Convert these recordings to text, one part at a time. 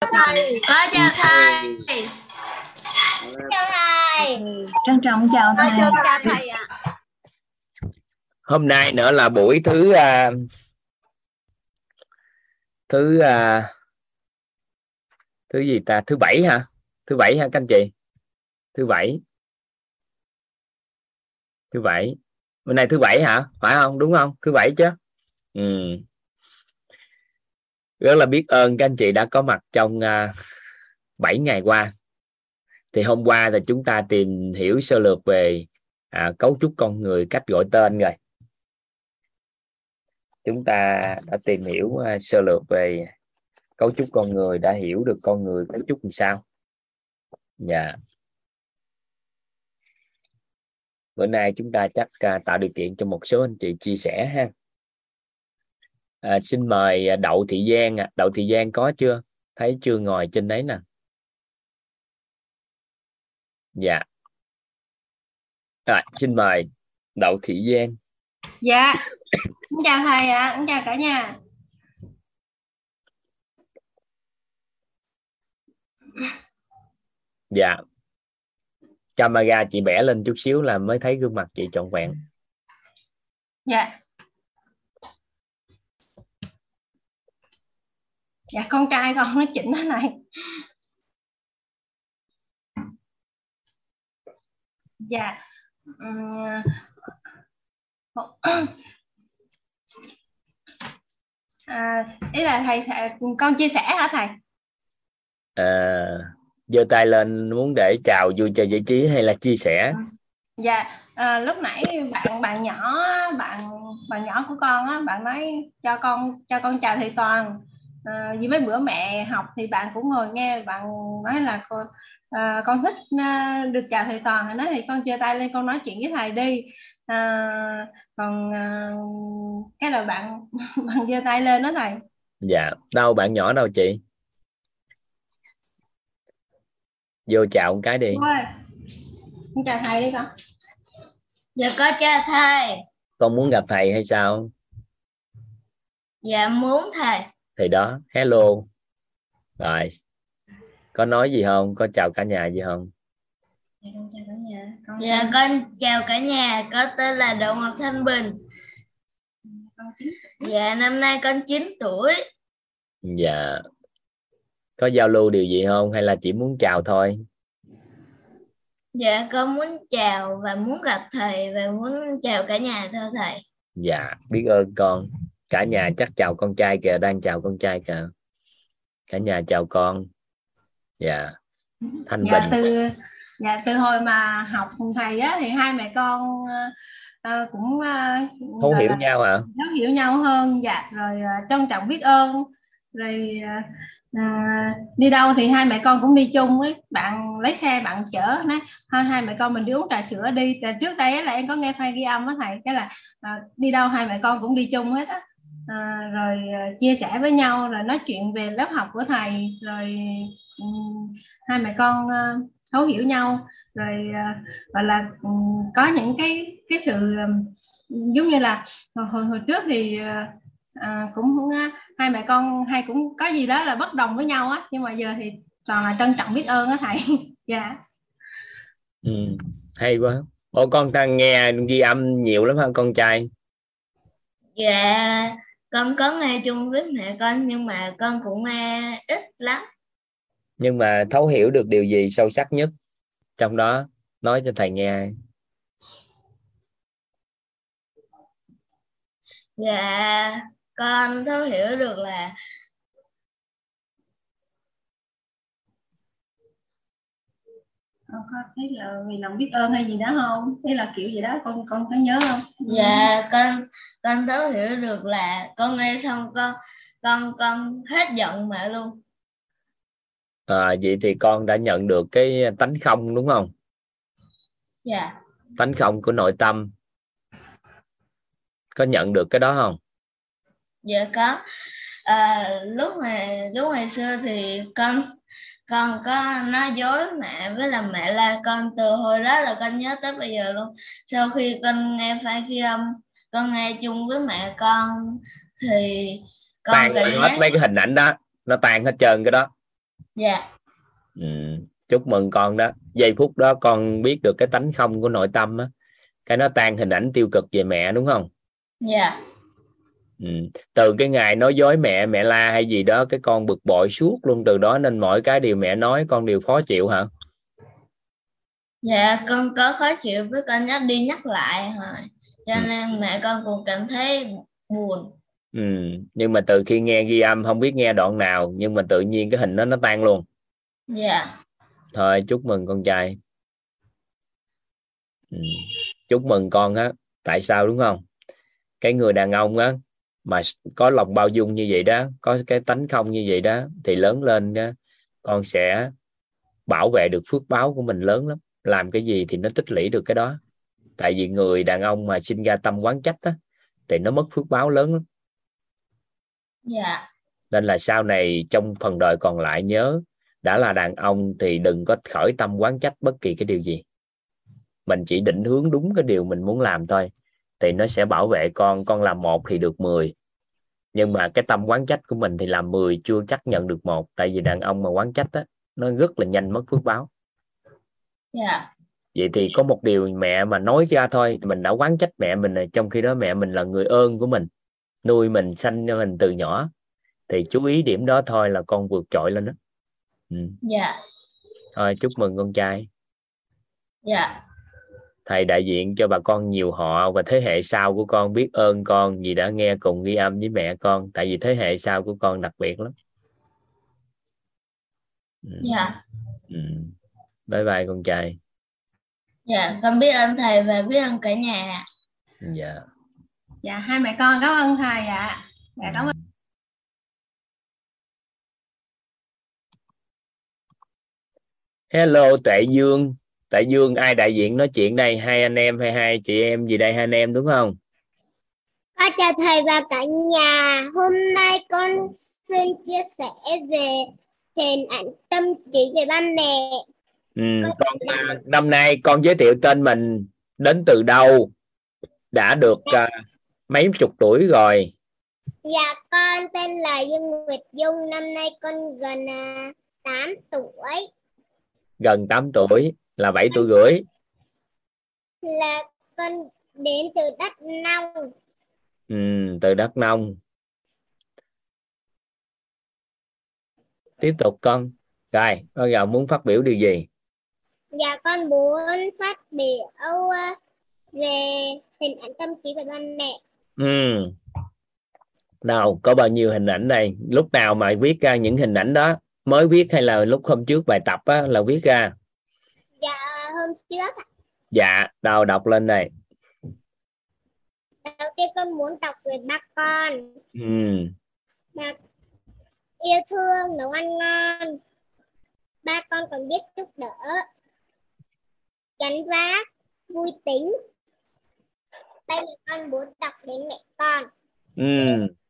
thầy có chào thầy chào thầy. Trân trọng chào thầy. chào chào thầy ạ. Hôm nay nữa là buổi thứ à, thứ à, thứ gì ta? Thứ bảy hả? Thứ bảy hả các anh chị? Thứ bảy. Thứ bảy. Bữa nay thứ bảy hả? Phải không? Đúng không? Thứ bảy chứ? Ừ rất là biết ơn các anh chị đã có mặt trong à, uh, 7 ngày qua. Thì hôm qua là chúng ta tìm hiểu sơ lược về à, cấu trúc con người cách gọi tên rồi. Chúng ta đã tìm hiểu uh, sơ lược về cấu trúc con người đã hiểu được con người cấu trúc làm sao. Dạ. Yeah. bữa nay chúng ta chắc uh, tạo điều kiện cho một số anh chị chia sẻ ha à, xin mời đậu thị giang à. đậu thị giang có chưa? Thấy chưa ngồi trên đấy nè. Dạ. Rồi xin mời đậu thị giang. Dạ. Xin chào thầy ạ. À. chào cả nhà. Dạ. Camera chị bẻ lên chút xíu là mới thấy gương mặt chị trọn vẹn. Dạ dạ con trai con nó chỉnh thế này dạ à, ý là thầy, thầy con chia sẻ hả thầy? À, giơ tay lên muốn để chào vui chơi giải trí hay là chia sẻ? Dạ à, lúc nãy bạn bạn nhỏ bạn bạn nhỏ của con á bạn nói cho con cho con chào thầy toàn à, vì mấy bữa mẹ học thì bạn cũng ngồi nghe bạn nói là con à, con thích à, được chào thầy toàn nói thì con chia tay lên con nói chuyện với thầy đi. À, còn à, cái là bạn bạn giơ tay lên đó thầy. Dạ đâu bạn nhỏ đâu chị? Vô chào một cái đi. Ôi, con chào thầy đi con. Dạ có chào thầy. Con muốn gặp thầy hay sao? Dạ muốn thầy thì đó hello. Rồi. Có nói gì không? Có chào cả nhà gì không? Dạ con chào cả nhà. Có tên là đậu ngọc thanh bình. Dạ năm nay con 9 tuổi. Dạ. Có giao lưu điều gì không? Hay là chỉ muốn chào thôi? Dạ con muốn chào và muốn gặp thầy và muốn chào cả nhà thôi thầy. Dạ biết ơn con cả nhà chắc chào con trai kìa đang chào con trai kìa. Cả nhà chào con. Dạ. Thanh dạ, bình. từ dạ từ hồi mà học cùng thầy á thì hai mẹ con uh, cũng uh, thấu hiểu nhau hả? thấu hiểu nhau hơn dạ. Rồi uh, trân trọng biết ơn. Rồi uh, à, đi đâu thì hai mẹ con cũng đi chung ấy. Bạn lấy xe bạn chở nói hai hai mẹ con mình đi uống trà sữa đi. Tại trước đây là em có nghe file ghi âm á thầy cái là à, đi đâu hai mẹ con cũng đi chung hết á à, rồi à, chia sẻ với nhau rồi nói chuyện về lớp học của thầy rồi um, hai mẹ con uh, thấu hiểu nhau. Rồi uh, gọi là um, có những cái cái sự um, giống như là hồi hồi trước thì uh, à, cũng uh, hai mẹ con hay cũng có gì đó là bất đồng với nhau á nhưng mà giờ thì toàn là trân trọng biết ơn á thầy. Dạ. Ừ, hay quá. Ủa con đang nghe ghi âm nhiều lắm hả con trai? Dạ con có nghe chung với mẹ con nhưng mà con cũng nghe ít lắm. Nhưng mà thấu hiểu được điều gì sâu sắc nhất trong đó nói cho thầy nghe. Dạ con thấu hiểu được là con có thấy là vì lòng biết ơn hay gì đó không? Hay là kiểu gì đó con con có nhớ không? Dạ con con thấu hiểu được là con nghe xong con con con hết giận mẹ luôn. À, vậy thì con đã nhận được cái tánh không đúng không? Dạ. Tánh không của nội tâm. Có nhận được cái đó không? Dạ có. À, lúc ngày lúc ngày xưa thì con con có nói dối mẹ với là mẹ la con từ hồi đó là con nhớ tới bây giờ luôn. Sau khi con nghe phải ghi âm con nghe chung với mẹ con thì con tan cảm hết giác mấy cái hình ảnh đó nó tan hết trơn cái đó. Dạ. Ừ. chúc mừng con đó. Giây phút đó con biết được cái tánh không của nội tâm á. Cái nó tan hình ảnh tiêu cực về mẹ đúng không? Dạ ừ. từ cái ngày nói dối mẹ mẹ la hay gì đó cái con bực bội suốt luôn. Từ đó nên mỗi cái điều mẹ nói con đều khó chịu hả? Dạ con có khó chịu với con nhắc đi nhắc lại rồi. Cho Ừ. nên mẹ con cũng cảm thấy buồn. Ừ. nhưng mà từ khi nghe ghi âm không biết nghe đoạn nào nhưng mà tự nhiên cái hình đó nó tan luôn. Dạ. Thôi chúc mừng con trai. Ừ. chúc mừng con á. Tại sao đúng không? Cái người đàn ông á mà có lòng bao dung như vậy đó có cái tánh không như vậy đó thì lớn lên đó con sẽ bảo vệ được phước báo của mình lớn lắm. Làm cái gì thì nó tích lũy được cái đó. Tại vì người đàn ông mà sinh ra tâm quán trách á thì nó mất phước báo lớn lắm. Dạ. Nên là sau này trong phần đời còn lại nhớ đã là đàn ông thì đừng có khởi tâm quán trách bất kỳ cái điều gì. Mình chỉ định hướng đúng cái điều mình muốn làm thôi thì nó sẽ bảo vệ con con làm một thì được 10 nhưng mà cái tâm quán trách của mình thì làm 10 chưa chắc nhận được một tại vì đàn ông mà quán trách á nó rất là nhanh mất phước báo. Dạ. Vậy thì có một điều mẹ mà nói ra thôi mình đã quán trách mẹ mình rồi trong khi đó mẹ mình là người ơn của mình nuôi mình sanh cho mình từ nhỏ. Thì chú ý điểm đó thôi là con vượt trội lên đó. Ừ. dạ. Thôi chúc mừng con trai. Dạ thầy đại diện cho bà con nhiều họ và thế hệ sau của con biết ơn con vì đã nghe cùng ghi âm với mẹ con. Tại vì thế hệ sau của con đặc biệt lắm. Ừ. dạ. Ừ. bye bye con trai. Dạ con biết ơn thầy và biết ơn cả nhà dạ. Dạ hai mẹ con cảm ơn thầy ạ. Dạ cảm ơn. Hello tuệ dương tuệ dương ai đại diện nói chuyện đây hai anh em hay hai chị em gì đây hai anh em đúng không Con chào thầy và cả nhà. Hôm nay con xin chia sẻ về hình ảnh tâm trí về ba mẹ. ừ, con à, năm nay con giới thiệu tên mình đến từ đâu đã được à, mấy chục tuổi rồi Dạ con tên là Dương Nguyệt Dung. Năm nay con gần à, 8 tuổi. gần 8 tuổi là 7 tuổi rưỡi. Là con đến từ đất nông. ừ, từ Đắk Nông. Tiếp tục con. Rồi bây giờ muốn phát biểu điều gì? Dạ con muốn phát biểu à, về hình ảnh tâm trí về ba mẹ. ừ. nào có bao nhiêu hình ảnh đây? Lúc nào mà viết ra những hình ảnh đó? Mới viết hay là lúc hôm trước bài tập á, là viết ra hôm trước ạ. dạ đâu đọc lên đây đầu tiên con muốn đọc về ba con. ừ. Ba yêu thương, nấu ăn ngon. Ba con còn biết giúp đỡ. Gánh vác, vui tính. Đây là con muốn đọc đến mẹ con. Ừ.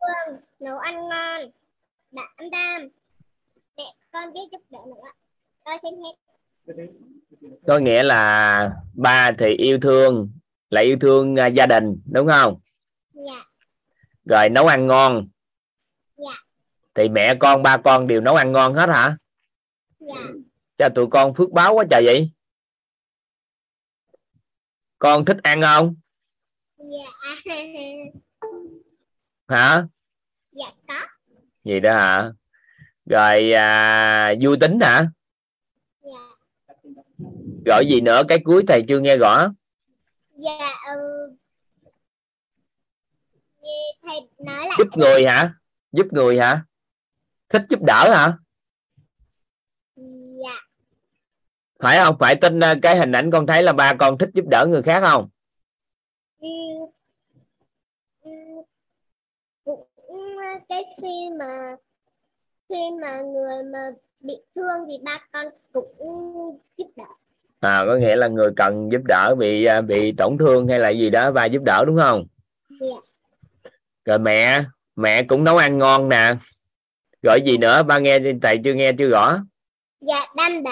Thương, nấu ăn ngon. Đảm đam. Mẹ con biết giúp đỡ nữa. Tôi xin hết. Có nghĩa là ba thì yêu thương là yêu thương à, gia đình đúng không? Dạ, rồi nấu ăn ngon. Dạ. thì mẹ con ba con đều nấu ăn ngon hết hả? Dạ, cho tụi con phước báo quá trời vậy. Con thích ăn không? Dạ. hả? Dạ có. gì đó hả? Rồi à, vui tính hả gọi gì nữa? Cái cuối thầy chưa nghe rõ dạ. Gì thầy nói lại. giúp người hả? Giúp người hả? Thích giúp đỡ hả? Dạ, phải không? Phải tin à, cái hình ảnh con thấy là ba con thích giúp đỡ người khác không? Ừ, ừ, cũng ờ, cái khi mà khi mà người mà bị thương thì ba con cũng giúp đỡ à có nghĩa là người cần giúp đỡ bị à, bị tổn thương hay là gì đó ba giúp đỡ đúng không? Dạ. rồi mẹ mẹ cũng nấu ăn ngon nè. Gọi gì nữa? Ba nghe thầy chưa nghe chưa rõ dạ đam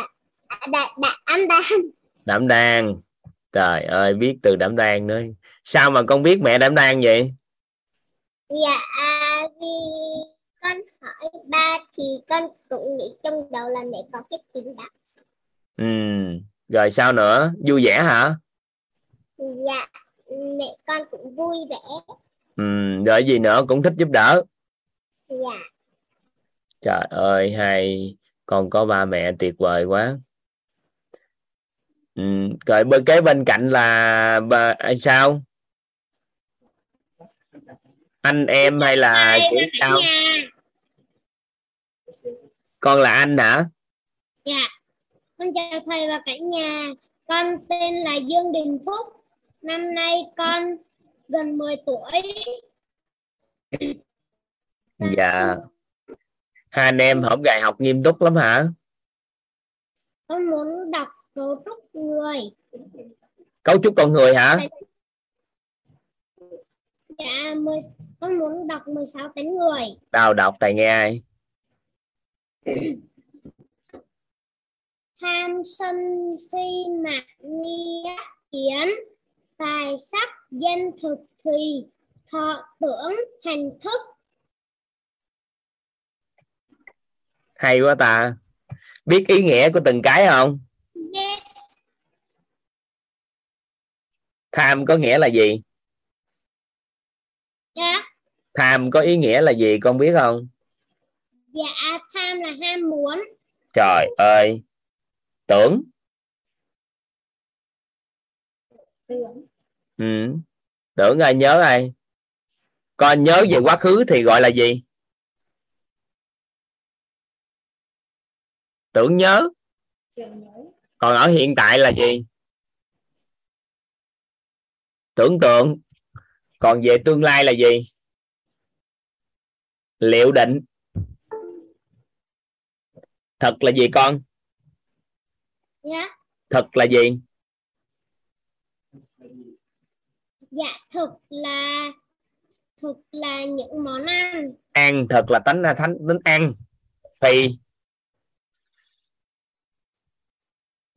ăn đam đảm đang trời ơi biết từ đảm đang nữa. Sao mà con biết mẹ đảm đang vậy? Dạ à, vì con hỏi ba thì con cũng nghĩ trong đầu là mẹ có cái tính đó ừ rồi sao nữa? Vui vẻ hả? Dạ mẹ con cũng vui vẻ. Ừ rồi gì nữa cũng thích giúp đỡ. Dạ. Trời ơi hai con có ba mẹ tuyệt vời quá. Ừ, rồi bên kế bên cạnh là bà ai sao? Anh em hay là cả sao? con là anh hả? Dạ con chào thầy và cả nhà. Con tên là Dương Đình Phúc. Năm nay con gần 10 tuổi. Dạ. Hai anh em học ngày học nghiêm túc lắm hả? Con muốn đọc cấu trúc người. Cấu trúc con người hả? Dạ 10, con muốn đọc 16 tính người. Đào đọc thầy nghe ai sân si nghi ác kiến tài sắc danh thực thùy thọ tưởng hành thức. Hay quá ta. Biết ý nghĩa của từng cái không? Biết tham có nghĩa là gì? Dạ. Tham có ý nghĩa là gì con biết không? Dạ tham là ham muốn. Trời ơi tưởng. Ừ. tưởng ai nhớ ai? Con nhớ về quá khứ thì gọi là gì? Tưởng nhớ. Còn ở hiện tại là gì? Tưởng tượng. Còn về tương lai là gì? Liệu định. Thật là gì con? Dạ. Thật là gì? Dạ thực là thực là những món ăn. Ăn thật là tánh thánh tính ăn. Thì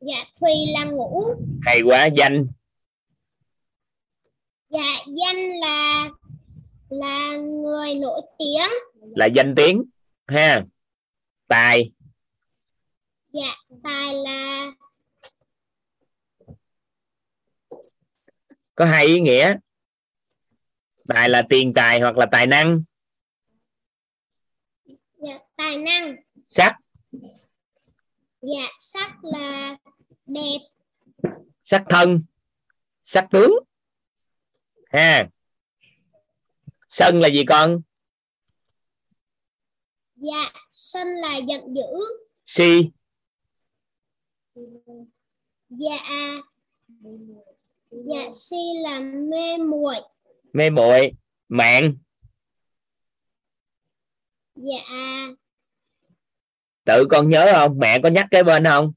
dạ thùy là ngủ hay quá danh. Dạ danh là là người nổi tiếng. Là danh tiếng ha. Tài. Dạ tài là có hai ý nghĩa. Tài là tiền tài hoặc là tài năng. Dạ, tài năng. Sắc. Dạ sắc là đẹp. Sắc thân. Sắc tướng. Ha. Sân là gì con? Dạ sân là giận dữ. Si dạ. Dạ si là mê muội. Mê muội mạng. Dạ. Tự con nhớ không? Mẹ có nhắc cái bên không?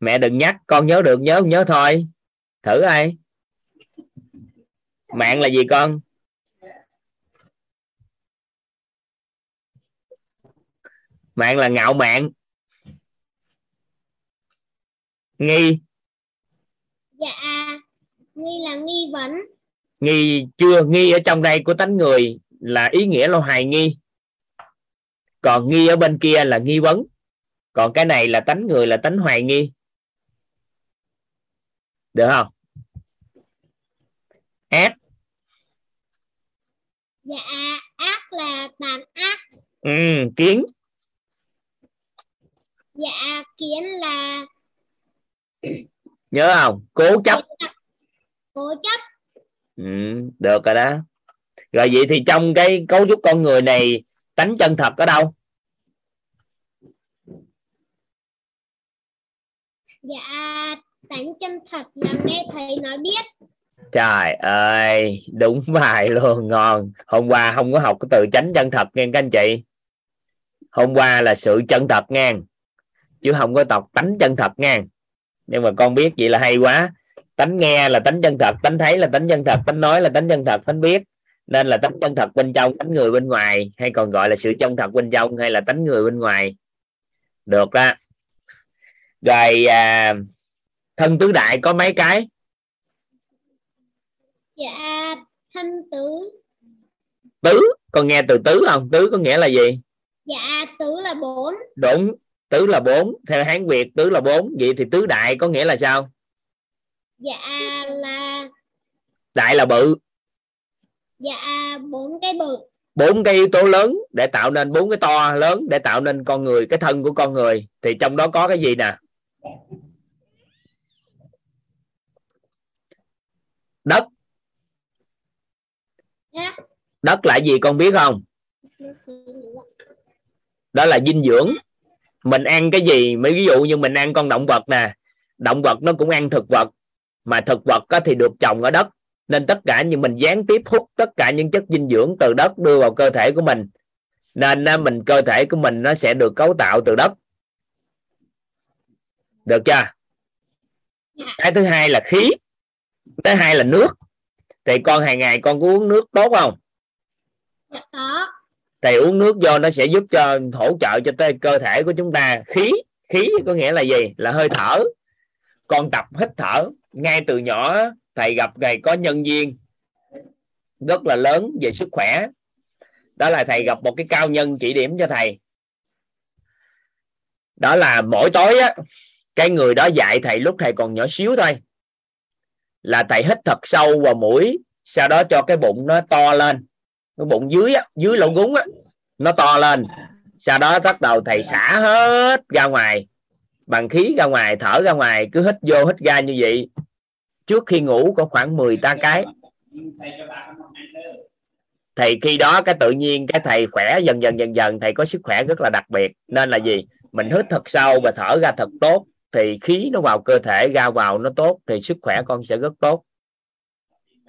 Mẹ đừng nhắc con nhớ được nhớ không? Nhớ thôi. Thử ai? Mạng là gì con? Mạng là ngạo mạn nghi. Dạ nghi là nghi vấn. Nghi chưa? Nghi ở trong đây của tánh người là ý nghĩa là hoài nghi. Còn nghi ở bên kia là nghi vấn. Còn cái này là tánh người là tánh hoài nghi. Được không? Ác. Dạ ác là tàn ác. Ừ, kiến. Dạ kiến là nhớ không? Cố chấp. Cố chấp. Ừ, được rồi đó. Rồi vậy thì trong cái cấu trúc con người này tánh chân thật ở đâu? Dạ tánh chân thật là nghe thầy nói biết. Trời ơi đúng bài luôn ngon. Hôm qua không có học cái từ tránh chân thật nghe các anh chị. Hôm qua là sự chân thật nghe. Chứ không có tộc tánh chân thật nghe nhưng mà con biết vậy là hay quá. Tánh nghe là tánh chân thật tánh thấy là tánh chân thật tánh nói là tánh chân thật tánh biết. Nên là tánh chân thật bên trong tánh người bên ngoài hay còn gọi là sự chân thật bên trong hay là tánh người bên ngoài. Được đó. Rồi à, thân tứ đại có mấy cái? Dạ thân tứ. Tứ? Con nghe từ tứ không? Tứ có nghĩa là gì? Dạ tứ là bốn. Đúng tứ là bốn theo hán việt tứ là bốn. Vậy thì tứ đại có nghĩa là sao? Dạ là đại là bự. Dạ bốn cái bự. Bốn cái yếu tố lớn để tạo nên bốn cái to lớn để tạo nên con người cái thân của con người. Thì trong đó có cái gì nè? Đất. Đất. đất là gì con biết không? Đó là dinh dưỡng mình ăn cái gì? Mấy ví dụ như mình ăn con động vật nè. Động vật nó cũng ăn thực vật, mà thực vật thì được trồng ở đất. Nên tất cả những mình gián tiếp hút tất cả những chất dinh dưỡng từ đất đưa vào cơ thể của mình. Nên mình cơ thể của mình nó sẽ được cấu tạo từ đất. Được chưa? Cái thứ hai là khí. Thứ hai là nước. Thì con hàng ngày con có uống nước tốt không? Dạ có thì uống nước vô nó sẽ giúp cho, hỗ trợ cho tới cơ thể của chúng ta. Khí khí có nghĩa là gì? Là hơi thở. Con tập hít thở, ngay từ nhỏ, thầy gặp thầy có nhân viên rất là lớn về sức khỏe. Đó là thầy gặp một cái cao nhân chỉ điểm cho thầy. Đó là mỗi tối á, cái người đó dạy thầy lúc thầy còn nhỏ xíu thôi. Là thầy hít thật sâu vào mũi, sau đó cho cái bụng nó to lên cái bụng dưới á, dưới lỗ gúng á, nó to lên. Sau đó bắt đầu thầy xả hết ra ngoài bằng khí ra ngoài thở ra ngoài cứ hít vô hít ra như vậy. Trước khi ngủ có khoảng 10 ta cái. Thì khi đó cái tự nhiên cái thầy khỏe dần dần dần dần. Thầy có sức khỏe rất là đặc biệt. Nên là gì? Mình hít thật sâu và thở ra thật tốt thì khí nó vào cơ thể ra vào nó tốt thì sức khỏe con sẽ rất tốt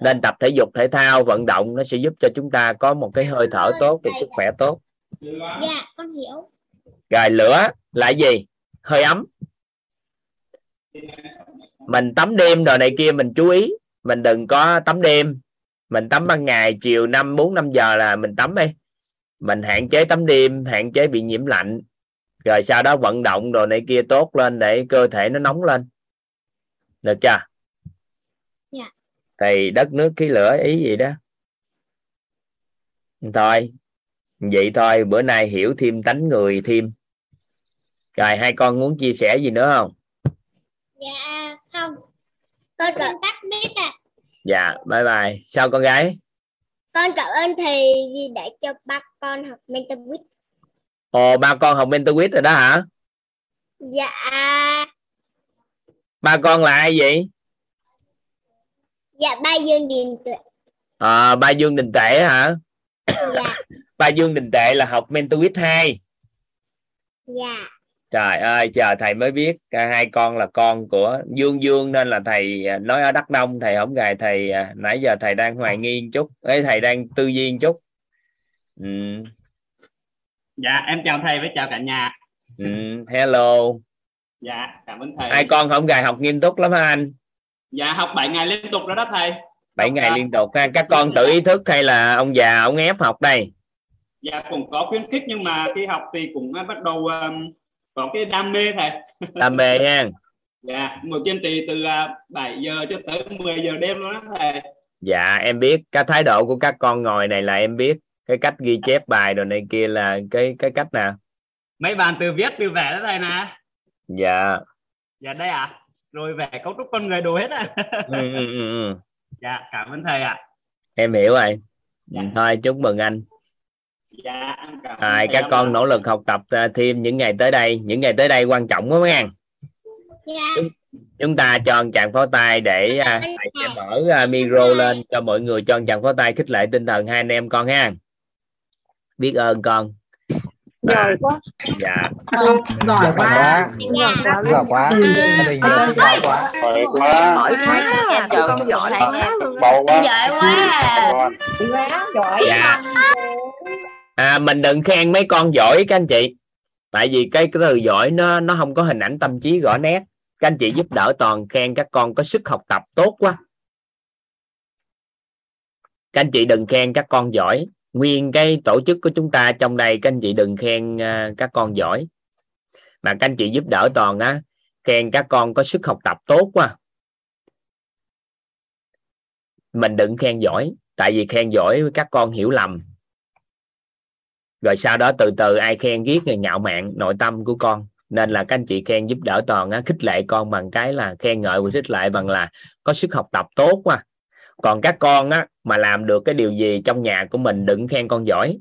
nên tập thể dục thể thao vận động nó sẽ giúp cho chúng ta có một cái hơi thở tốt thì sức khỏe tốt. Dạ con hiểu. Rồi lửa là gì? Hơi ấm. Mình tắm đêm rồi này kia mình chú ý. Mình đừng có tắm đêm. Mình tắm ban ngày chiều năm bốn năm giờ là mình tắm đi. Mình hạn chế tắm đêm hạn chế bị nhiễm lạnh. Rồi sau đó vận động rồi này kia tốt lên để cơ thể nó nóng lên. Được chưa. Thì đất nước khí lửa ý gì đó. Thôi vậy thôi bữa nay hiểu thêm tánh người thêm. Rồi hai con muốn chia sẻ gì nữa không? Dạ không. Con xin tắt biết ạ. Dạ bye bye. Sao con gái? Con cảm ơn thầy vì đã cho ba con học mentor quýt ồ ba con học mentor quýt rồi đó hả? Dạ. Ba con là ai vậy dạ ba dương điền tuệ. À, ba dương đình tệ hả? Dạ. Ba dương đình tệ là học mentor quýt 2 dạ. Trời ơi chờ thầy mới biết. Cả hai con là con của dương dương nên là thầy à, nói ở đắk nông thầy không gài thầy à, nãy giờ thầy đang hoài nghi một chút. Ấy thầy đang tư duy một chút. Ừ, dạ em chào thầy với chào cả nhà. Ừ, hello. Dạ cảm ơn thầy. Hai con không gài học nghiêm túc lắm hả anh dạ học 7 ngày liên tục rồi đó thầy. Bảy Học, ngày à, liên tục ha. Các con tự ý thức hay là ông già ông ép học đây? Dạ cũng có khuyến khích nhưng mà khi học thì cũng à, bắt đầu um, có cái đam mê thầy. Đam mê ha. Dạ một kiên trì từ uh, 7 giờ cho tới 10 giờ đêm luôn đó thầy. Dạ em biết. Cái thái độ của các con ngồi này là em biết. Cái cách ghi chép bài đồ này kia là cái cái cách nào? Mấy bạn từ viết từ vẽ đó thầy nè. Dạ. Dạ đây ạ rồi vẽ cấu trúc con người đồ hết à ừ, ừ, ừ, ừ. dạ cảm ơn thầy ạ. Em hiểu rồi. Dạ. Ừ, thôi chúc mừng anh. Dạ em cảm ơn à, thầy các con nỗ lực học tập à, thêm những ngày tới đây. Những ngày tới đây quan trọng quá nghe dạ. Chúng ta cho một tràng pháo tay để à, thầy sẽ mở à, micro lên cho mọi người cho một tràng pháo tay khích lệ tinh thần hai anh em con ha. Biết ơn con giỏi quá dạ giỏi quá dạ giỏi quá giỏi quá giỏi quá giỏi quá con giỏi quá bầu quá giỏi quá giỏi dạ à, mình đừng khen mấy con giỏi các anh chị tại vì cái, cái từ giỏi nó nó không có hình ảnh tâm trí rõ nét các anh chị giúp đỡ toàn khen các con có sức học tập tốt quá các anh chị đừng khen các con giỏi nguyên cái tổ chức của chúng ta trong đây các anh chị đừng khen à, các con giỏi. Mà các anh chị giúp đỡ toàn á khen các con có sức học tập tốt quá. Mình đừng khen giỏi tại vì khen giỏi các con hiểu lầm. Rồi sau đó từ từ ai khen ghét người ngạo mạn nội tâm của con. Nên là các anh chị khen giúp đỡ toàn á, khích lệ con bằng cái là khen ngợi và khích lệ bằng là có sức học tập tốt quá còn các con á, mà làm được cái điều gì trong nhà của mình đừng khen con giỏi.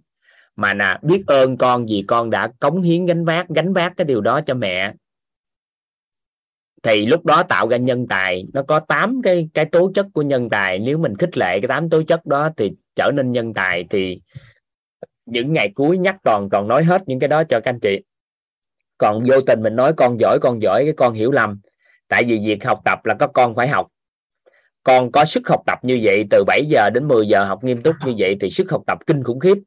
Mà là biết ơn con vì con đã cống hiến gánh vác gánh vác cái điều đó cho mẹ. Thì lúc đó tạo ra nhân tài, nó có 8 cái cái tố chất của nhân tài. Nếu mình khích lệ cái tám tố chất đó thì trở nên nhân tài thì những ngày cuối nhắc toàn toàn nói hết những cái đó cho các anh chị. Còn vô tình mình nói con giỏi con giỏi, cái con hiểu lầm. Tại vì việc học tập là các con phải học con có sức học tập như vậy, từ 7 giờ đến 10 giờ học nghiêm túc như vậy thì sức học tập kinh khủng khiếp.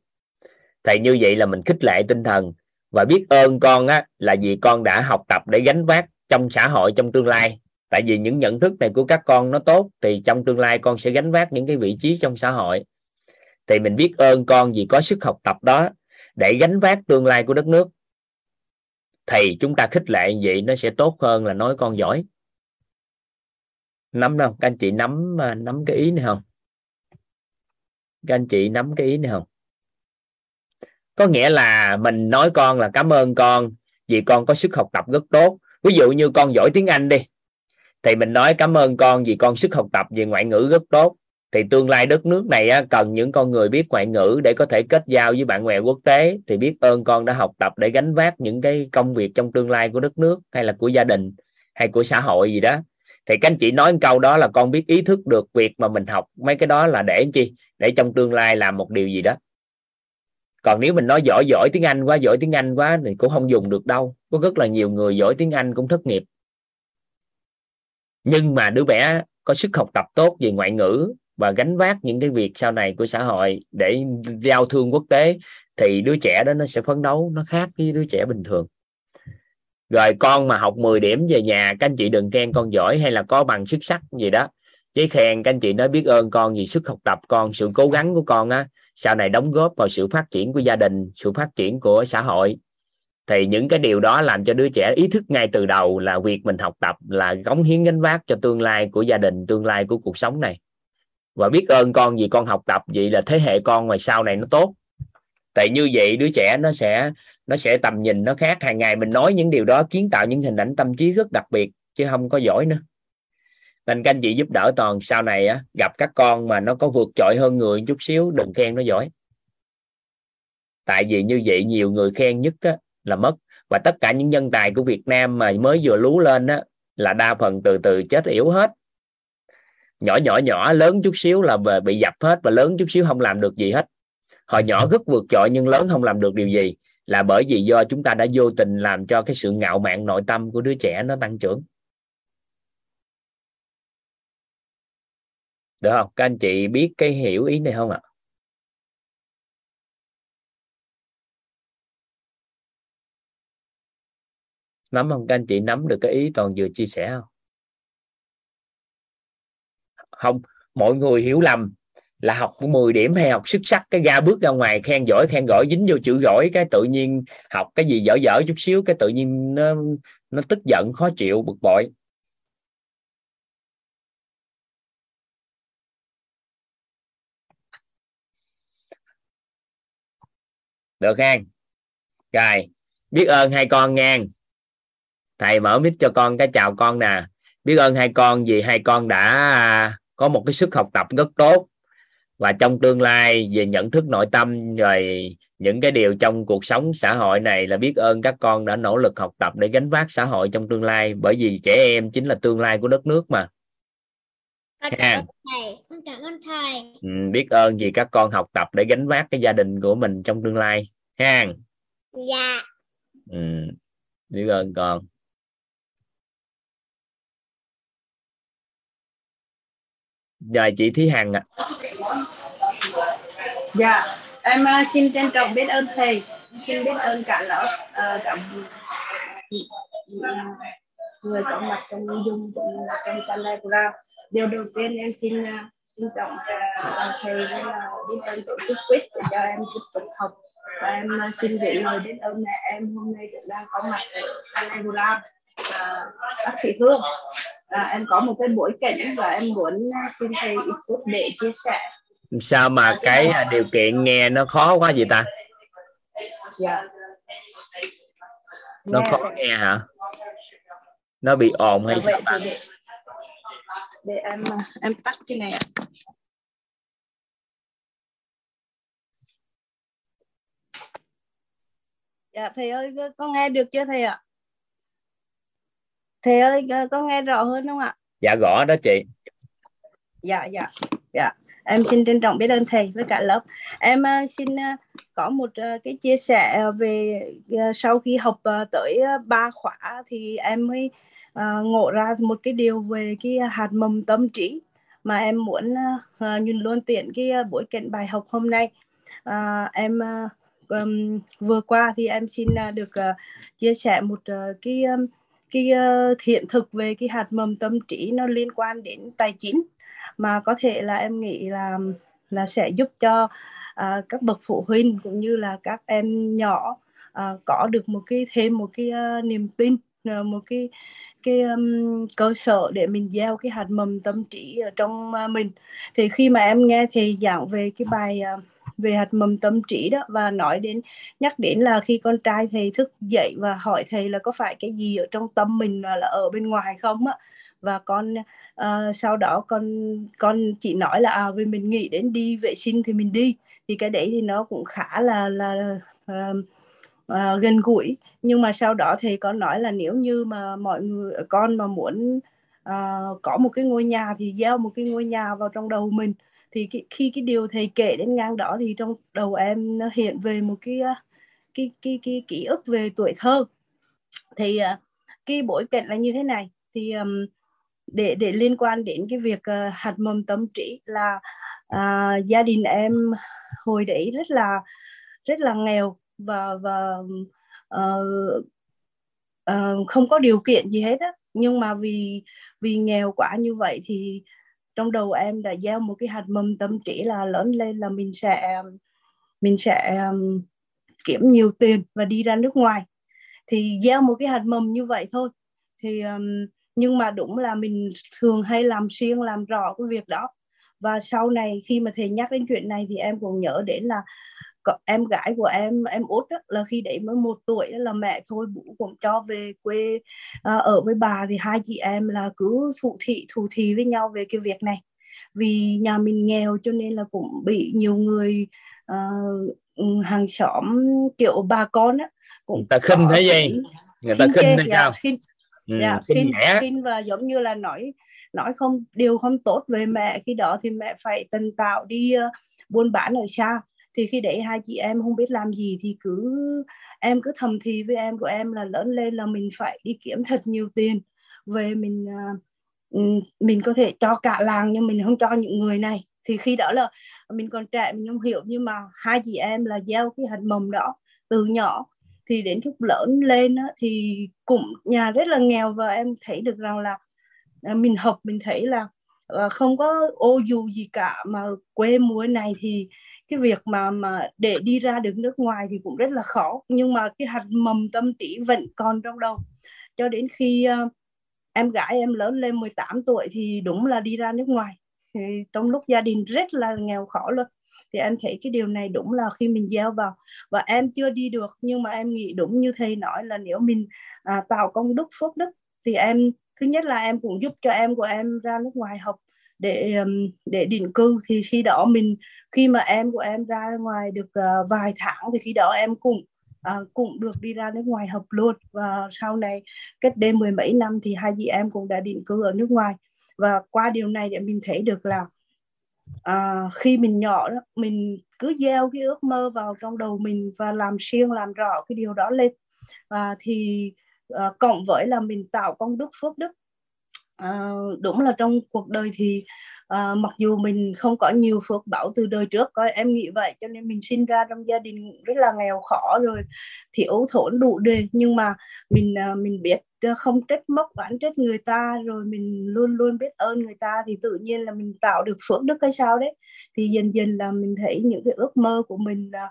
Thì như vậy là mình khích lệ tinh thần. Và biết ơn con á, là vì con đã học tập để gánh vác trong xã hội, trong tương lai. Tại vì những nhận thức này của các con nó tốt, thì trong tương lai con sẽ gánh vác những cái vị trí trong xã hội. Thì mình biết ơn con vì có sức học tập đó để gánh vác tương lai của đất nước. Thì chúng ta khích lệ như vậy nó sẽ tốt hơn là nói con giỏi nắm không các anh chị nắm à, nắm cái ý này không? Các anh chị nắm cái ý này không? Có nghĩa là mình nói con là cảm ơn con vì con có sức học tập rất tốt. Ví dụ như con giỏi tiếng anh đi, thì mình nói cảm ơn con vì con sức học tập về ngoại ngữ rất tốt. Thì tương lai đất nước này cần những con người biết ngoại ngữ để có thể kết giao với bạn bè quốc tế. Thì biết ơn con đã học tập để gánh vác những cái công việc trong tương lai của đất nước, hay là của gia đình, hay của xã hội gì đó thì các anh chị nói một câu đó là con biết ý thức được việc mà mình học. Mấy cái đó là để chi? Để trong tương lai làm một điều gì đó. Còn nếu mình nói giỏi giỏi tiếng Anh quá, giỏi tiếng Anh quá thì cũng không dùng được đâu. Có rất là nhiều người giỏi tiếng Anh cũng thất nghiệp. Nhưng mà đứa bé có sức học tập tốt về ngoại ngữ và gánh vác những cái việc sau này của xã hội để giao thương quốc tế thì đứa trẻ đó nó sẽ phấn đấu, nó khác với đứa trẻ bình thường rồi con mà học 10 điểm về nhà, các anh chị đừng khen con giỏi hay là có bằng xuất sắc gì đó. Chỉ khen các anh chị nói biết ơn con vì sức học tập con, sự cố gắng của con á, sau này đóng góp vào sự phát triển của gia đình, sự phát triển của xã hội. Thì những cái điều đó làm cho đứa trẻ ý thức ngay từ đầu là việc mình học tập là cống hiến gánh vác cho tương lai của gia đình, tương lai của cuộc sống này. Và biết ơn con vì con học tập, vậy là thế hệ con ngoài sau này nó tốt. Tại như vậy đứa trẻ nó sẽ nó sẽ tầm nhìn nó khác hàng ngày mình nói những điều đó kiến tạo những hình ảnh tâm trí rất đặc biệt chứ không có giỏi nữa. Nên các anh chị giúp đỡ toàn sau này á, gặp các con mà nó có vượt trội hơn người chút xíu đừng khen nó giỏi. Tại vì như vậy nhiều người khen nhất á, là mất. Và tất cả những nhân tài của Việt Nam mà mới vừa lú lên á, là đa phần từ từ chết yếu hết. Nhỏ nhỏ nhỏ lớn chút xíu là về bị dập hết và lớn chút xíu không làm được gì hết. Hồi nhỏ rất vượt trội nhưng lớn không làm được điều gì là bởi vì do chúng ta đã vô tình làm cho cái sự ngạo mạn nội tâm của đứa trẻ nó tăng trưởng. Được không? Các anh chị biết cái hiểu ý này không ạ? Nắm không? Các anh chị nắm được cái ý toàn vừa chia sẻ không? Không. Mọi người hiểu lầm là học 10 điểm hay học xuất sắc, cái ra bước ra ngoài khen giỏi khen giỏi, dính vô chữ giỏi, cái tự nhiên học cái gì dở dở chút xíu, cái tự nhiên nó nó tức giận, khó chịu, bực bội. Được không? Rồi, biết ơn hai con ngang thầy mở mic cho con cái chào con nè. Biết ơn hai con vì hai con đã có một cái sức học tập rất tốt và trong tương lai về nhận thức nội tâm rồi những cái điều trong cuộc sống xã hội này là biết ơn các con đã nỗ lực học tập để gánh vác xã hội trong tương lai. Bởi vì trẻ em chính là tương lai của đất nước mà. Con cảm ơn thầy. Con cảm ơn thầy. Ừ, biết ơn vì các con học tập để gánh vác cái gia đình của mình trong tương lai. Ha. Dạ. Ừ, biết ơn con rồi chị Thí Hằng ạ. À. dạ em à, xin trân trọng biết ơn thầy. Xin biết ơn cả lớp uh, à, cả người có mặt trong dung cũng trong telegram. Điều đầu tiên em xin uh, trân trọng uh, thầy là biết ơn tổ chức quiz để cho em tiếp tục học. Và em uh, xin gửi lời biết ơn mẹ em hôm nay cũng đang có mặt ở telegram uh, bác sĩ Hương à, em có một cái bối cảnh và em muốn xin thầy ít phút để chia sẻ. Sao mà cái điều kiện nghe nó khó quá vậy ta? Dạ. Nó Nghe. khó thầy. nghe hả? Nó bị ồn hay Dạ, sao thì để, để em à, em tắt cái này ạ. Dạ thầy ơi có- có nghe được chưa thầy ạ? Thầy ơi có- có nghe rõ hơn không ạ? dạ gõ đó chị Dạ dạ dạ em xin trân trọng biết ơn thầy với cả lớp. Em ờ, xin ờ, có một ờ, cái chia sẻ về ờ, sau khi học ờ, tới ờ, ba khóa thì em mới ờ, ngộ ra một cái điều về cái hạt mầm tâm trí mà em muốn ờ, ờ, nhìn luôn tiện cái ờ, buổi cảnh bài học hôm nay. À, em ờ, vừa qua thì em xin ờ, được ờ, chia sẻ một ờ, cái cái ờ, hiện thực về cái hạt mầm tâm trí nó liên quan đến tài chính. Mà có thể là em nghĩ là là sẽ giúp cho uh, các bậc phụ huynh cũng như là các em nhỏ uh, có được một cái thêm một cái uh, niềm tin một cái cái um, cơ sở để mình gieo cái hạt mầm tâm trí ở trong uh, mình. Thì khi mà em nghe thì giảng về cái bài uh, về hạt mầm tâm trí đó và nói đến nhắc đến là khi con trai thầy thức dậy và hỏi thầy là có phải cái gì ở trong tâm mình là, là ở bên ngoài không á? Và con uh, sau đó con con chỉ nói là à vì mình nghĩ đến đi vệ sinh thì mình đi. Thì cái đấy thì nó cũng khá là là uh, à, gần gũi. Nhưng mà sau đó thì con nói là nếu như mà mọi người con mà muốn à, có một cái ngôi nhà thì gieo một cái ngôi nhà vào trong đầu mình thì cái, khi cái điều thầy kể đến ngang đó thì trong đầu em nó hiện về một cái à, cái cái cái ký ức về tuổi thơ. Thì à, cái bối cảnh là như thế này. Thì um, để để liên quan đến cái việc uh, hạt mầm tâm trí là uh, gia đình em hồi đấy rất là rất là nghèo và và uh, uh, không có điều kiện gì hết á. Nhưng mà vì vì nghèo quá như vậy thì trong đầu em đã gieo một cái hạt mầm tâm trí là lớn lên là mình sẽ mình sẽ um, kiếm nhiều tiền và đi ra nước ngoài. Thì gieo một cái hạt mầm như vậy thôi. Thì um, nhưng mà đúng là mình thường hay làm xuyên làm rõ cái việc đó. Và sau này khi mà thầy nhắc đến chuyện này thì em cũng nhớ đến là em gái của em em út đó, là khi đấy mới một tuổi đó là mẹ thôi bố cũng cho về quê à, ở với bà thì hai chị em là cứ thụ thị thù thị với nhau về cái việc này. Vì nhà mình nghèo cho nên là cũng bị nhiều người uh, hàng xóm kiểu bà con á cũng người ta khinh thế gì người ta khinh hay dạ, sao khinh, ừ, dạ, khinh khinh, nhẹ khinh và giống như là nói nói không điều không tốt về mẹ. Khi đó thì mẹ phải tần tạo đi uh, buôn bán ở xa thì khi đấy hai chị em không biết làm gì thì cứ em cứ thầm thì với em của em là lớn lên là mình phải đi kiếm thật nhiều tiền. Về mình à, ừ, mình có thể cho cả làng nhưng mình không cho những người này. Thì khi đó là mình còn trẻ mình không hiểu nhưng mà hai chị em là gieo cái hạt mầm đó từ nhỏ. Thì đến lúc lớn lên á, thì cũng nhà rất là nghèo và em thấy được rằng là à, mình học mình thấy là à, không có ô dù gì cả mà quê muối này thì cái việc mà mà để đi ra được nước ngoài thì cũng rất là khó. Nhưng mà cái hạt mầm tâm trí vẫn còn trong đầu. Cho đến khi uh, em gái em lớn lên 18 tuổi thì đúng là đi ra nước ngoài. Thì trong lúc gia đình rất là nghèo khổ luôn. Thì em thấy cái điều này đúng là khi mình gieo vào. Và em chưa đi được nhưng mà em nghĩ đúng như thầy nói là nếu mình à, tạo công đức phước đức thì em thứ nhất là em cũng giúp cho em của em ra nước ngoài học để để định cư. Thì khi đó mình khi mà em của em ra ngoài được ờ, vài tháng thì khi đó em cũng à, cũng được đi ra nước ngoài học luôn. Và sau này cách đây mười mấy năm thì hai chị em cũng đã định cư ở nước ngoài. Và qua điều này để mình thấy được là à, khi mình nhỏ đó mình cứ gieo cái ước mơ vào trong đầu mình và làm siêng làm rõ cái điều đó lên. À, thì à, cộng với là mình tạo công đức phước đức Ờ, đúng là trong cuộc đời thì à, mặc dù mình không có nhiều phước bảo từ đời trước coi em nghĩ vậy cho nên mình sinh ra trong gia đình rất là nghèo khó rồi thiếu thốn đủ đề nhưng mà mình à, mình biết không trách móc oán trách người ta rồi mình luôn luôn biết ơn người ta thì tự nhiên là mình tạo được phước đức hay sao đấy. Thì dần dần là mình thấy những cái ước mơ của mình là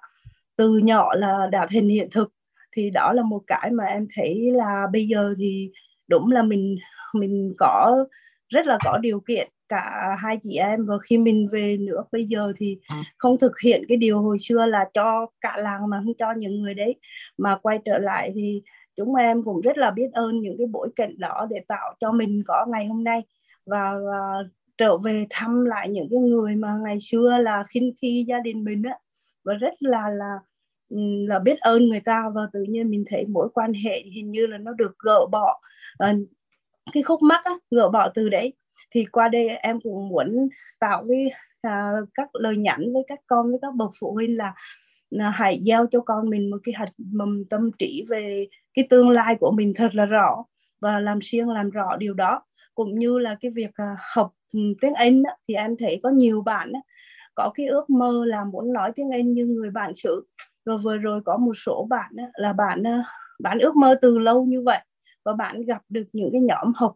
từ nhỏ là đã thành hiện thực. Thì đó là một cái mà em thấy là bây giờ thì đúng là mình mình có rất là có điều kiện cả hai chị em. Và khi mình về nước bây giờ thì không thực hiện cái điều hồi xưa là cho cả làng mà không cho những người đấy. Mà quay trở lại thì chúng em cũng rất là biết ơn những cái bối cảnh đó để tạo cho mình có ngày hôm nay. Và, và trở về thăm lại những cái người mà ngày xưa là khi khi gia đình mình á. Và rất là là là biết ơn người ta. Và tự nhiên mình thấy mối quan hệ hình như là nó được gỡ bỏ cái khúc mắc á, gỡ bỏ từ đấy. Thì qua đây em cũng muốn tạo cái à, các lời nhắn với các con với các bậc phụ huynh là, là hãy gieo cho con mình một cái hạt mầm tâm trí về cái tương lai của mình thật là rõ và làm siêng làm rõ điều đó. Cũng như là cái việc à, học ừ, tiếng Anh á, thì em thấy có nhiều bạn á, có cái ước mơ là muốn nói tiếng Anh như người bạn sự rồi vừa rồi có một số bạn á, là bạn à, bạn ước mơ từ lâu như vậy và bạn gặp được những cái nhóm học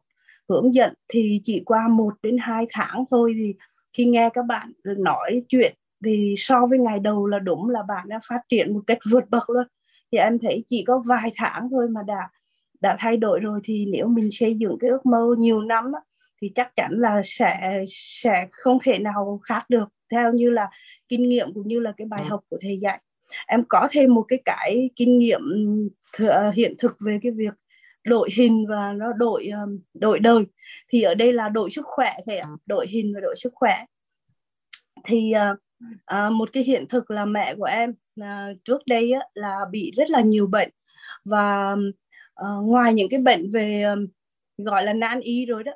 hướng dẫn thì chỉ qua một đến hai tháng thôi thì khi nghe các bạn nói chuyện thì so với ngày đầu là đúng là bạn đã phát triển một cách vượt bậc luôn. Thì em thấy chỉ có vài tháng thôi mà đã đã thay đổi rồi. Thì nếu mình xây dựng cái ước mơ nhiều năm thì chắc chắn là sẽ sẽ không thể nào khác được. Theo như là kinh nghiệm cũng như là cái bài học của thầy dạy. Em có thêm một cái cái kinh nghiệm th- hiện thực về cái việc đổi hình và nó đổi ờ, đổi đời. Thì ở đây là đổi sức khỏe thầy ạ đổi hình và đổi sức khỏe. Thì à, một cái hiện thực là mẹ của em à, trước đây á, là bị rất là nhiều bệnh. Và à, ngoài những cái bệnh về gọi là nan y rồi đó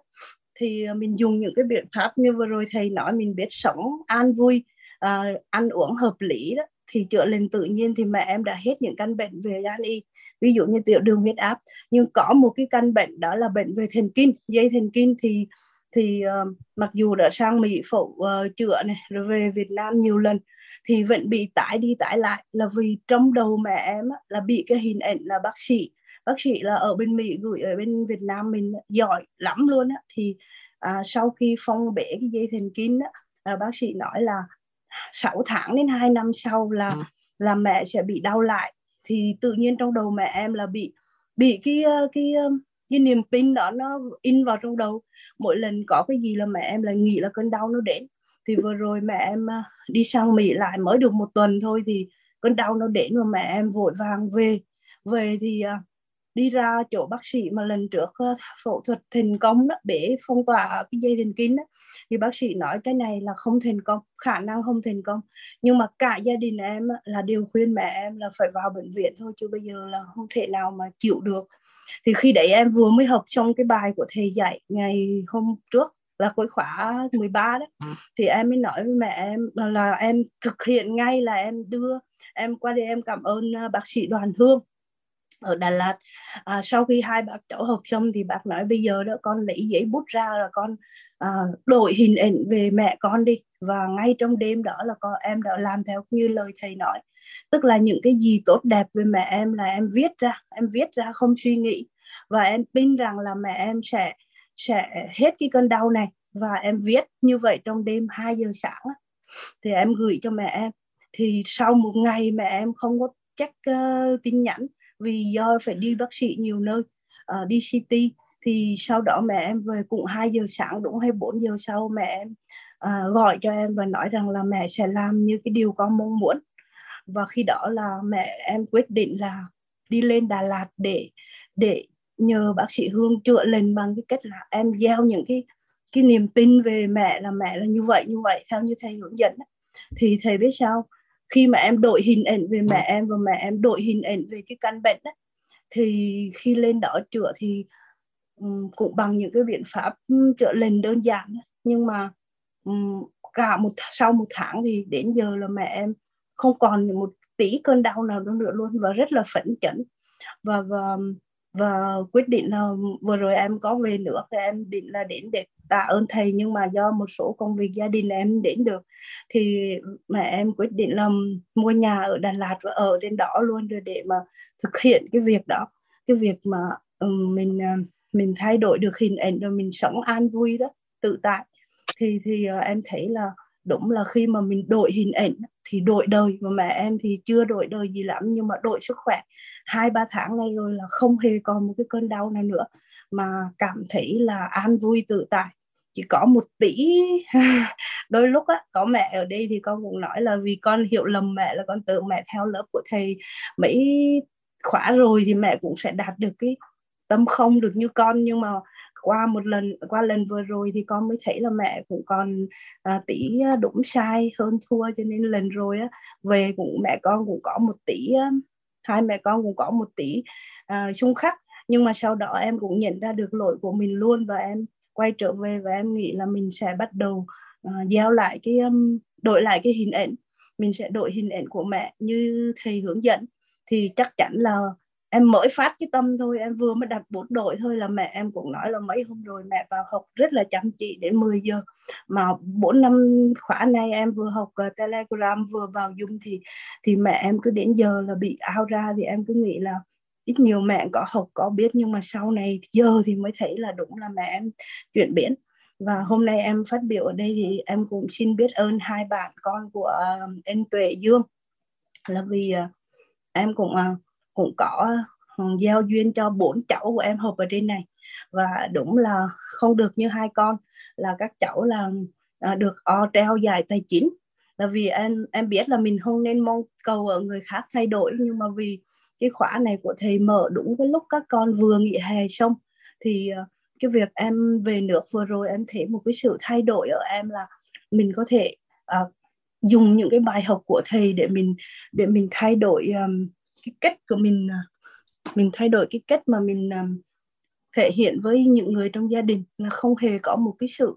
thì mình dùng những cái biện pháp như vừa rồi thầy nói mình biết sống an vui à, ăn uống hợp lý đó thì chữa lành tự nhiên thì mẹ em đã hết những căn bệnh về gan y. Ví dụ như tiểu đường huyết áp nhưng có một cái căn bệnh đó là bệnh về thần kinh dây thần kinh thì thì uh, mặc dù đã sang Mỹ phẫu uh, chữa này rồi về Việt Nam nhiều lần thì vẫn bị tái đi tái lại là vì trong đầu mẹ em á, là bị cái hình ảnh là bác sĩ bác sĩ là ở bên Mỹ gửi ở bên Việt Nam mình giỏi lắm luôn á. Thì à, sau khi phong bể cái dây thần kinh á, à, bác sĩ nói là 6 tháng đến 2 năm sau là ừ. là mẹ sẽ bị đau lại. Thì tự nhiên trong đầu mẹ em là bị bị cái cái cái niềm tin đó nó in vào trong đầu. Mỗi lần có cái gì là mẹ em lại nghĩ là cơn đau nó đến. Thì vừa rồi mẹ em đi sang Mỹ lại mới được một tuần thôi thì cơn đau nó đến và mẹ em vội vàng về. Về thì đi ra chỗ bác sĩ mà lần trước uh, phẫu thuật thành công đó để phong tỏa cái dây thần kinh đó, thì bác sĩ nói cái này là không thành công khả năng không thành công. Nhưng mà cả gia đình em là đều khuyên mẹ em là phải vào bệnh viện thôi chứ bây giờ là không thể nào mà chịu được. Thì khi đấy em vừa mới học xong cái bài của thầy dạy ngày hôm trước là cuối khóa 13 đó thì em mới nói với mẹ em là em thực hiện ngay là em đưa em qua đây em cảm ơn à, bác sĩ Đoàn Hương ở Đà Lạt. À, sau khi hai bác cháu học xong thì bác nói bây giờ đó con lấy giấy bút ra là con à, đổi hình ảnh về mẹ con đi. Và ngay trong đêm đó là con em đã làm theo như lời thầy nói. Tức là những cái gì tốt đẹp về mẹ em là em viết ra em viết ra không suy nghĩ. Và em tin rằng là mẹ em sẽ sẽ hết cái cơn đau này và em viết như vậy trong đêm 2 giờ sáng thì em gửi cho mẹ em. Thì sau một ngày mẹ em không có check uh, tin nhắn vì do phải đi bác sĩ nhiều nơi uh, đi CT thì sau đó mẹ em về cũng 2 giờ sáng đúng hay 4 giờ sau mẹ em uh, gọi cho em và nói rằng là mẹ sẽ làm như cái điều con mong muốn. Và khi đó là mẹ em quyết định là đi lên Đà Lạt để để nhờ bác sĩ Hương chữa lành bằng cái cách là em gieo những cái cái niềm tin về mẹ là mẹ là như vậy như vậy theo như thầy hướng dẫn thì thầy biết sao? Khi mà em đổi hình ảnh về mẹ em và mẹ em đổi hình ảnh về cái căn bệnh đó, thì khi lên đó chữa thì um, cũng bằng những cái biện pháp chữa lành đơn giản nhưng mà um, cả một sau một tháng thì đến giờ là mẹ em không còn một tí cơn đau nào nữa luôn và rất là phấn chấn. Và và và quyết định là vừa rồi em có về nữa thì em định là đến để tạ ơn thầy, nhưng mà do một số công việc gia đình em đến được, thì mẹ em quyết định là mua nhà ở Đà Lạt và ở trên đó luôn rồi để mà thực hiện cái việc đó. Cái việc mà ừ, mình à, mình thay đổi được hình ảnh rồi mình sống an vui đó, tự tại. Thì thì à, em thấy là đúng là khi mà mình đổi hình ảnh thì đổi đời. Mà mẹ em thì chưa đổi đời gì lắm, nhưng mà đổi sức khỏe hai ba tháng nay rồi là không hề còn một cái cơn đau nào nữa mà cảm thấy là an vui tự tại. Chỉ có một tỷ đôi lúc á có mẹ ở đây thì con cũng nói là vì con hiểu lầm mẹ là con tưởng mẹ theo lớp của thầy. Mấy khóa rồi thì mẹ cũng sẽ đạt được cái tâm không được như con nhưng mà qua một lần qua lần vừa rồi thì con mới thấy là mẹ cũng còn à, tỷ đúng sai hơn thua cho nên lần rồi á về cũng mẹ con cũng có một tỷ hai mẹ con cũng có một tỷ à, xung khắc nhưng mà sau đó em cũng nhận ra được lỗi của mình luôn và em quay trở về và em nghĩ là mình sẽ bắt đầu uh, gieo lại cái um, đổi lại cái hình ảnh. Mình sẽ đổi hình ảnh của mẹ như thầy hướng dẫn. Thì chắc chắn là em mới phát cái tâm thôi em vừa mới đặt bút đội thôi là mẹ em cũng nói là mấy hôm rồi mẹ vào học rất là chăm chỉ đến 10 giờ. Mà bốn năm khóa này em vừa học uh, telegram vừa vào dung thì thì mẹ em cứ đến giờ là bị ao ra thì em cứ nghĩ là ít nhiều mẹ có học, có biết, nhưng mà sau này giờ thì mới thấy là đúng là mẹ em chuyển biến. Và hôm nay em phát biểu ở đây thì em cũng xin biết ơn hai bạn con của ờ, em Tuệ Dương. Là vì ờ, em cũng ờ, cũng có giao gieo duyên cho bốn cháu của em học ở trên này. Và đúng là không được như hai con, là các cháu là được o treo dài tài chính. Là vì em em biết là mình không nên mong cầu ở người khác thay đổi, nhưng mà vì cái khóa này của thầy mở đúng cái lúc các con vừa nghỉ hè xong. Thì ờ, cái việc em về nước vừa rồi em thấy một cái sự thay đổi ở em là mình có thể uh, dùng những cái bài học của thầy để mình để mình thay đổi um, cái cách của mình uh, mình thay đổi cái cách mà mình um, thể hiện với những người trong gia đình. Là không hề có một cái sự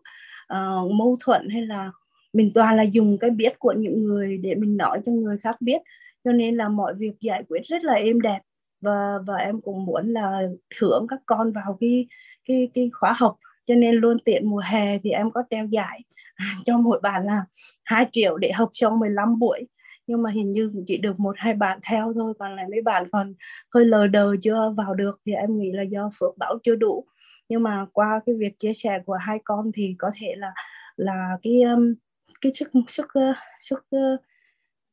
uh, mâu thuẫn hay là mình toàn là dùng cái biết của những người để mình nói cho người khác biết cho nên là mọi việc giải quyết rất là êm đẹp. Và và em cũng muốn là thưởng các con vào cái cái cái khóa học. Cho nên luôn tiện mùa hè thì em có treo giải cho mỗi bạn là 2 triệu để học trong 15 buổi. Nhưng mà hình như chỉ được một, hai bạn theo thôi, còn lại mấy bạn còn hơi lờ đờ chưa vào được thì em nghĩ là do phước bảo chưa đủ. Nhưng mà qua cái việc chia sẻ của hai con thì có thể là là cái um, cái sức sức uh, sức uh,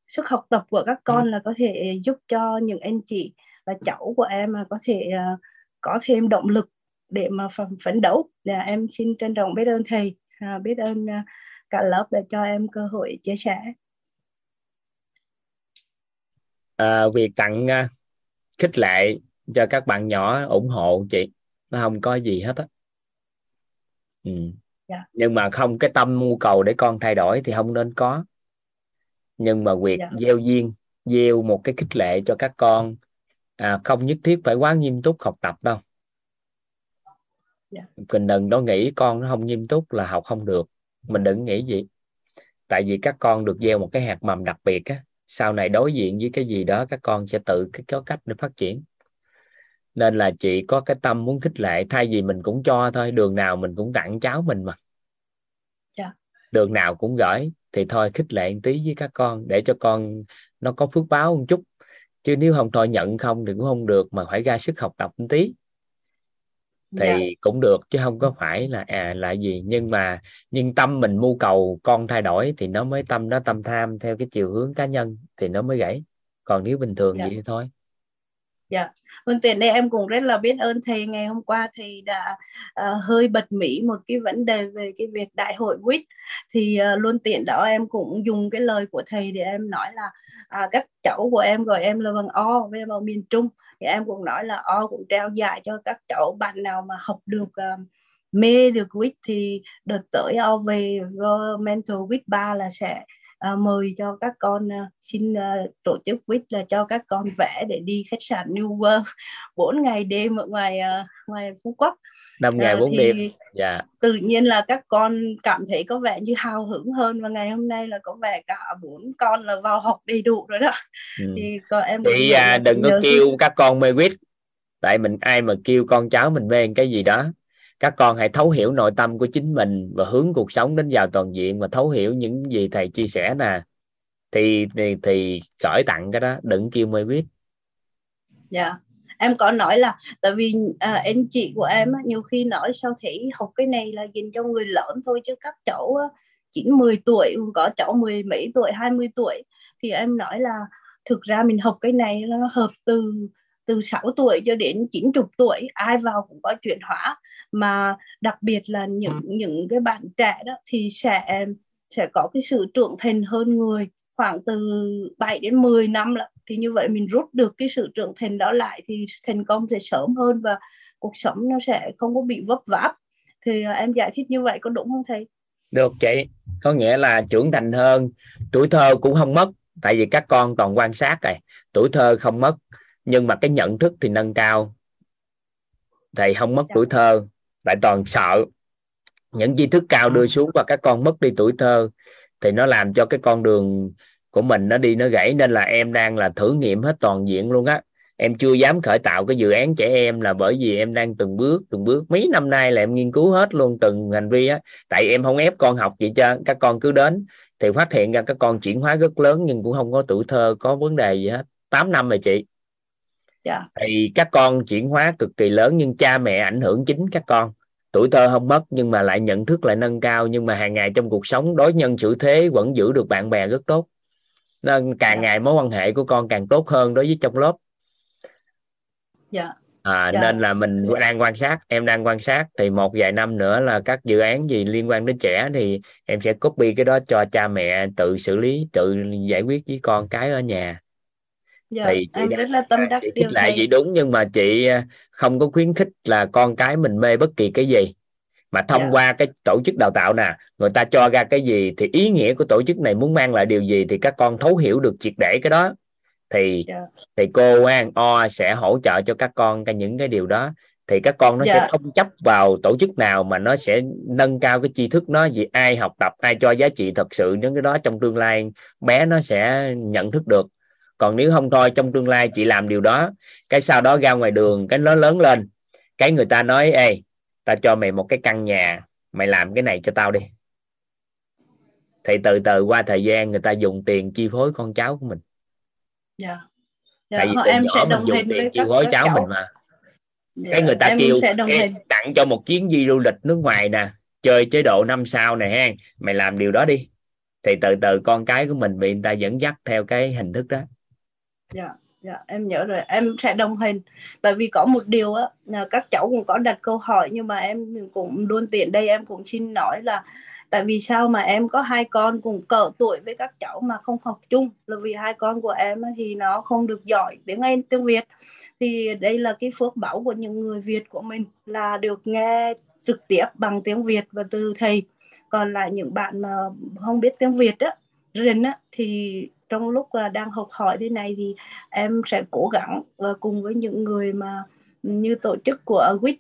sức học tập của các con là có thể giúp cho những anh chị và cháu của em mà có thể uh, có thêm động lực để mà phấn đấu là em xin trân trọng biết ơn thầy uh, biết ơn uh, cả lớp để cho em cơ hội chia sẻ à, việc tặng uh, khích lệ cho các bạn nhỏ ủng hộ chị nó không có gì hết á ừ. yeah. Dạ. nhưng mà không cái tâm mưu cầu để con thay đổi thì không nên có nhưng mà việc. Dạ. gieo duyên gieo một cái khích lệ cho các con à, không nhất thiết phải quá nghiêm túc học tập đâu yeah. Dạ. mình đừng có nghĩ con nó không nghiêm túc là học không được mình đừng nghĩ gì tại vì các con được gieo một cái hạt mầm đặc biệt á sau này đối diện với cái gì đó các con sẽ tự có cách để phát triển nên là chị có cái tâm muốn khích lệ thay vì mình cũng cho thôi đường nào mình cũng tặng cháu mình mà yeah. Dạ. đường nào cũng gửi thì thôi khích lệ một tí với các con để cho con nó có phước báo một chút chứ nếu không thôi nhận không thì cũng không được mà phải ra sức học tập một tí thì yeah. Dạ. cũng được chứ không có phải là à là gì nhưng mà nhưng tâm mình mưu cầu con thay đổi thì nó mới tâm nó tâm tham theo cái chiều hướng cá nhân thì nó mới gãy còn nếu bình thường yeah. Dạ. vậy thôi dạ. Vâng, tiện đây em cũng rất là biết ơn thầy. Ngày hôm qua thầy đã uh, hơi bật mí một cái vấn đề về cái việc đại hội quýt. Thì uh, luôn tiện đó em cũng dùng cái lời của thầy để em nói là uh, các cháu của em gọi em là bằng O với em ở miền Trung. Thì em cũng nói là O cũng trao giải cho các cháu bạn nào mà học được uh, mê được quýt thì đợt tới O về mentor quýt 3 là sẽ à, mời cho các con à, xin à, tổ chức quýt là cho các con vẽ để đi khách sạn New World 4 ngày đêm ở ngoài à, ngoài Phú Quốc. Năm ngày bốn đêm. Dạ. tự nhiên là các con cảm thấy có vẻ như hào hứng hơn và ngày hôm nay là có vẻ cả bốn con là vào học đầy đủ rồi đó. Ừ. thì con em thì à, đừng có kêu các con mê quýt. Tại mình ai mà kêu con cháu mình mê cái gì đó các con hãy thấu hiểu nội tâm của chính mình và hướng cuộc sống đến vào toàn diện và thấu hiểu những gì thầy chia sẻ nè. Thì thì, thì gửi tặng cái đó đừng kêu mới biết dạ. Yeah. em có nói là tại vì à, anh chị của em á, nhiều khi nói sao thể học cái này là dành cho người lớn thôi chứ các cháu chỉ 10 tuổi có cháu mười mấy tuổi 20 tuổi thì em nói là thực ra mình học cái này nó hợp từ từ 6 tuổi cho đến 90 tuổi ai vào cũng có chuyển hóa mà đặc biệt là những những cái bạn trẻ đó thì sẽ sẽ có cái sự trưởng thành hơn người khoảng từ 7 đến 10 năm là thì như vậy mình rút được cái sự trưởng thành đó lại thì thành công sẽ sớm hơn và cuộc sống nó sẽ không có bị vấp váp. Thì à, em giải thích như vậy có đúng không thầy? Được chị. Có nghĩa là trưởng thành hơn tuổi thơ cũng không mất tại vì các con còn quan sát rồi. Tuổi thơ không mất nhưng mà cái nhận thức thì nâng cao. Thầy không mất tuổi thơ tại toàn sợ. Những tri thức cao đưa xuống và các con mất đi tuổi thơ thì nó làm cho cái con đường của mình nó đi nó gãy. Nên là em đang là thử nghiệm hết toàn diện luôn á. Em chưa dám khởi tạo cái dự án trẻ em là bởi vì em đang từng bước từng bước. Mấy năm nay là em nghiên cứu hết luôn từng hành vi á. Tại em không ép con học gì cho các con cứ đến thì phát hiện ra các con chuyển hóa rất lớn nhưng cũng không có tuổi thơ có vấn đề gì hết. 8 năm rồi chị yeah. Dạ. thì các con chuyển hóa cực kỳ lớn nhưng cha mẹ ảnh hưởng chính các con tuổi thơ không mất nhưng mà lại nhận thức lại nâng cao nhưng mà hàng ngày trong cuộc sống đối nhân xử thế vẫn giữ được bạn bè rất tốt nên càng dạ. ngày mối quan hệ của con càng tốt hơn đối với trong lớp dạ à, dạ. nên là mình đang quan sát em đang quan sát thì một vài năm nữa là các dự án gì liên quan đến trẻ thì em sẽ copy cái đó cho cha mẹ tự xử lý tự giải quyết với con cái ở nhà dạ, thì chị em rất là tâm đắc điều lại gì đúng nhưng mà chị à, không có khuyến khích là con cái mình mê bất kỳ cái gì mà thông yeah. Dạ. qua cái tổ chức đào tạo nè người ta cho ra cái gì thì ý nghĩa của tổ chức này muốn mang lại điều gì thì các con thấu hiểu được triệt để cái đó thì yeah. Dạ. thì cô An O sẽ hỗ trợ cho các con cái những cái điều đó thì các con nó yeah. sẽ dạ. không chấp vào tổ chức nào mà nó sẽ nâng cao cái tri thức nó vì ai học tập ai cho giá trị thật sự những cái đó trong tương lai bé nó sẽ nhận thức được còn nếu không thôi trong tương lai chị làm điều đó cái sau đó ra ngoài đường cái nó lớn lên. Cái người ta nói ê ta cho mày một cái căn nhà mày làm cái này cho tao đi. Thì từ từ qua thời gian người ta dùng tiền chi phối con cháu của mình. Dạ. Dạ tại vì em sẽ đồng hành tiền chi phối cháu, cháu. mình mà. Dạ, cái người ta kêu tặng cho một chuyến di du lịch nước ngoài nè chơi chế độ năm sao này ha mày làm điều đó đi. Thì từ từ con cái của mình bị người ta dẫn dắt theo cái hình thức đó dạ dạ em nhớ rồi. Em sẽ đồng hành tại vì có một điều á, là các cháu cũng có đặt câu hỏi, nhưng mà em cũng luôn tiện đây, em cũng xin nói là tại vì sao mà em có hai con cùng cỡ tuổi với các cháu mà không học chung? Là vì hai con của em thì nó không được giỏi tiếng Anh, tiếng Việt. Thì đây là cái phước bảo của những người Việt của mình, là được nghe trực tiếp bằng tiếng Việt và từ thầy. Còn lại những bạn mà không biết tiếng Việt á, rình á, thì trong lúc là đang học hỏi thế này thì em sẽ cố gắng và cùng với những người mà ừ, như tổ chức của WIT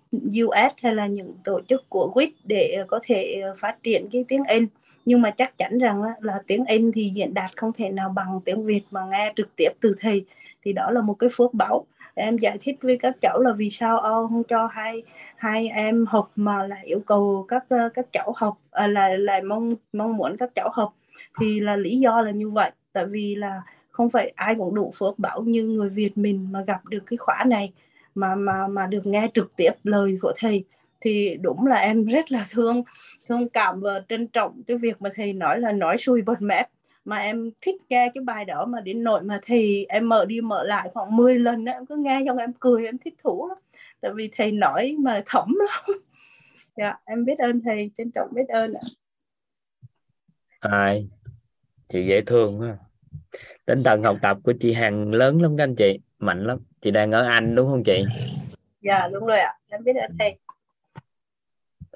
US hay là những tổ chức của WIT để ờ, có thể phát triển cái tiếng Anh. Nhưng mà chắc chắn rằng là tiếng Anh thì diễn đạt không thể nào bằng tiếng Việt mà nghe trực tiếp từ thầy. Thì đó là một cái phước báo. Em giải thích với các cháu là vì sao ông không cho hai hai em học mà lại yêu cầu các các cháu học à, là lại mong mong muốn các cháu học. Thì là lý do là như vậy tại vì là không phải ai cũng đủ phước bảo như người Việt mình mà gặp được cái khóa này mà mà mà được nghe trực tiếp lời của thầy. Thì đúng là em rất là thương thương cảm và trân trọng cái việc mà thầy nói là nói xui bật mép. Mà em thích nghe cái bài đó mà đến nội mà thì em mở đi mở lại khoảng 10 lần đó, em cứ nghe xong em cười em thích thú lắm. Tại vì thầy nói mà thẩm lắm. Dạ em biết ơn thầy trân trọng biết ơn ạ. À, chị dễ thương quá. Tinh thần học tập của chị Hằng lớn lắm các anh chị mạnh lắm. Chị đang ở Anh đúng không chị? Dạ đúng rồi ạ. Em biết ơn thầy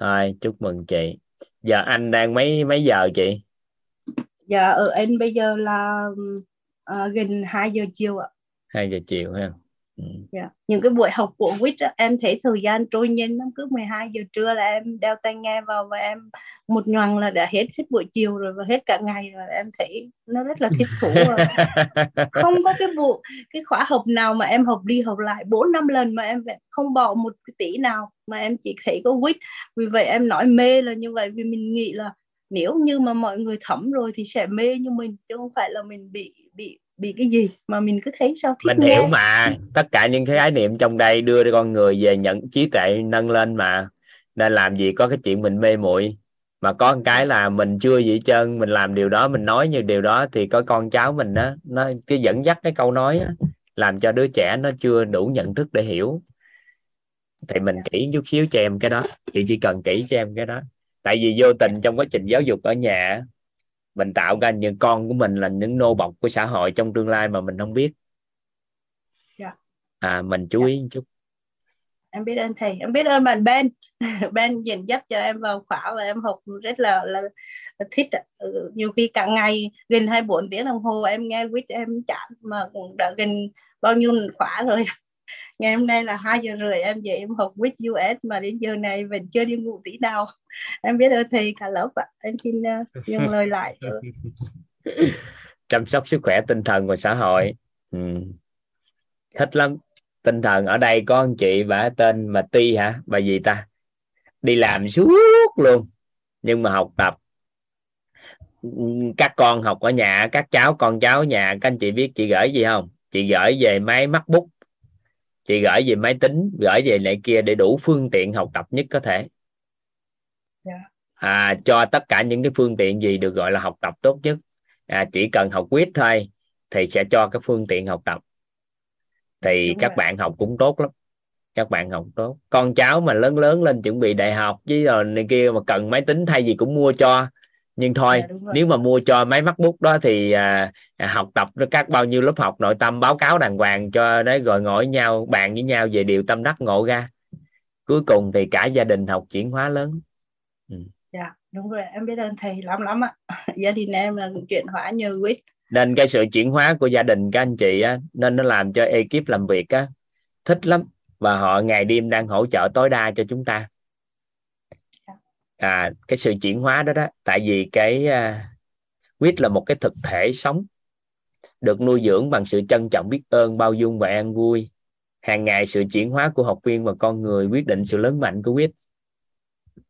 rồi chúc mừng chị. Giờ anh đang mấy mấy giờ chị? Dạ ở anh bây giờ là uh, gần 2 giờ chiều ạ. 2 giờ chiều ha ừ. dạ. những cái buổi học của quýt em thấy thời gian trôi nhanh lắm cứ 12 giờ trưa là em đeo tai nghe vào và em một nhoằng là đã hết hết buổi chiều rồi và hết cả ngày rồi em thấy nó rất là thích thú rồi. không có cái vụ cái khóa học nào mà em học đi học lại bốn năm lần mà em không bỏ một cái tỷ nào mà em chỉ thấy có quýt vì vậy em nói mê là như vậy vì mình nghĩ là nếu như mà mọi người thấm rồi thì sẽ mê như mình chứ không phải là mình bị bị bị cái gì mà mình cứ thấy sao thích mình nghe. hiểu mà. Tất cả những cái khái niệm trong đây đưa con người về nhận trí tuệ nâng lên mà. Nên làm gì có cái chuyện mình mê muội. Mà có một cái là mình chưa gì trơn mình làm điều đó mình nói như điều đó thì có con cháu mình đó nó cái dẫn dắt cái câu nói đó, làm cho đứa trẻ nó chưa đủ nhận thức để hiểu. Thì mình kỹ chút xíu cho em cái đó. Chị chỉ cần kỹ cho em cái đó. Tại vì vô tình trong quá trình giáo dục ở nhà mình tạo ra những con của mình là những nô bọc của xã hội trong tương lai mà mình không biết. Dạ. à mình chú ý một chút. Em biết ơn thầy. Em biết ơn bạn Ben. Ben dẫn dắt cho em vào khóa và em học rất là là, thích. Ừ, nhiều khi cả ngày gần 24 tiếng đồng hồ em nghe quýt em chán mà cũng đã gần bao nhiêu khóa rồi ngày hôm nay là hai giờ rưỡi em về em học with US mà đến giờ này vẫn chưa đi ngủ tí nào. Em biết ơn thầy cả lớp ạ em xin ờ, uh, dừng lời lại. Chăm sóc sức khỏe tinh thần và xã hội. Ừ. thích lắm. Tinh thần ở đây có anh chị bà tên mà ti hả? Bà gì ta? Đi làm suốt luôn nhưng mà học tập. Ừ, các con học ở nhà các cháu con cháu ở nhà các anh chị biết chị gửi gì không? Chị gửi về máy MacBook chị gửi về máy tính gửi về này kia để đủ phương tiện học tập nhất có thể. Dạ. à, cho tất cả những cái phương tiện gì được gọi là học tập tốt nhất. À, chỉ cần học quyết thôi thì sẽ cho các phương tiện học tập. Thì Đúng các rồi. bạn học cũng tốt lắm. Các bạn học tốt. Con cháu mà lớn lớn lên chuẩn bị đại học với rồi này kia mà cần máy tính thay gì cũng mua cho nhưng thôi Dạ, nếu mà mua cho máy MacBook đó thì à, à, học tập các bao nhiêu lớp học nội tâm báo cáo đàng hoàng cho đấy rồi ngồi nhau bàn với nhau về điều tâm đắc ngộ ra. Cuối cùng thì cả gia đình học chuyển hóa lớn. Dạ đúng rồi em biết ơn thầy lắm lắm ạ. Gia đình em là chuyển hóa nhờ quýt nên cái sự chuyển hóa của gia đình các anh chị á, nên nó làm cho ekip làm việc á, thích lắm. Và họ ngày đêm đang hỗ trợ tối đa cho chúng ta à cái sự chuyển hóa đó đó. Tại vì cái à, quyết là một cái thực thể sống được nuôi dưỡng bằng sự trân trọng biết ơn bao dung và an vui. Hàng ngày sự chuyển hóa của học viên và con người quyết định sự lớn mạnh của quyết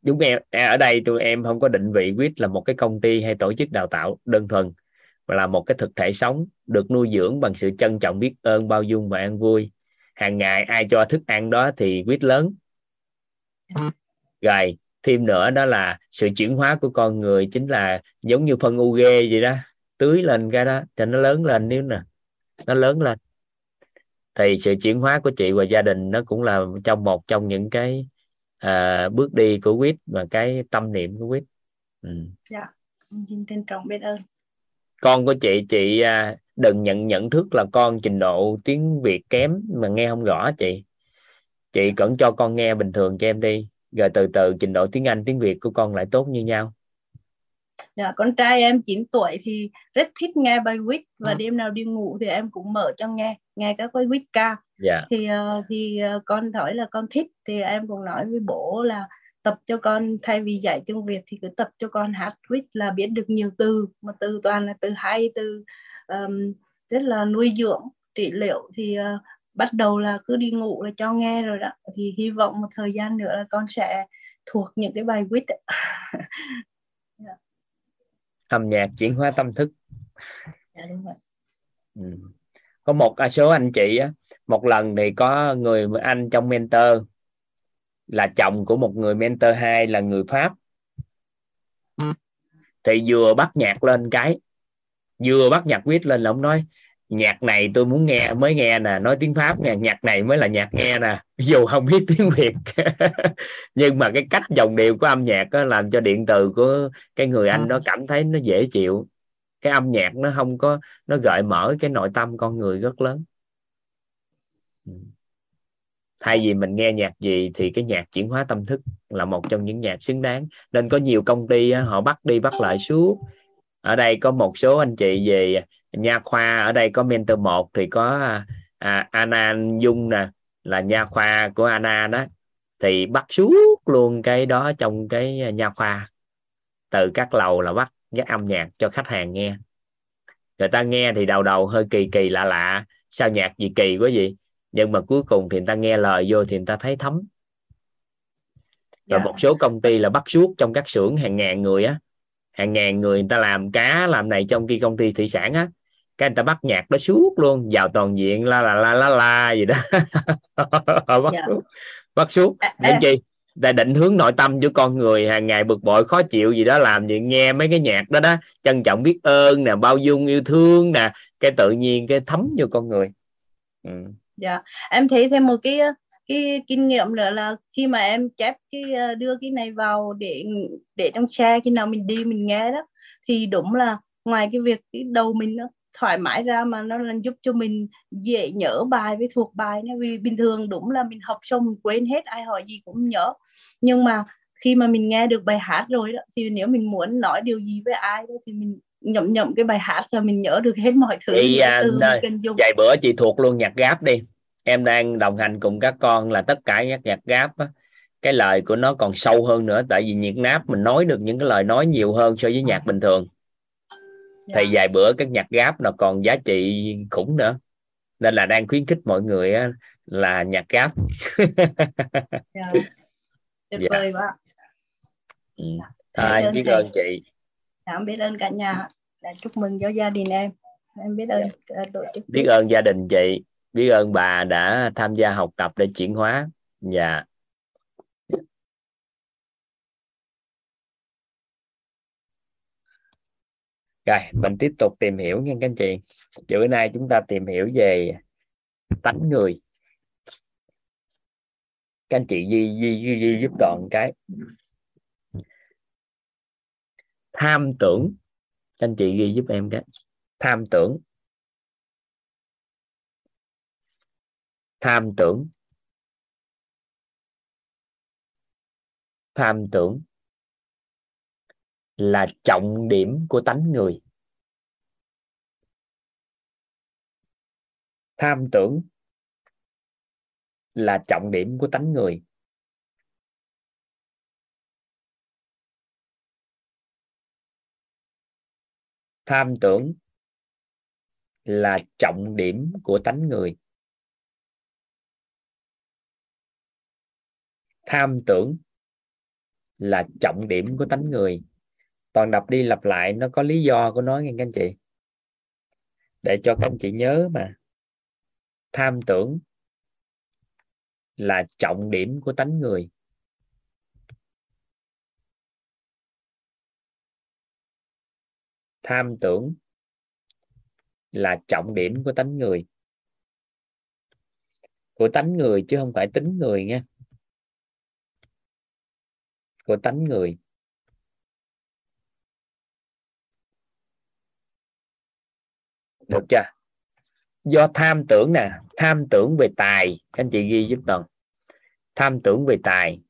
chúng em ở đây tụi em không có định vị quyết là một cái công ty hay tổ chức đào tạo đơn thuần mà là một cái thực thể sống được nuôi dưỡng bằng sự trân trọng biết ơn bao dung và an vui. Hàng ngày ai cho thức ăn đó thì quyết lớn. Rồi thêm nữa đó là sự chuyển hóa của con người chính là giống như phân u ghê vậy đó. Tưới lên cái đó cho nó lớn lên nếu nè. Nó lớn lên. Thì sự chuyển hóa của chị và gia đình nó cũng là trong một trong những cái à, bước đi của quýt và cái tâm niệm của quýt ừ. dạ xin trân trọng biết ơn. Con của chị chị à, đừng nhận nhận thức là con trình độ tiếng Việt kém mà nghe không rõ chị. Chị vẫn cho con nghe bình thường cho em đi rồi từ từ trình độ tiếng Anh tiếng Việt của con lại tốt như nhau. Dạ con trai em 9 tuổi thì rất thích nghe bài quýt và Ừ. đêm nào đi ngủ thì em cũng mở cho nghe nghe các bài quýt ca. Dạ. Thì ờ, thì ờ, con hỏi là con thích thì em cũng nói với bố là tập cho con thay vì dạy tiếng Việt thì cứ tập cho con hát quýt là biết được nhiều từ mà từ toàn là từ hay từ um, rất là nuôi dưỡng trị liệu thì ờ, bắt đầu là cứ đi ngủ là cho nghe rồi đó. Thì hy vọng một thời gian nữa là con sẽ thuộc những cái bài quýt. Ạ. âm nhạc chuyển hóa tâm thức. Dạ đúng rồi. Ừ. có một à, số anh chị á một lần thì có người anh trong mentor là chồng của một người mentor hai là người Pháp. Thì vừa bắt nhạc lên cái vừa bắt nhạc viết lên là ông nói nhạc này tôi muốn nghe mới nghe nè nói tiếng Pháp nè nhạc này mới là nhạc nghe nè. Dù không biết tiếng Việt. Nhưng mà cái cách dòng điệu của âm nhạc đó làm cho điện từ của cái người anh đó cảm thấy nó dễ chịu. Cái âm nhạc nó không có nó gợi mở cái nội tâm con người rất lớn. Ừ. thay vì mình nghe nhạc gì thì cái nhạc chuyển hóa tâm thức là một trong những nhạc xứng đáng. Nên có nhiều công ty họ bắt đi bắt lại suốt. Ở đây có một số anh chị về nha khoa ở đây có mentor một thì có à, Anna Dung nè là nha khoa của Anna đó. Thì bắt suốt luôn cái đó trong cái nha khoa. Từ các lầu là bắt cái âm nhạc cho khách hàng nghe. Người ta nghe thì đầu đầu hơi kỳ kỳ lạ lạ. Sao nhạc gì kỳ quá vậy? Nhưng mà cuối cùng thì người ta nghe lời vô thì người ta thấy thấm. Rồi Dạ. một số công ty là bắt suốt trong các xưởng hàng ngàn người á. Hàng ngàn người người ta làm cá làm này trong khi công ty thủy sản á cái người ta bắt nhạc đó suốt luôn vào toàn diện la la la la la gì đó. Bắt Dạ. suốt bắt suốt. À, nên à. chi? Để định hướng nội tâm của con người hàng ngày bực bội khó chịu gì đó làm gì nghe mấy cái nhạc đó đó. Trân trọng biết ơn nè bao dung yêu thương nè. Cái tự nhiên cái thấm vô con người. Ừ. dạ. Em thấy thêm một cái cái kinh nghiệm nữa là khi mà em chép cái ờ, đưa cái này vào để để trong xe khi nào mình đi mình nghe đó thì đúng là ngoài cái việc cái đầu mình nó thoải mái ra mà nó là giúp cho mình dễ nhớ bài với thuộc bài nữa vì bình thường đúng là mình học xong mình quên hết ai hỏi gì cũng nhớ. Nhưng mà khi mà mình nghe được bài hát rồi đó thì nếu mình muốn nói điều gì với ai đó thì mình nhậm nhậm cái bài hát là mình nhớ được hết mọi thứ. Chị, à, từ nơi- mình cần dùng. vài bữa chị thuộc luôn nhạc gáp đi. Em đang đồng hành cùng các con là tất cả nhạc nhạc gáp á, cái lời của nó còn sâu hơn nữa tại vì nhạc náp mình nói được những cái lời nói nhiều hơn so với nhạc bình thường thì vài bữa các nhạc gáp nó còn giá trị khủng nữa. Nên là đang khuyến khích mọi người á, là nhạc gáp. Dạ. tuyệt Dạ. vời quá. Ừ. thôi biết ơn chị? Dạ, em biết ơn cả nhà. Đã chúc mừng cho gia đình em. Em biết ơn tổ chức biết ơn gia đình chị. Biết ơn bà đã tham gia học tập để chuyển hóa. Dạ rồi mình tiếp tục tìm hiểu nha các anh chị. Bữa nay chúng ta tìm hiểu về tánh người. Các anh chị di di di, di giúp đoạn cái. Tham tưởng. Các anh chị ghi giúp em cái. Tham tưởng. Tham tưởng. Tham tưởng là trọng điểm của tánh người. Tham tưởng là trọng điểm của tánh người. Tham tưởng là trọng điểm của tánh người. Tham tưởng là trọng điểm của tánh người toàn đọc đi lặp lại, nó có lý do của nó nghe các anh chị. Để cho các anh chị nhớ mà. Tham tưởng là trọng điểm của tánh người. Tham tưởng là trọng điểm của tánh người. Của tánh người chứ không phải tính người nha. Của tánh người. Được chưa? Do tham tưởng nè, tham tưởng về tài anh chị ghi giúp toàn tham tưởng về tài.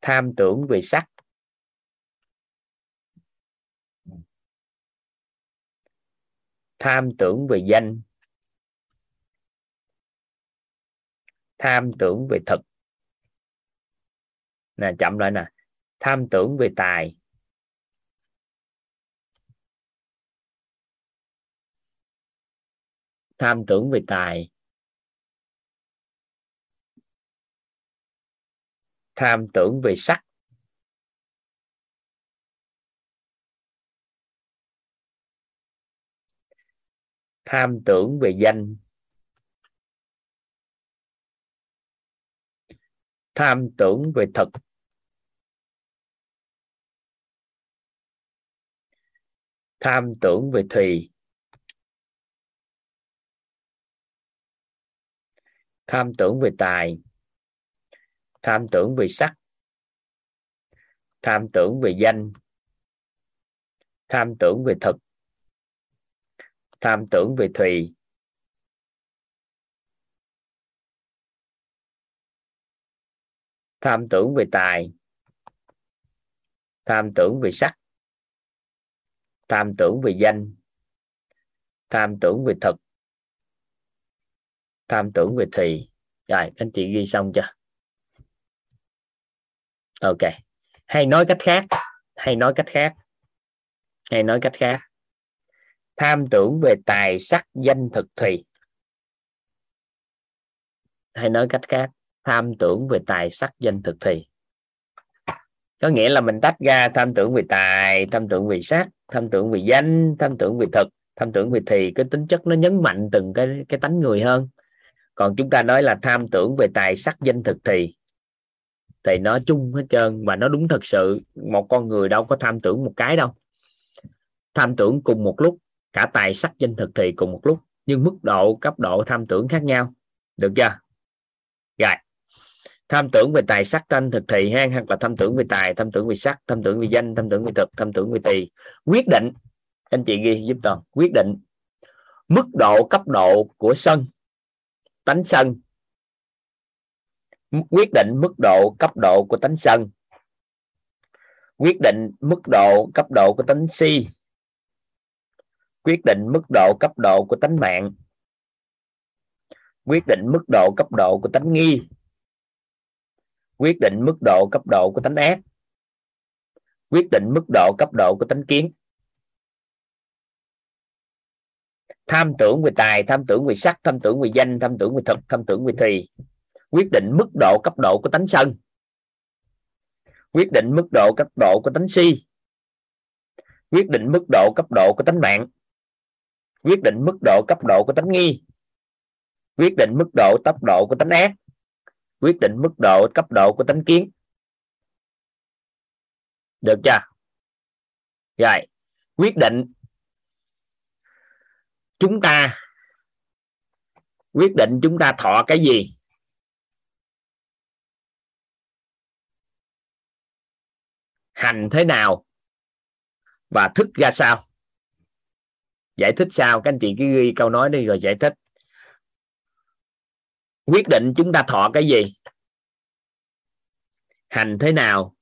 Tham tưởng về sắc. Tham tưởng về danh. Tham tưởng về thực. Nè, chậm lại nè. Tham tưởng về tài. Tham tưởng về tài. Tham tưởng về sắc. Tham tưởng về danh. Tham tưởng về thực. Tham tưởng về thùy. Tham tưởng về tài. Tham tưởng về sắc. Tham tưởng về danh. Tham tưởng về thực. Tham tưởng về thùy. Tham tưởng về tài. Tham tưởng về sắc. Tham tưởng về danh. Tham tưởng về thực tham tưởng về thì rồi, anh chị ghi xong chưa? Ok. Hay nói cách khác. Hay nói cách khác. Hay nói cách khác. Tham tưởng về tài sắc danh thực thùy. Hay nói cách khác. Tham tưởng về tài sắc danh thực thùy. Có nghĩa là mình tách ra tham tưởng về tài, tham tưởng về sắc, tham tưởng về danh, tham tưởng về thực, tham tưởng về thì cái tính chất nó nhấn mạnh từng cái cái tánh người hơn còn chúng ta nói là tham tưởng về tài sắc danh thực thì thì nó chung hết trơn và nó đúng thật sự. Một con người đâu có tham tưởng một cái đâu. Tham tưởng cùng một lúc, cả tài sắc danh thực thì cùng một lúc, nhưng mức độ, cấp độ tham tưởng khác nhau. Được chưa? Rồi. Tham tưởng về tài sắc danh thực thì ha hoặc là tham tưởng về tài, tham tưởng về sắc, tham tưởng về danh, tham tưởng về thực, tham tưởng về tỳ. Quyết định, anh chị ghi giúp toàn. Quyết định mức độ, cấp độ của sân tánh sân. Quyết định mức độ, cấp độ của tánh sân. Quyết định mức độ, cấp độ của tánh si. Quyết định mức độ, cấp độ của tánh mạng. Quyết định mức độ, cấp độ của tánh nghi. Quyết định mức độ, cấp độ của tánh ác. Quyết định mức độ, cấp độ của tánh kiến. Tham tưởng về tài, tham tưởng về sắc, tham tưởng về danh, tham tưởng về thực, tham tưởng về thì quyết định mức độ cấp độ của tánh sân. Quyết định mức độ cấp độ của tánh si. Quyết định mức độ cấp độ của tánh mạng. Quyết định mức độ cấp độ của tánh nghi. Quyết định mức độ cấp độ của tánh ác. Quyết định mức độ cấp độ của tánh kiến. Được chưa? Rồi. Quyết định chúng ta quyết định chúng ta thọ cái gì? Hành thế nào và thức ra sao? Giải thích sao? Các anh chị cứ ghi câu nói đi rồi giải thích. Quyết định chúng ta thọ cái gì? Hành thế nào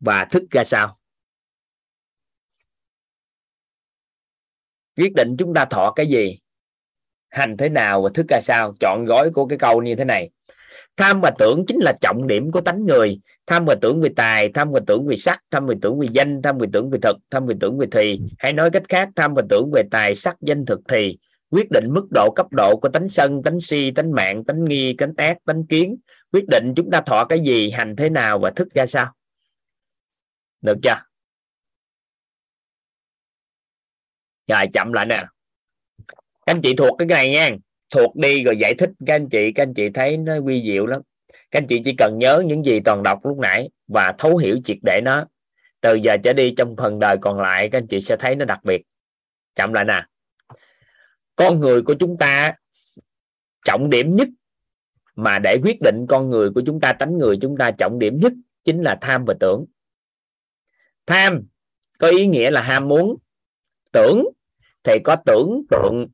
và thức ra sao? Quyết định chúng ta thọ cái gì? Hành thế nào và thức ra sao? Chọn gói của cái câu như thế này. Tham và tưởng chính là trọng điểm của tánh người. Tham và tưởng về tài, tham và tưởng về sắc, tham và tưởng về danh, tham và tưởng về thực, tham và tưởng về thì. Hay nói cách khác, tham và tưởng về tài, sắc, danh, thực, thì. Quyết định mức độ cấp độ của tánh sân, tánh si, tánh mạng, tánh nghi, tánh ác, tánh kiến. Quyết định chúng ta thọ cái gì, hành thế nào và thức ra sao? Được chưa? Rồi, chậm lại nè. Các anh chị thuộc cái này nha. Thuộc đi rồi giải thích. Các anh chị, các anh chị thấy nó quy diệu lắm. Các anh chị chỉ cần nhớ những gì toàn đọc lúc nãy và thấu hiểu triệt để nó. Từ giờ trở đi trong phần đời còn lại, các anh chị sẽ thấy nó đặc biệt. Chậm lại nè. Con người của chúng ta, trọng điểm nhất mà để quyết định con người của chúng ta, tánh người chúng ta trọng điểm nhất chính là tham và tưởng. Tham có ý nghĩa là ham muốn, tưởng thì có tưởng tượng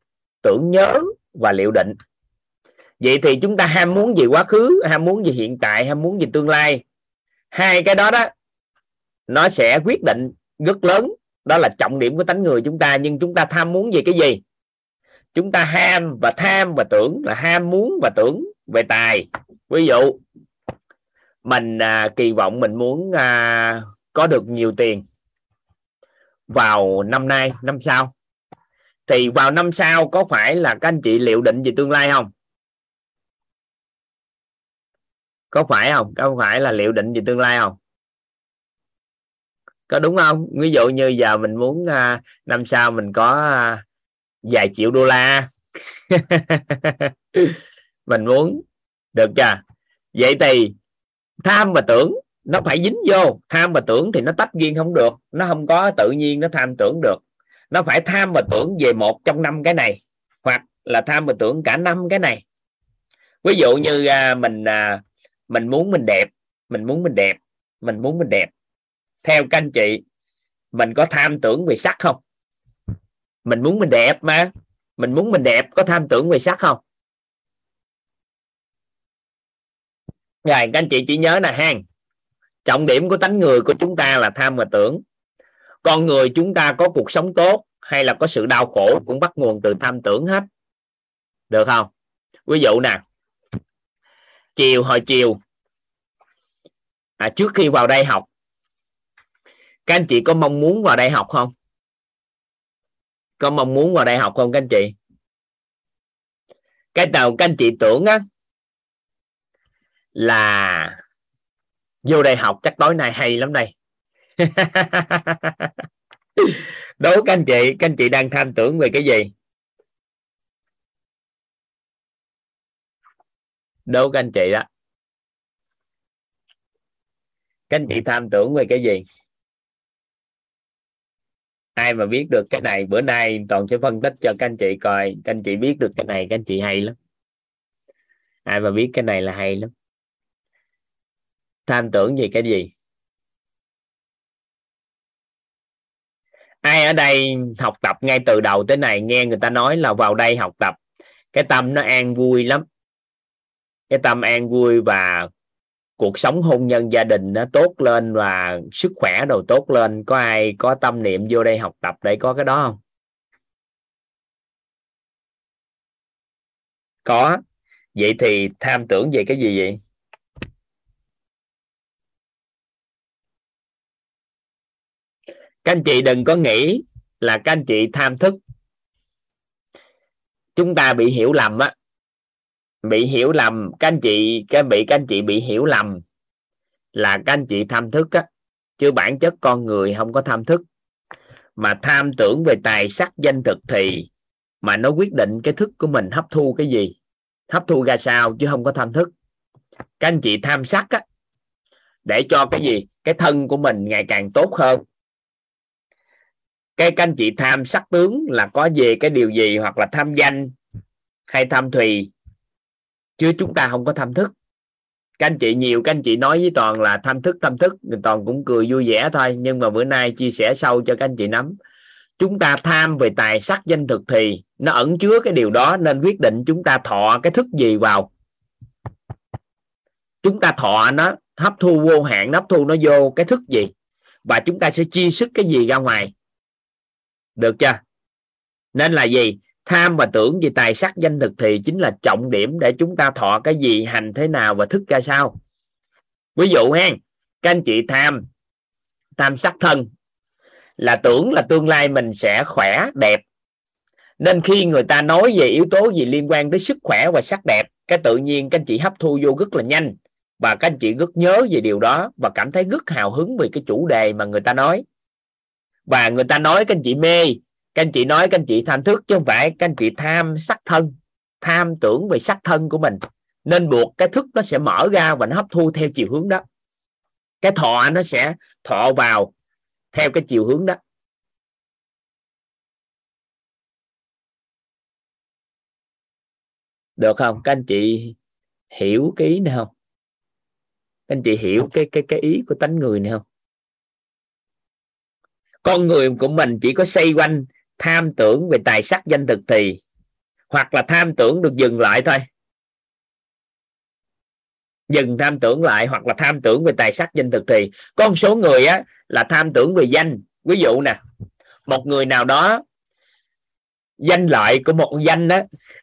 tưởng nhớ và liệu định. Vậy thì chúng ta ham muốn gì quá khứ ham muốn gì hiện tại ham muốn gì tương lai? Hai cái đó đó nó sẽ quyết định rất lớn. Đó là trọng điểm của tánh người chúng ta nhưng chúng ta tham muốn gì cái gì? Chúng ta ham và tham và tưởng là ham muốn và tưởng về tài. Ví dụ mình à, kỳ vọng mình muốn à, có được nhiều tiền vào năm nay năm sau thì vào năm sau có phải là các anh chị liệu định về tương lai không? Có phải không? Có phải là liệu định về tương lai không? Có đúng không? Ví dụ như giờ mình muốn à, năm sau mình có à, vài triệu đô la. Mình muốn được chưa? Vậy thì tham và tưởng nó phải dính vô. Tham và tưởng thì nó tách riêng không được. Nó không có tự nhiên nó tham tưởng được nó phải tham và tưởng về một trong năm cái này hoặc là tham và tưởng cả năm cái này. Ví dụ như à, mình à, mình muốn mình đẹp mình muốn mình đẹp mình muốn mình đẹp. Theo các anh chị mình có tham tưởng về sắc không? Mình muốn mình đẹp mà. Mình muốn mình đẹp có tham tưởng về sắc không? Rồi các anh chị chỉ nhớ là hang trọng điểm của tánh người của chúng ta là tham và tưởng con người chúng ta có cuộc sống tốt hay là có sự đau khổ cũng bắt nguồn từ tham tưởng hết. Được không? Ví dụ nè chiều hồi chiều à, trước khi vào đây học các anh chị có mong muốn vào đây học không? Có mong muốn vào đây học không các anh chị? Cái đầu các anh chị tưởng á là vô đây học chắc tối nay hay lắm đây. đố các anh chị, các anh chị đang tham tưởng về cái gì? Đố các anh chị đó. Các anh chị tham tưởng về cái gì? Ai mà biết được cái này, bữa nay toàn sẽ phân tích cho các anh chị coi. Các anh chị biết được cái này, các anh chị hay lắm. Ai mà biết cái này là hay lắm. Tham tưởng về cái gì? Ai ở đây học tập ngay từ đầu tới này? Nghe người ta nói là vào đây học tập. Cái tâm nó an vui lắm. Cái tâm an vui và cuộc sống hôn nhân gia đình nó tốt lên và sức khỏe đồ tốt lên. Có ai có tâm niệm vô đây học tập để có cái đó không? Có. Vậy thì tham tưởng về cái gì vậy? Các anh chị đừng có nghĩ là các anh chị tham thức. Chúng ta bị hiểu lầm á. Bị hiểu lầm, các anh chị, cái bị các anh chị bị hiểu lầm là các anh chị tham thức á. Chứ bản chất con người không có tham thức. Mà tham tưởng về tài sắc danh thực thì mà nó quyết định cái thức của mình hấp thu cái gì? Hấp thu ra sao chứ không có tham thức? Các anh chị tham sắc á, để cho cái gì? Cái thân của mình ngày càng tốt hơn cái các anh chị tham sắc tướng là có về cái điều gì hoặc là tham danh hay tham thùy, chứ chúng ta không có tham thức. Các anh chị nhiều các anh chị nói với toàn là tham thức tham thức toàn cũng cười vui vẻ thôi. Nhưng mà bữa nay chia sẻ sâu cho các anh chị nắm. Chúng ta tham về tài sắc danh thực thì nó ẩn chứa cái điều đó, nên quyết định chúng ta thọ cái thức gì vào. Chúng ta thọ nó, hấp thu vô hạn, hấp thu nó vô cái thức gì. Và chúng ta sẽ chi sức cái gì ra ngoài được chưa? Nên là gì? Tham và tưởng về tài sắc danh thực thì chính là trọng điểm để chúng ta thọ cái gì hành thế nào và thức ra sao. Ví dụ hen, các anh chị tham tham sắc thân là tưởng là tương lai mình sẽ khỏe đẹp. Nên khi người ta nói về yếu tố gì liên quan tới sức khỏe và sắc đẹp cái tự nhiên các anh chị hấp thu vô rất là nhanh. Và các anh chị rất nhớ về điều đó và cảm thấy rất hào hứng vì cái chủ đề mà người ta nói và người ta nói, các anh chị mê, các anh chị nói, các anh chị tham thức, chứ không phải các anh chị tham sắc thân, tham tưởng về sắc thân của mình. Nên buộc cái thức nó sẽ mở ra và nó hấp thu theo chiều hướng đó. Cái thọ nó sẽ thọ vào theo cái chiều hướng đó. Được không? Các anh chị hiểu cái ý này không? Các anh chị hiểu cái cái cái ý của tánh người này không? Con người của mình chỉ có xoay quanh tham tưởng về tài sắc danh thực thì, hoặc là tham tưởng được dừng lại thôi. Dừng tham tưởng lại hoặc là tham tưởng về tài sắc danh thực thì con số người á, là tham tưởng về danh. Ví dụ nè, một người nào đó danh lợi của một danh đó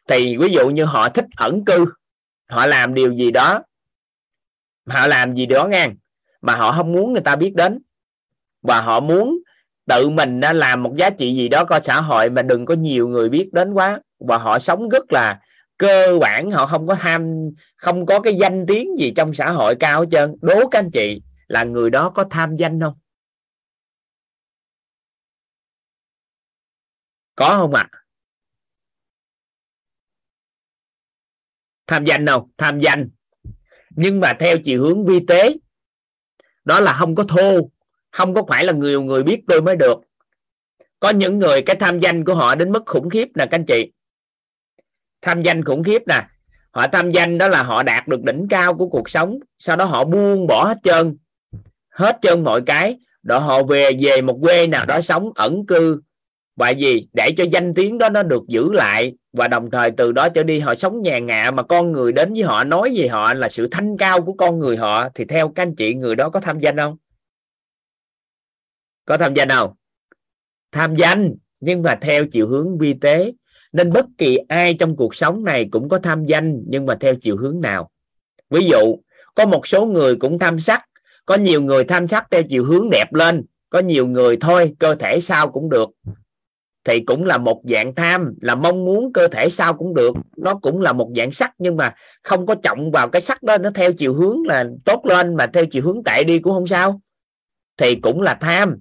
thì ví dụ như họ thích ẩn cư, họ làm điều gì đó, họ làm gì đó ngang, mà họ không muốn người ta biết đến, và họ muốn tự mình làm một giá trị gì đó có xã hội mà đừng có nhiều người biết đến quá. Và họ sống rất là cơ bản, họ không có tham, không có cái danh tiếng gì trong xã hội cao hết trơn. Đố các anh chị là người đó có tham danh không? Có không ạ? À? tham danh không? Tham danh. Nhưng mà theo chiều hướng vi tế, đó là không có thô không có phải là nhiều người biết tôi mới được. Có những người, cái tham danh của họ đến mức khủng khiếp nè, các anh chị. Tham danh khủng khiếp nè. Họ tham danh đó là họ đạt được đỉnh cao của cuộc sống, sau đó họ buông bỏ hết trơn hết trơn mọi cái đó họ về về một quê nào đó sống ẩn cư. Và gì để cho danh tiếng đó nó được giữ lại, và đồng thời từ đó trở đi họ sống nhàn ngạ, mà con người đến với họ, nói về họ là sự thanh cao của con người họ, thì theo các anh chị, người đó có tham danh không? Có tham danh không tham danh, nhưng mà theo chiều hướng vi tế. Nên bất kỳ ai trong cuộc sống này cũng có tham danh, nhưng mà theo chiều hướng nào? Ví dụ, có một số người cũng tham sắc. Có nhiều người tham sắc theo chiều hướng đẹp lên. Có nhiều người thôi, cơ thể sao cũng được. Thì cũng là một dạng tham, là mong muốn cơ thể sao cũng được. Nó cũng là một dạng sắc, nhưng mà không có trọng vào cái sắc đó. Nó theo chiều hướng là tốt lên, mà theo chiều hướng tệ đi cũng không sao. Thì cũng là tham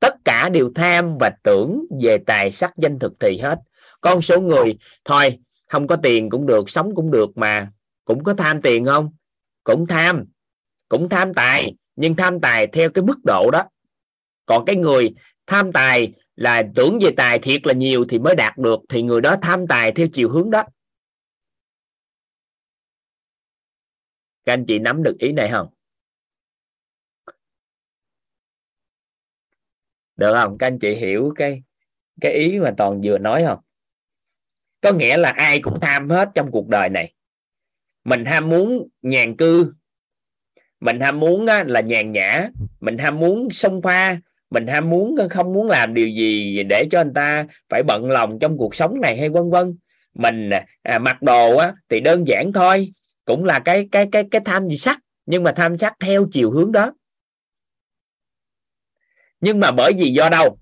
tất cả đều tham và tưởng về tài sắc danh thực thì hết. Con số người, thôi, không có tiền cũng được, sống cũng được mà. Cũng có tham tiền không? Cũng tham. Cũng tham tài, nhưng tham tài theo cái mức độ đó. Còn cái người tham tài là tưởng về tài thiệt là nhiều thì mới đạt được, thì người đó tham tài theo chiều hướng đó. Các anh chị nắm được ý này không? Được không? Các anh chị hiểu cái cái ý mà toàn vừa nói không? Có nghĩa là ai cũng tham hết trong cuộc đời này. Mình ham muốn nhàn cư. Mình ham muốn là nhàn nhã. Mình ham muốn sông pha. Mình ham muốn không muốn làm điều gì để cho anh ta phải bận lòng trong cuộc sống này hay vân vân. Mình à, mặc đồ á, thì đơn giản thôi. Cũng là cái cái cái cái tham gì sắc. Nhưng mà tham sắc theo chiều hướng đó nhưng mà bởi vì do đâu?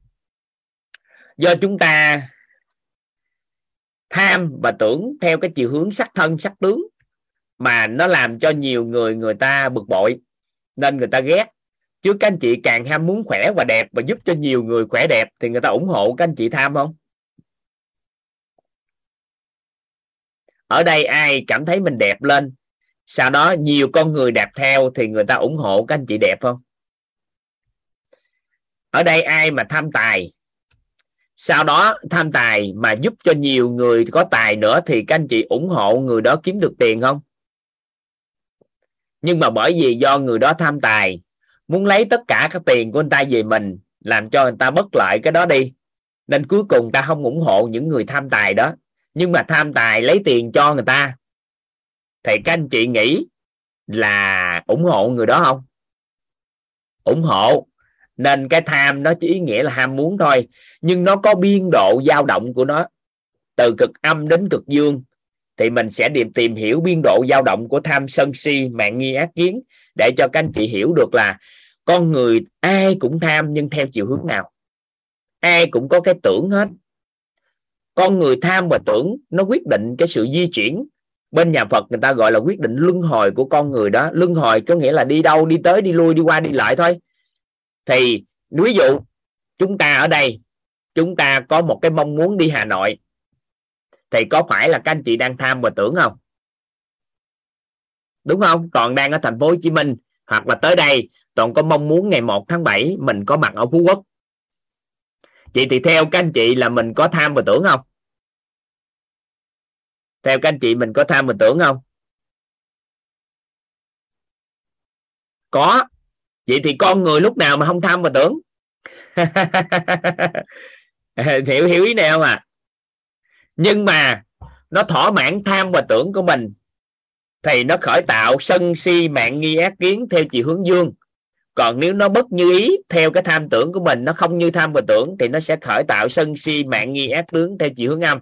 Do chúng ta tham và tưởng theo cái chiều hướng sắc thân, sắc tướng mà nó làm cho nhiều người người ta bực bội, nên người ta ghét. Chứ các anh chị càng ham muốn khỏe và đẹp và giúp cho nhiều người khỏe đẹp thì người ta ủng hộ các anh chị tham không? Ở đây ai cảm thấy mình đẹp lên, sau đó nhiều con người đẹp theo thì người ta ủng hộ các anh chị đẹp không? Ở đây ai mà tham tài? Sau đó tham tài mà giúp cho nhiều người có tài nữa thì các anh chị ủng hộ người đó kiếm được tiền không? Nhưng mà bởi vì do người đó tham tài, muốn lấy tất cả các tiền của anh ta về mình, làm cho người ta bất lợi cái đó đi. Nên cuối cùng ta không ủng hộ những người tham tài đó. Nhưng mà tham tài lấy tiền cho người ta. Thì các anh chị nghĩ là ủng hộ người đó không? Ủng hộ nên cái tham nó chỉ ý nghĩa là ham muốn thôi. Nhưng nó có biên độ dao động của nó. Từ cực âm đến cực dương. Thì mình sẽ điểm tìm hiểu biên độ dao động của tham sân si, mạng nghi ác kiến. Để cho các anh chị hiểu được là con người ai cũng tham nhưng theo chiều hướng nào. Ai cũng có cái tưởng hết. Con người tham và tưởng, nó quyết định cái sự di chuyển. Bên nhà Phật người ta gọi là quyết định luân hồi của con người đó. Luân hồi có nghĩa là đi đâu, đi tới, đi lui, đi qua, đi lại thôi thì ví dụ chúng ta ở đây, chúng ta có một cái mong muốn đi Hà Nội, thì có phải là các anh chị đang tham và tưởng không? Đúng không? Còn đang ở thành phố Hồ Chí Minh hoặc là tới đây, toàn có mong muốn ngày 1 tháng 7 mình có mặt ở Phú Quốc. Vậy thì theo các anh chị là mình có tham và tưởng không? Theo các anh chị mình có tham và tưởng không? Có vậy thì con người lúc nào mà không tham và tưởng? Hiểu hiểu ý nào mà nhưng mà nó thỏa mãn tham và tưởng của mình, thì nó khởi tạo sân si mạng nghi ác kiến theo chiều hướng dương. Còn nếu nó bất như ý theo cái tham tưởng của mình, nó không như tham và tưởng, thì nó sẽ khởi tạo sân si mạng nghi ác tướng theo chiều hướng âm.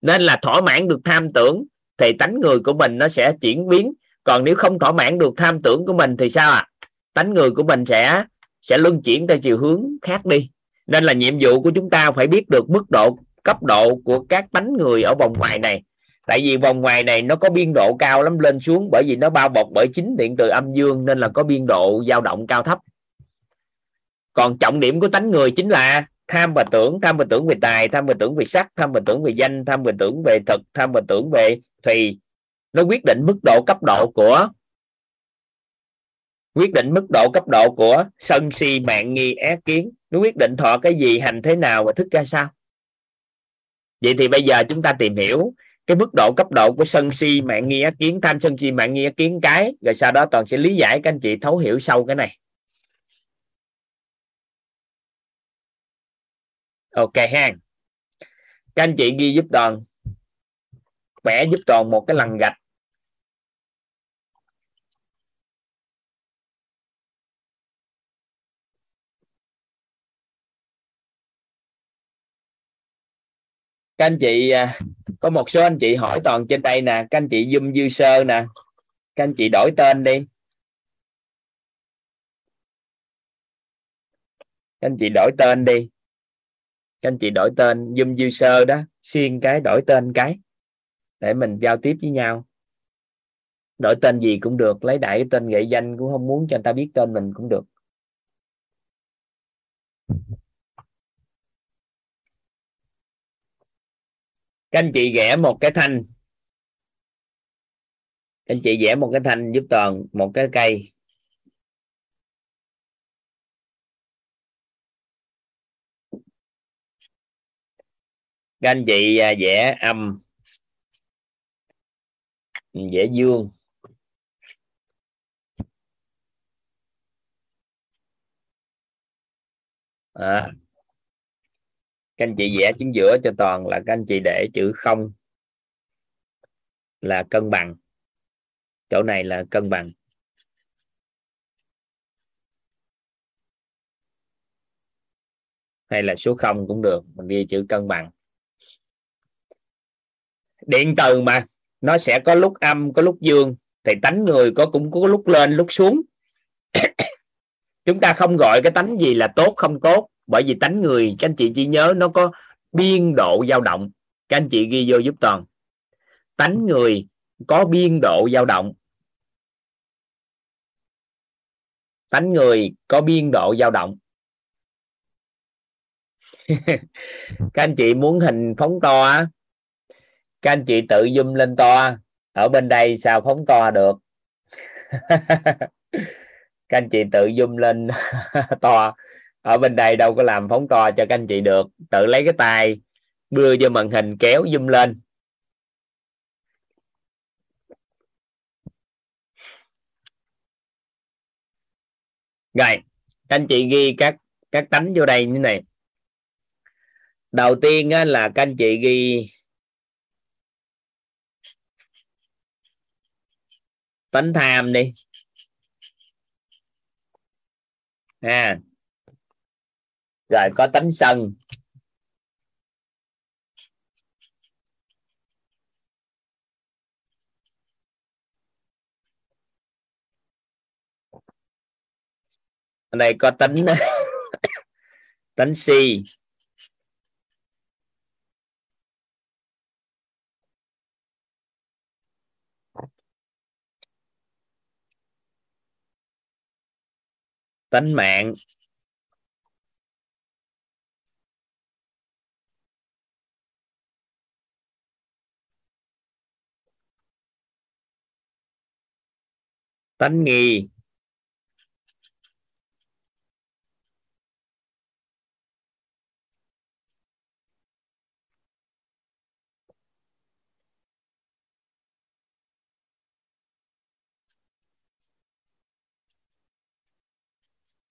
Nên là thỏa mãn được tham tưởng, thì tánh người của mình nó sẽ chuyển biến còn nếu không thỏa mãn được tham tưởng của mình thì sao ạ? À? tánh người của mình sẽ sẽ luân chuyển theo chiều hướng khác đi. Nên là nhiệm vụ của chúng ta phải biết được mức độ, cấp độ của các tánh người ở vòng ngoài này. Tại vì vòng ngoài này nó có biên độ cao lắm, lên xuống bởi vì nó bao bọc bởi chính điện từ âm dương nên là có biên độ dao động cao thấp. Còn trọng điểm của tánh người chính là tham và tưởng, tham và tưởng về tài, tham và tưởng về sắc, tham và tưởng về danh, tham và tưởng về thực, tham và tưởng về thùy nó quyết định mức độ cấp độ của, quyết định mức độ cấp độ của sân si mạng nghi ác kiến. Nó quyết định thọ cái gì, hành thế nào và thức ra sao. Vậy thì bây giờ chúng ta tìm hiểu cái mức độ cấp độ của sân si mạng nghi ác kiến, tham sân si mạng nghi ác kiến cái. Rồi sau đó toàn sẽ lý giải các anh chị thấu hiểu sâu cái này. Ok ha. Các anh chị ghi giúp toàn, vẽ giúp toàn một cái lần gạch. Các anh chị à, có một số anh chị hỏi toàn trên đây nè, các anh chị zoom dư sơ nè, các anh chị đổi tên đi. Các anh chị đổi tên đi. Các anh chị đổi tên, zoom sơ đó xuyên cái, đổi tên cái, để mình giao tiếp với nhau. Đổi tên gì cũng được, lấy đại cái tên nghệ danh cũng không muốn cho người ta biết tên mình cũng được. các anh chị vẽ một cái thanh. Các anh chị vẽ một cái thanh giúp toàn một cái cây. Các anh chị à, vẽ âm. Vẽ dương. À, các anh chị vẽ chính giữa cho toàn là các anh chị để chữ không là cân bằng. Chỗ này là cân bằng. Hay là số 0 cũng được, mình ghi chữ cân bằng. Điện từ mà, nó sẽ có lúc âm, có lúc dương. Thì tánh người có cũng có lúc lên, lúc xuống. Chúng ta không gọi cái tánh gì là tốt, không tốt bởi vì tánh người, các anh chị chỉ nhớ nó có biên độ dao động. Các anh chị ghi vô giúp toàn. Tánh người có biên độ dao động. Tánh người có biên độ dao động. Các anh chị muốn hình phóng to á, các anh chị tự zoom lên to ở bên đây sao phóng to được? Các anh chị tự zoom lên to ở bên đây đâu có làm phóng to cho các anh chị được. Tự lấy cái tay đưa cho màn hình kéo zoom lên. Rồi các anh chị ghi các các tánh vô đây như này. Đầu tiên á, là các anh chị ghi tánh tham đi. À rồi có tánh sân. Ở đây có tính tính si tính mạng. Tánh nghi.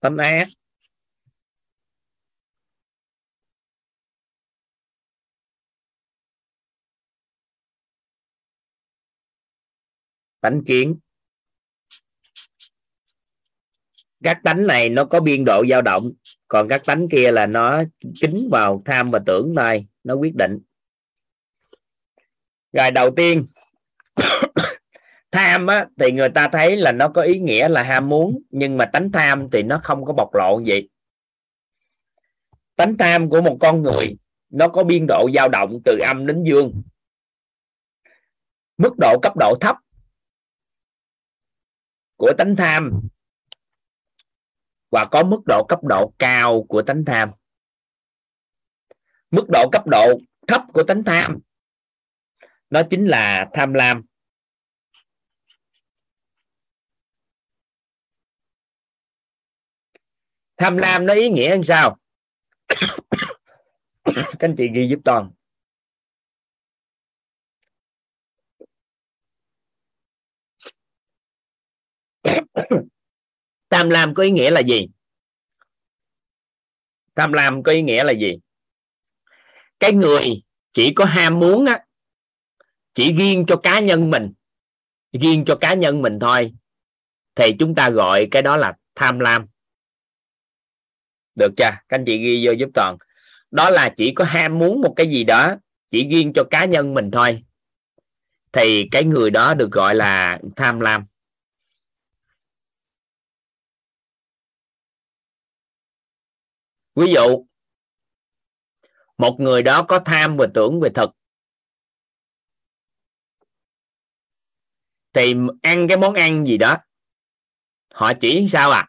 Tánh ác. Tánh kiến. Các tánh này nó có biên độ dao động còn các tánh kia là nó kính vào tham và tưởng thôi nó quyết định. Rồi đầu tiên tham á, thì người ta thấy là nó có ý nghĩa là ham muốn nhưng mà tánh tham thì nó không có bộc lộ gì. Tánh tham của một con người nó có biên độ dao động từ âm đến dương. Mức độ cấp độ thấp của tánh tham và có mức độ cấp độ cao của tánh tham. Mức độ cấp độ thấp của tánh tham, nó chính là tham lam. Tham lam nó ý nghĩa như sao? Các anh chị ghi giúp toàn tham lam có ý nghĩa là gì? Tham lam có ý nghĩa là gì? Cái người chỉ có ham muốn á, chỉ riêng cho cá nhân mình, riêng cho cá nhân mình thôi, thì chúng ta gọi cái đó là tham lam. Được chưa? Các anh chị ghi vô giúp toàn. Đó là chỉ có ham muốn một cái gì đó, chỉ riêng cho cá nhân mình thôi, thì cái người đó được gọi là tham lam. Ví dụ, một người đó có tham và tưởng về thực thì ăn cái món ăn gì đó, họ chỉ sao à?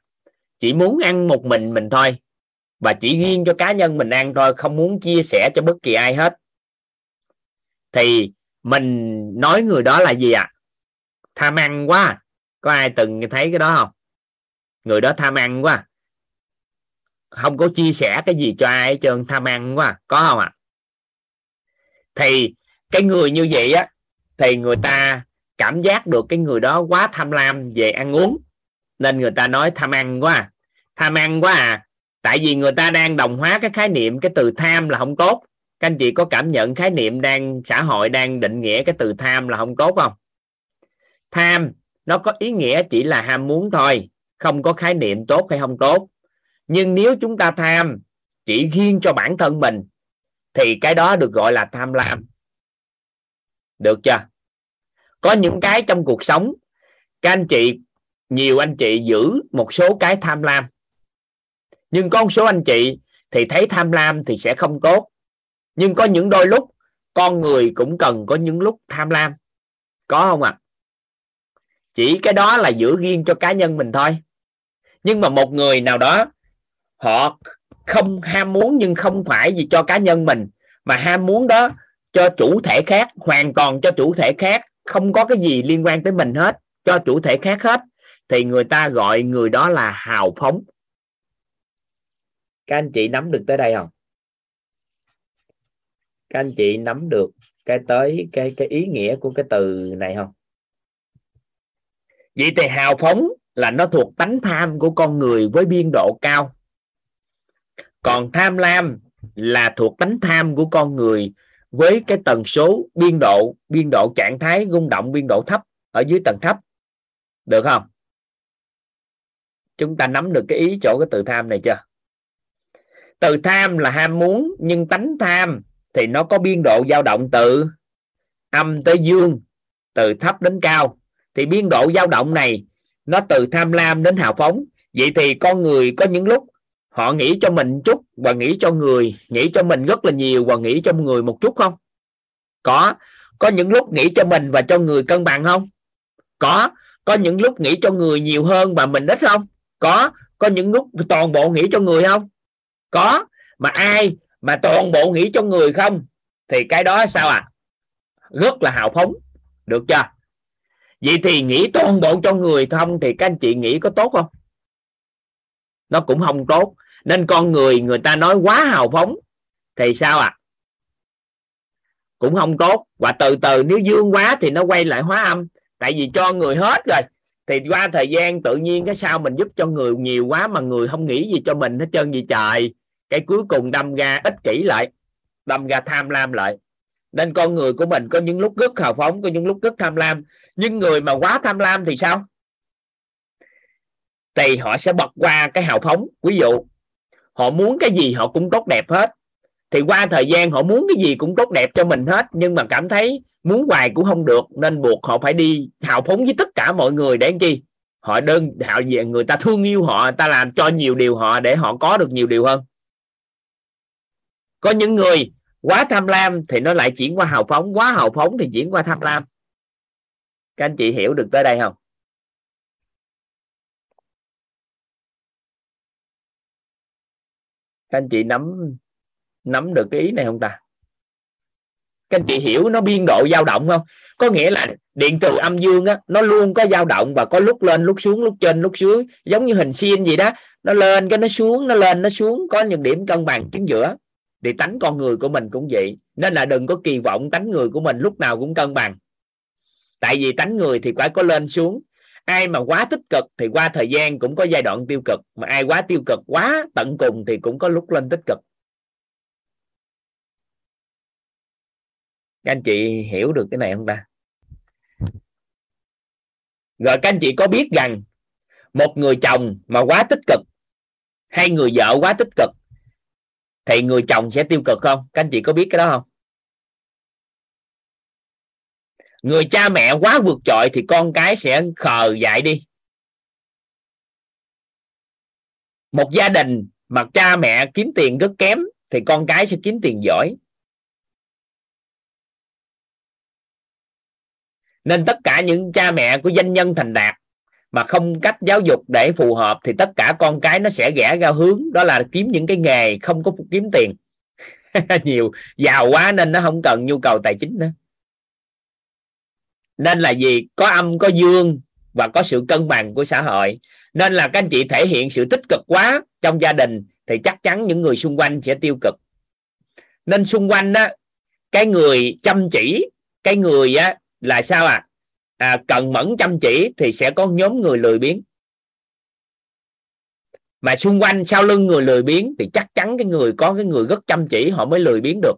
Chỉ muốn ăn một mình mình thôi, và chỉ riêng cho cá nhân mình ăn thôi, không muốn chia sẻ cho bất kỳ ai hết. Thì mình nói người đó là gì ạ à? tham ăn quá. Có ai từng thấy cái đó không? Người đó tham ăn quá không có chia sẻ cái gì cho ai hết trơn, tham ăn quá à. có không ạ? À? thì cái người như vậy á, thì người ta cảm giác được cái người đó quá tham lam về ăn uống. Nên người ta nói tham ăn quá à. tham ăn quá à. Tại vì người ta đang đồng hóa cái khái niệm, cái từ tham là không tốt. Các anh chị có cảm nhận khái niệm đang, xã hội đang định nghĩa cái từ tham là không tốt không? Tham, nó có ý nghĩa chỉ là ham muốn thôi. Không có khái niệm tốt hay không tốt nhưng nếu chúng ta tham chỉ riêng cho bản thân mình, thì cái đó được gọi là tham lam. Được chưa? Có những cái trong cuộc sống, các anh chị, nhiều anh chị giữ một số cái tham lam. Nhưng có một số anh chị thì thấy tham lam thì sẽ không tốt. Nhưng có những đôi lúc, con người cũng cần có những lúc tham lam. Có không ạ? À? chỉ cái đó là giữ riêng cho cá nhân mình thôi. Nhưng mà một người nào đó họ không ham muốn nhưng không phải gì cho cá nhân mình, mà ham muốn đó cho chủ thể khác, hoàn toàn cho chủ thể khác, không có cái gì liên quan tới mình hết, cho chủ thể khác hết. Thì người ta gọi người đó là hào phóng. Các anh chị nắm được tới đây không? Các anh chị nắm được cái tới cái cái ý nghĩa của cái từ này không? Vậy thì hào phóng là nó thuộc tánh tham của con người với biên độ cao còn tham lam là thuộc tánh tham của con người với cái tần số biên độ biên độ trạng thái rung động, biên độ thấp ở dưới tầng thấp. Được không? Chúng ta nắm được cái ý chỗ cái từ tham này chưa? Từ tham là ham muốn, nhưng tánh tham thì nó có biên độ dao động từ âm tới dương, từ thấp đến cao. Thì biên độ dao động này nó từ tham lam đến hào phóng. Vậy thì con người có những lúc họ nghĩ cho mình chút và nghĩ cho người, nghĩ cho mình rất là nhiều và nghĩ cho người một chút không? Có. Có những lúc nghĩ cho mình và cho người cân bằng không? Có. Có những lúc nghĩ cho người nhiều hơn và mình ít không? Có. Có những lúc toàn bộ nghĩ cho người không? Có. Mà ai mà toàn bộ nghĩ cho người không? Thì cái đó sao à? Rất là hào phóng. Được chưa? Vậy thì nghĩ toàn bộ cho người không thì các anh chị nghĩ có tốt không? Nó cũng không tốt nên con người người ta nói quá hào phóng, thì sao à? Cũng không tốt. Và từ từ, nếu dương quá thì nó quay lại hóa âm. Tại vì cho người hết rồi. Thì qua thời gian tự nhiên cái sao mình giúp cho người nhiều quá mà người không nghĩ gì cho mình hết trơn gì trời. Cái cuối cùng đâm ra ích kỷ lại, đâm ra tham lam lại. Nên con người của mình có những lúc rất hào phóng, có những lúc rất tham lam. Nhưng người mà quá tham lam thì sao? Thì họ sẽ bật qua cái hào phóng. Ví dụ họ muốn cái gì họ cũng tốt đẹp hết. Thì qua thời gian họ muốn cái gì cũng tốt đẹp cho mình hết, nhưng mà cảm thấy muốn hoài cũng không được, nên buộc họ phải đi hào phóng với tất cả mọi người để chi? Họ đơn họ về người ta thương yêu họ ta làm cho nhiều điều họ để họ có được nhiều điều hơn. Có những người quá tham lam thì nó lại chuyển qua hào phóng, quá hào phóng thì chuyển qua tham lam. Các anh chị hiểu được tới đây không? Các anh chị nắm nắm được cái ý này không ta? Các anh chị hiểu nó biên độ dao động không? Có nghĩa là điện từ âm dương á, nó luôn có dao động và có lúc lên, lúc xuống, lúc trên, lúc dưới. Giống như hình xiên gì đó, nó lên cái nó xuống, nó lên, nó xuống. Có những điểm cân bằng chính giữa. Thì tánh con người của mình cũng vậy. Nên là đừng có kỳ vọng tánh người của mình lúc nào cũng cân bằng. Tại vì tánh người thì phải có lên xuống ai mà quá tích cực thì qua thời gian cũng có giai đoạn tiêu cực, mà ai quá tiêu cực, quá tận cùng thì cũng có lúc lên tích cực. Các anh chị hiểu được cái này không ta? Rồi các anh chị có biết rằng một người chồng mà quá tích cực hay người vợ quá tích cực, thì người chồng sẽ tiêu cực không? Các anh chị có biết cái đó không? Người cha mẹ quá vượt trội thì con cái sẽ khờ dại đi. Một gia đình mà cha mẹ kiếm tiền rất kém thì con cái sẽ kiếm tiền giỏi. Nên tất cả những cha mẹ của doanh nhân thành đạt mà không cách giáo dục để phù hợp thì tất cả con cái nó sẽ rẽ ra hướng, đó là kiếm những cái nghề không có kiếm tiền. Nhiều, giàu quá nên nó không cần nhu cầu tài chính nữa nên là gì? Có âm có dương và có sự cân bằng của xã hội. Nên là các anh chị thể hiện sự tích cực quá trong gia đình thì chắc chắn những người xung quanh sẽ tiêu cực. Nên xung quanh đó cái người chăm chỉ cái người á là sao à, à cần mẫn chăm chỉ thì sẽ có nhóm người lười biếng. Mà xung quanh sau lưng người lười biếng thì chắc chắn cái người có cái người rất chăm chỉ họ mới lười biếng được.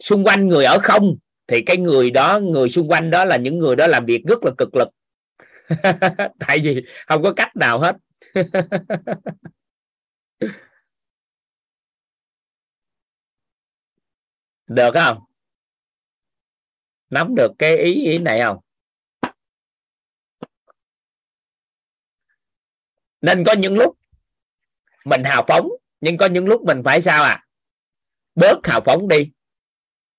Xung quanh người ở không, thì cái người đó, người xung quanh đó là những người đó làm việc rất là cực lực. Tại vì không có cách nào hết. Được không? Nắm được cái ý ý này không? Nên có những lúc mình hào phóng, nhưng có những lúc mình phải sao à? Bớt hào phóng đi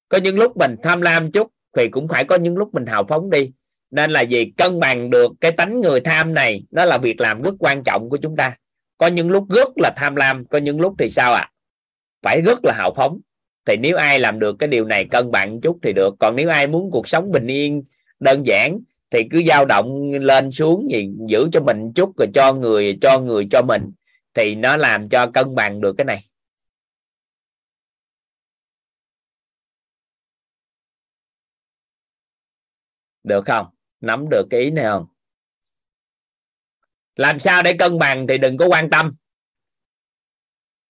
có những lúc mình tham lam chút thì cũng phải có những lúc mình hào phóng đi. Nên là gì cân bằng được cái tánh người tham này, nó là việc làm rất quan trọng của chúng ta. Có những lúc rất là tham lam, có những lúc thì sao ạ? À? phải rất là hào phóng. Thì nếu ai làm được cái điều này cân bằng chút thì được. Còn nếu ai muốn cuộc sống bình yên, đơn giản thì cứ dao động lên xuống gì, giữ cho mình chút, rồi cho người cho người, cho mình. Thì nó làm cho cân bằng được cái này. Được không? Nắm được cái ý này không? Làm sao để cân bằng thì đừng có quan tâm.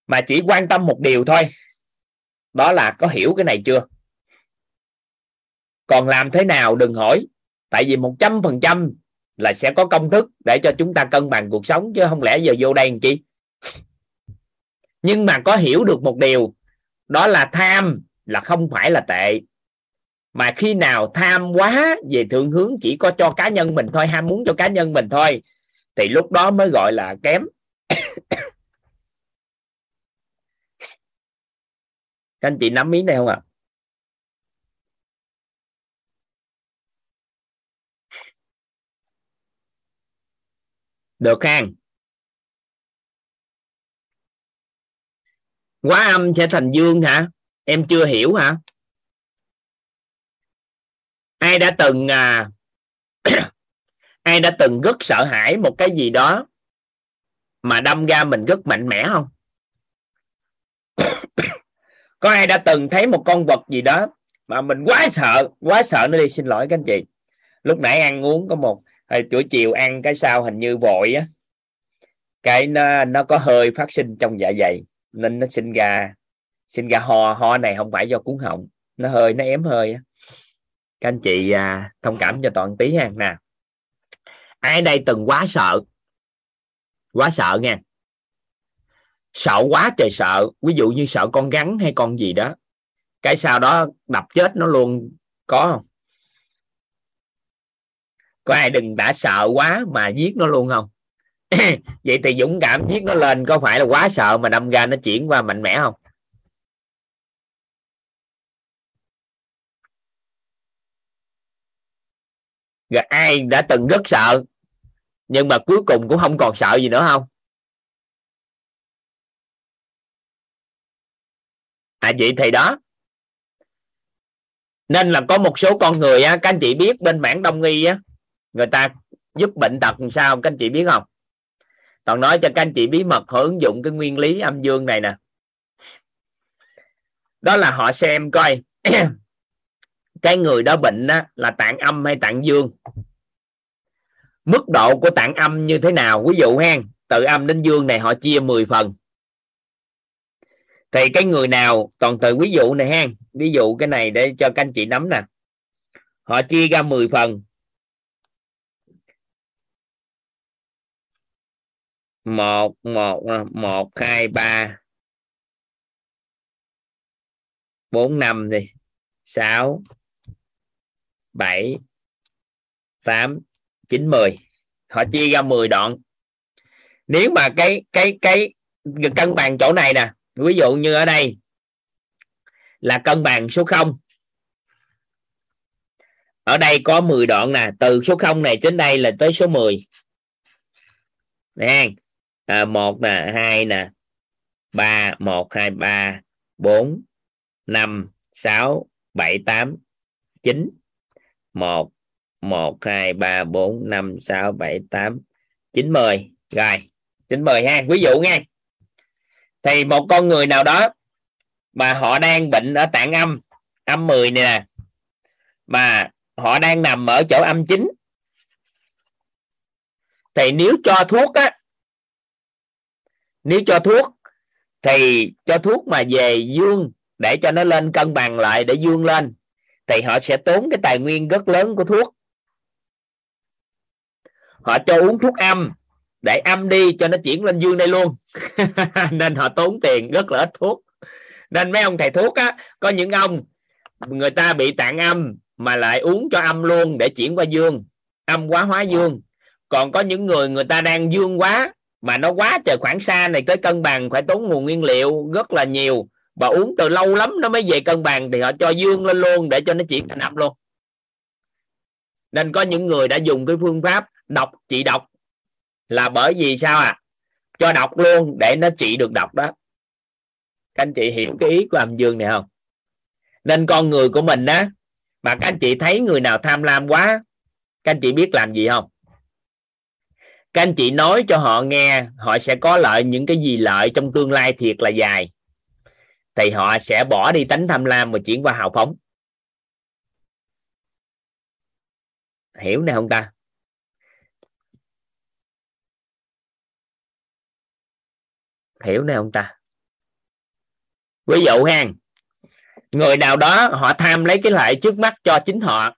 Mà chỉ quan tâm một điều thôi. Đó là có hiểu cái này chưa? Còn làm thế nào đừng hỏi. Tại vì một trăm phần trăm là sẽ có công thức để cho chúng ta cân bằng cuộc sống chứ không lẽ giờ vô đây làm chi? Nhưng mà có hiểu được một điều, đó là tham là không phải là tệ mà khi nào tham quá về thượng hướng chỉ có cho cá nhân mình thôi, ham muốn cho cá nhân mình thôi, thì lúc đó mới gọi là kém. Các anh chị nắm ý này không ạ? À? được không quá âm sẽ thành dương hả? Em chưa hiểu hả? Ai đã từng à, ai đã từng rất sợ hãi một cái gì đó mà đâm ra mình rất mạnh mẽ không? Có ai đã từng thấy một con vật gì đó mà mình quá sợ quá sợ nó đi? Xin lỗi các anh chị. Lúc nãy ăn uống có một hồi buổi chiều ăn cái sao hình như vội á. Cái nó nó có hơi phát sinh trong dạ dày nên nó sinh ra sinh ra ho ho này không phải do cuốn họng. Nó hơi nó ém hơi á các anh chị à, thông cảm cho toàn tí ha. Nè. Ai đây từng quá sợ? Quá sợ nha sợ quá trời sợ. Ví dụ như sợ con rắn hay con gì đó. Cái sau đó đập chết nó luôn. Có không? Có ai đừng đã sợ quá mà giết nó luôn không? Vậy thì dũng cảm giết nó lên có phải là quá sợ mà đâm ra nó chuyển qua mạnh mẽ không? Rồi ai đã từng rất sợ, nhưng mà cuối cùng cũng không còn sợ gì nữa không? À vậy thì đó. Nên là có một số con người á, các anh chị biết bên mảng đông y á, người ta giúp bệnh tật làm sao các anh chị biết không? Toàn nói cho các anh chị bí mật, họ ứng dụng cái nguyên lý âm dương này nè. Đó là họ xem coi. cái người đó bệnh đó là tạng âm hay tạng dương? Mức độ của tạng âm như thế nào? Ví dụ ha, từ âm đến dương này họ chia 10 phần. Thì cái người nào toàn từ ví dụ này ha, ví dụ cái này để cho các anh chị nắm nè. Họ chia ra 10 phần. Một một một, hai, ba, bốn, năm đi. Sáu bảy tám chín mười. Họ chia ra 10 đoạn. Nếu mà cái cái cái cân bằng chỗ này nè ví dụ như ở đây là cân bằng số 0 ở đây có 10 đoạn nè từ số 0 này đến đây là tới số 10 nè à, một nè hai nè ba một hai ba bốn năm sáu bảy tám chín một một, hai, ba, bốn, năm, sáu, bảy, tám, chín, mười. Rồi, chín, mười ha. Ví dụ nha. Thì một con người nào đó mà họ đang bệnh ở tạng âm âm 10 này nè, mà họ đang nằm ở chỗ âm chín, thì nếu cho thuốc á, nếu cho thuốc, thì cho thuốc mà về dương để cho nó lên cân bằng lại để dương lên thì họ sẽ tốn cái tài nguyên rất lớn của thuốc. Họ cho uống thuốc âm, để âm đi cho nó chuyển lên dương đây luôn. Nên họ tốn tiền rất là ít thuốc. Nên mấy ông thầy thuốc á, có những ông, người ta bị tạng âm mà lại uống cho âm luôn để chuyển qua dương. Âm quá hóa dương. Còn có những người người ta đang dương quá mà nó quá trời khoảng xa này tới cân bằng, phải tốn nguồn nguyên liệu rất là nhiều và uống từ lâu lắm nó mới về cân bằng thì họ cho dương lên luôn để cho nó chuyển thành âm luôn. Nên có những người đã dùng cái phương pháp đọc trị độc là bởi vì sao à cho đọc luôn để nó trị được độc đó. Các anh chị hiểu cái ý của âm dương này không? Nên con người của mình á, mà các anh chị thấy người nào tham lam quá, các anh chị biết làm gì không? Các anh chị nói cho họ nghe, họ sẽ có lợi những cái gì lợi trong tương lai thiệt là dài thì họ sẽ bỏ đi tánh tham lam và chuyển qua hào phóng. Hiểu này không ta? Hiểu này không ta? Ví dụ ha, người nào đó họ tham lấy cái lợi trước mắt cho chính họ,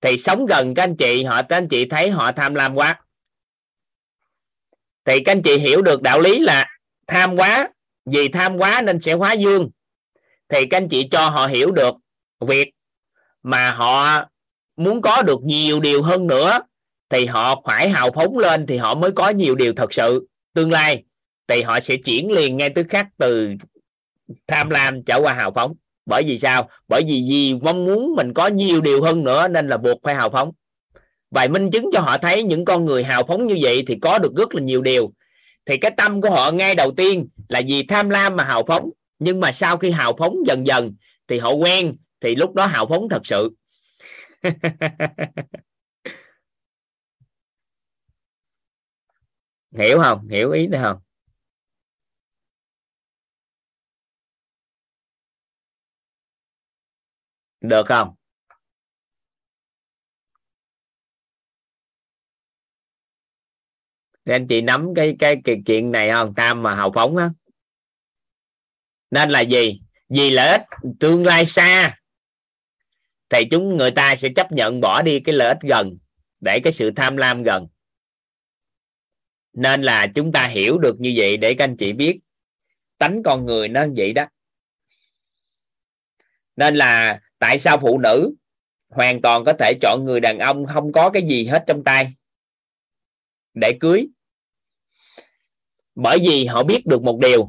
thì sống gần các anh chị, họ, các anh chị thấy họ tham lam quá. Thì các anh chị hiểu được đạo lý là tham quá vì tham quá nên sẽ hóa dương. Thì các anh chị cho họ hiểu được việc mà họ muốn có được nhiều điều hơn nữa, thì họ phải hào phóng lên thì họ mới có nhiều điều thật sự. Tương lai, thì họ sẽ chuyển liền ngay tức khắc từ tham lam trở qua hào phóng. Bởi vì sao? Bởi vì vì mong muốn mình có nhiều điều hơn nữa nên là buộc phải hào phóng. Và minh chứng cho họ thấy những con người hào phóng như vậy thì có được rất là nhiều điều thì cái tâm của họ ngay đầu tiên là vì tham lam mà hào phóng. Nhưng mà sau khi hào phóng dần dần, thì họ quen, thì lúc đó hào phóng thật sự. Hiểu không? Hiểu ý nữa không? Được không? Anh chị nắm cái cái, cái chuyện này không? Tam mà hào phóng á. Nên là gì? Vì lợi ích tương lai xa. Thì chúng người ta sẽ chấp nhận bỏ đi cái lợi ích gần để cái sự tham lam gần. Nên là chúng ta hiểu được như vậy để các anh chị biết. Tánh con người nó vậy đó. Nên là tại sao phụ nữ hoàn toàn có thể chọn người đàn ông không có cái gì hết trong tay? Để cưới bởi vì họ biết được một điều.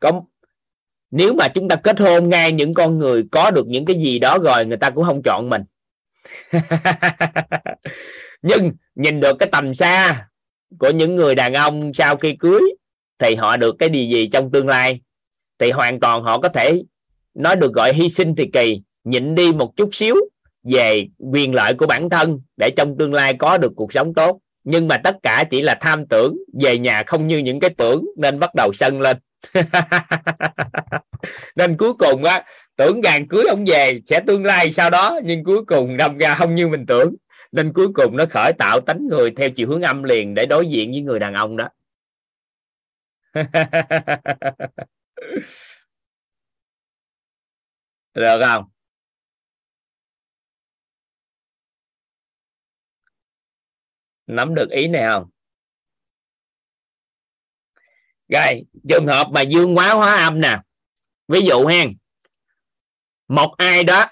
Có nếu mà chúng ta kết hôn ngay những con người có được những cái gì đó rồi, người ta cũng không chọn mình. Nhưng nhìn được cái tầm xa của những người đàn ông sau khi cưới, thì họ được cái gì gì trong tương lai? Thì hoàn toàn họ có thể nói được gọi hy sinh thì kỳ, nhịn đi một chút xíu về quyền lợi của bản thân để trong tương lai có được cuộc sống tốt nhưng mà tất cả chỉ là tham tưởng về nhà không như những cái tưởng nên bắt đầu sân lên. Nên cuối cùng á, tưởng gàn cưới ông về sẽ tương lai sau đó, nhưng cuối cùng đâm ra không như mình tưởng. Nên cuối cùng nó khởi tạo tánh người theo chiều hướng âm liền để đối diện với người đàn ông đó. Được không? Nắm được ý này không? Rồi, trường hợp mà dương hóa hóa âm nè. Ví dụ hen một ai đó,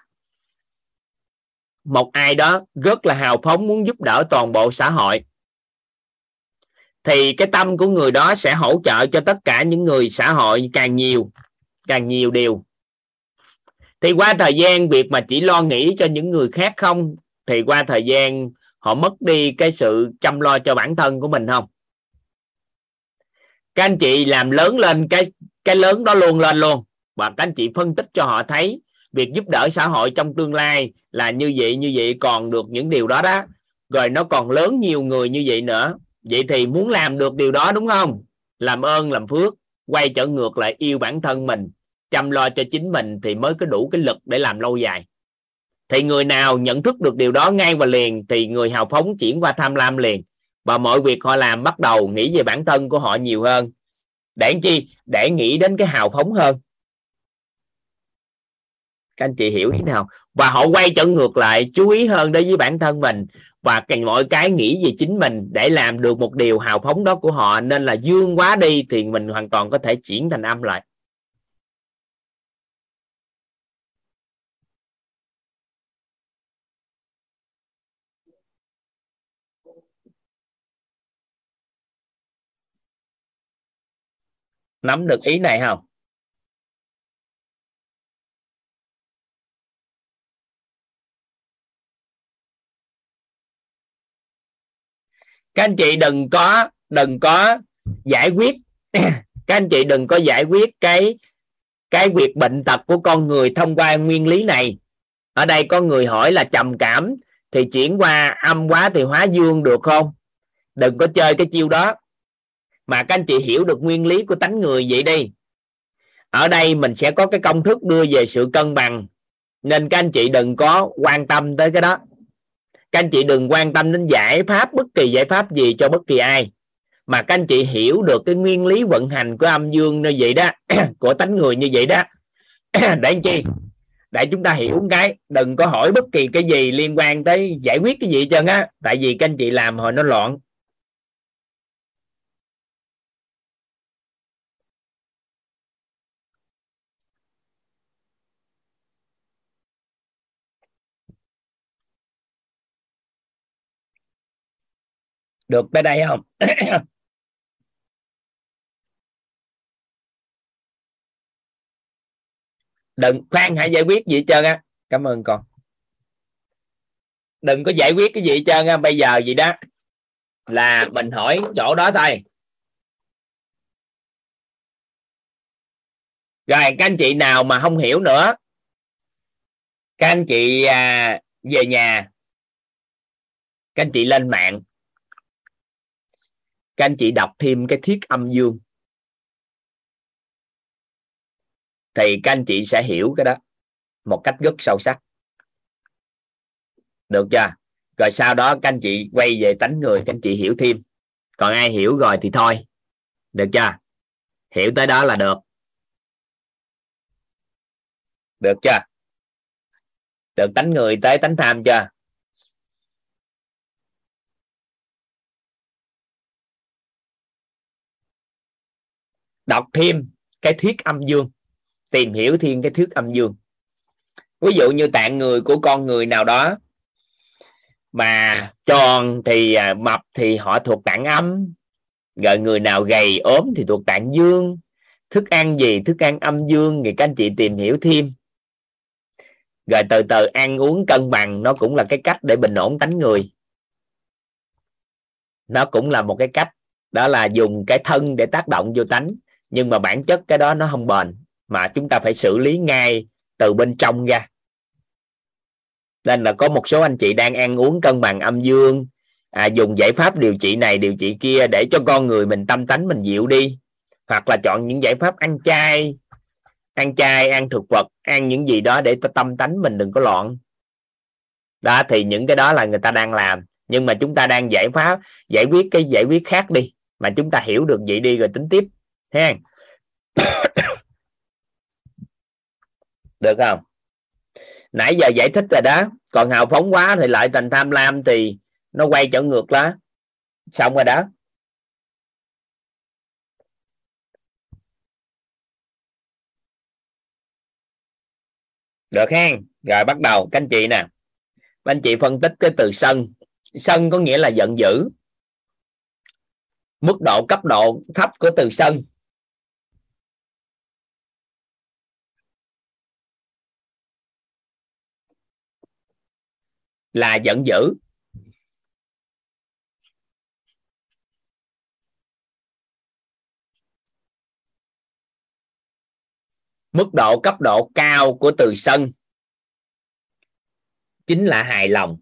một ai đó rất là hào phóng muốn giúp đỡ toàn bộ xã hội, thì cái tâm của người đó sẽ hỗ trợ cho tất cả những người xã hội càng nhiều càng nhiều điều. Thì qua thời gian, việc mà chỉ lo nghĩ cho những người khác không, thì qua thời gian họ mất đi cái sự chăm lo cho bản thân của mình không? Các anh chị làm lớn lên cái cái lớn đó luôn lên luôn. Và các anh chị phân tích cho họ thấy việc giúp đỡ xã hội trong tương lai là như vậy như vậy còn được những điều đó đó. Rồi nó còn lớn nhiều người như vậy nữa. Vậy thì muốn làm được điều đó đúng không? Làm ơn, làm phước, quay trở ngược lại yêu bản thân mình, chăm lo cho chính mình thì mới có đủ cái lực để làm lâu dài thì người nào nhận thức được điều đó ngay và liền, thì người hào phóng chuyển qua tham lam liền. Và mọi việc họ làm bắt đầu nghĩ về bản thân của họ nhiều hơn. Để chi? Để nghĩ đến cái hào phóng hơn. Các anh chị hiểu thế nào? Và họ quay trở ngược lại, chú ý hơn đối với bản thân mình. Và mọi cái nghĩ về chính mình để làm được một điều hào phóng đó của họ, nên là dương quá đi thì mình hoàn toàn có thể chuyển thành âm lại. Nắm được ý này không? Các anh chị đừng có đừng có giải quyết. Các anh chị đừng có giải quyết cái cái việc bệnh tật của con người thông qua nguyên lý này. Ở đây có người hỏi là trầm cảm thì chuyển qua âm quá thì hóa dương được không? Đừng có chơi cái chiêu đó mà các anh chị hiểu được nguyên lý của tánh người vậy đi. Ở đây mình sẽ có cái công thức đưa về sự cân bằng. Nên các anh chị đừng có quan tâm tới cái đó. Các anh chị đừng quan tâm đến giải pháp, bất kỳ giải pháp gì cho bất kỳ ai. Mà các anh chị hiểu được cái nguyên lý vận hành của âm dương như vậy đó, của tánh người như vậy đó. Để anh chi để chúng ta hiểu cái, đừng có hỏi bất kỳ cái gì liên quan tới giải quyết cái gì trơn á. Tại vì các anh chị làm hồi nó loạn. Được tới đây không? Đừng khoan hãy giải quyết gì hết trơn á. Cảm ơn con. Đừng có giải quyết cái gì hết trơn á bây giờ gì đó là mình hỏi chỗ đó thôi. Rồi các anh chị nào mà không hiểu nữa các anh chị à, về nhà các anh chị lên mạng các anh chị đọc thêm cái thiết âm dương. Thì các anh chị sẽ hiểu cái đó một cách rất sâu sắc. Được chưa? Rồi sau đó các anh chị quay về tánh người, các anh chị hiểu thêm. Còn ai hiểu rồi thì thôi. Được chưa? Hiểu tới đó là được. Được chưa? Được tánh người tới tánh tham chưa? Đọc thêm cái thuyết âm dương, tìm hiểu thêm cái thuyết âm dương. Ví dụ như tạng người của con người nào đó mà tròn thì à, mập thì họ thuộc tạng âm, rồi người nào gầy, ốm thì thuộc tạng dương. Thức ăn gì? Thức ăn âm dương. Thì các anh chị tìm hiểu thêm. Rồi từ từ ăn uống cân bằng, nó cũng là cái cách để bình ổn tánh người. Nó cũng là một cái cách, đó là dùng cái thân để tác động vô tánh nhưng mà bản chất cái đó nó không bền mà chúng ta phải xử lý ngay từ bên trong ra nên là có một số anh chị đang ăn uống cân bằng âm dương à, dùng giải pháp điều trị này điều trị kia để cho con người mình tâm tánh mình dịu đi. Hoặc là chọn những giải pháp ăn chay ăn chay ăn thực vật ăn những gì đó để tâm tánh mình đừng có loạn. Đó thì những cái đó là người ta đang làm. Nhưng mà chúng ta đang giải pháp giải quyết cái giải quyết khác đi mà chúng ta hiểu được vậy đi rồi tính tiếp hen được không? Nãy giờ giải thích rồi đó. Còn hào phóng quá thì lại thành tham lam thì nó quay trở ngược đó. Xong rồi đó. Được hen rồi bắt đầu, các anh chị nè. Anh chị phân tích cái từ sân. Sân có nghĩa là giận dữ. Mức độ cấp độ thấp của từ sân. là giận dữ. Mức độ cấp độ cao của từ sân chính là hài lòng.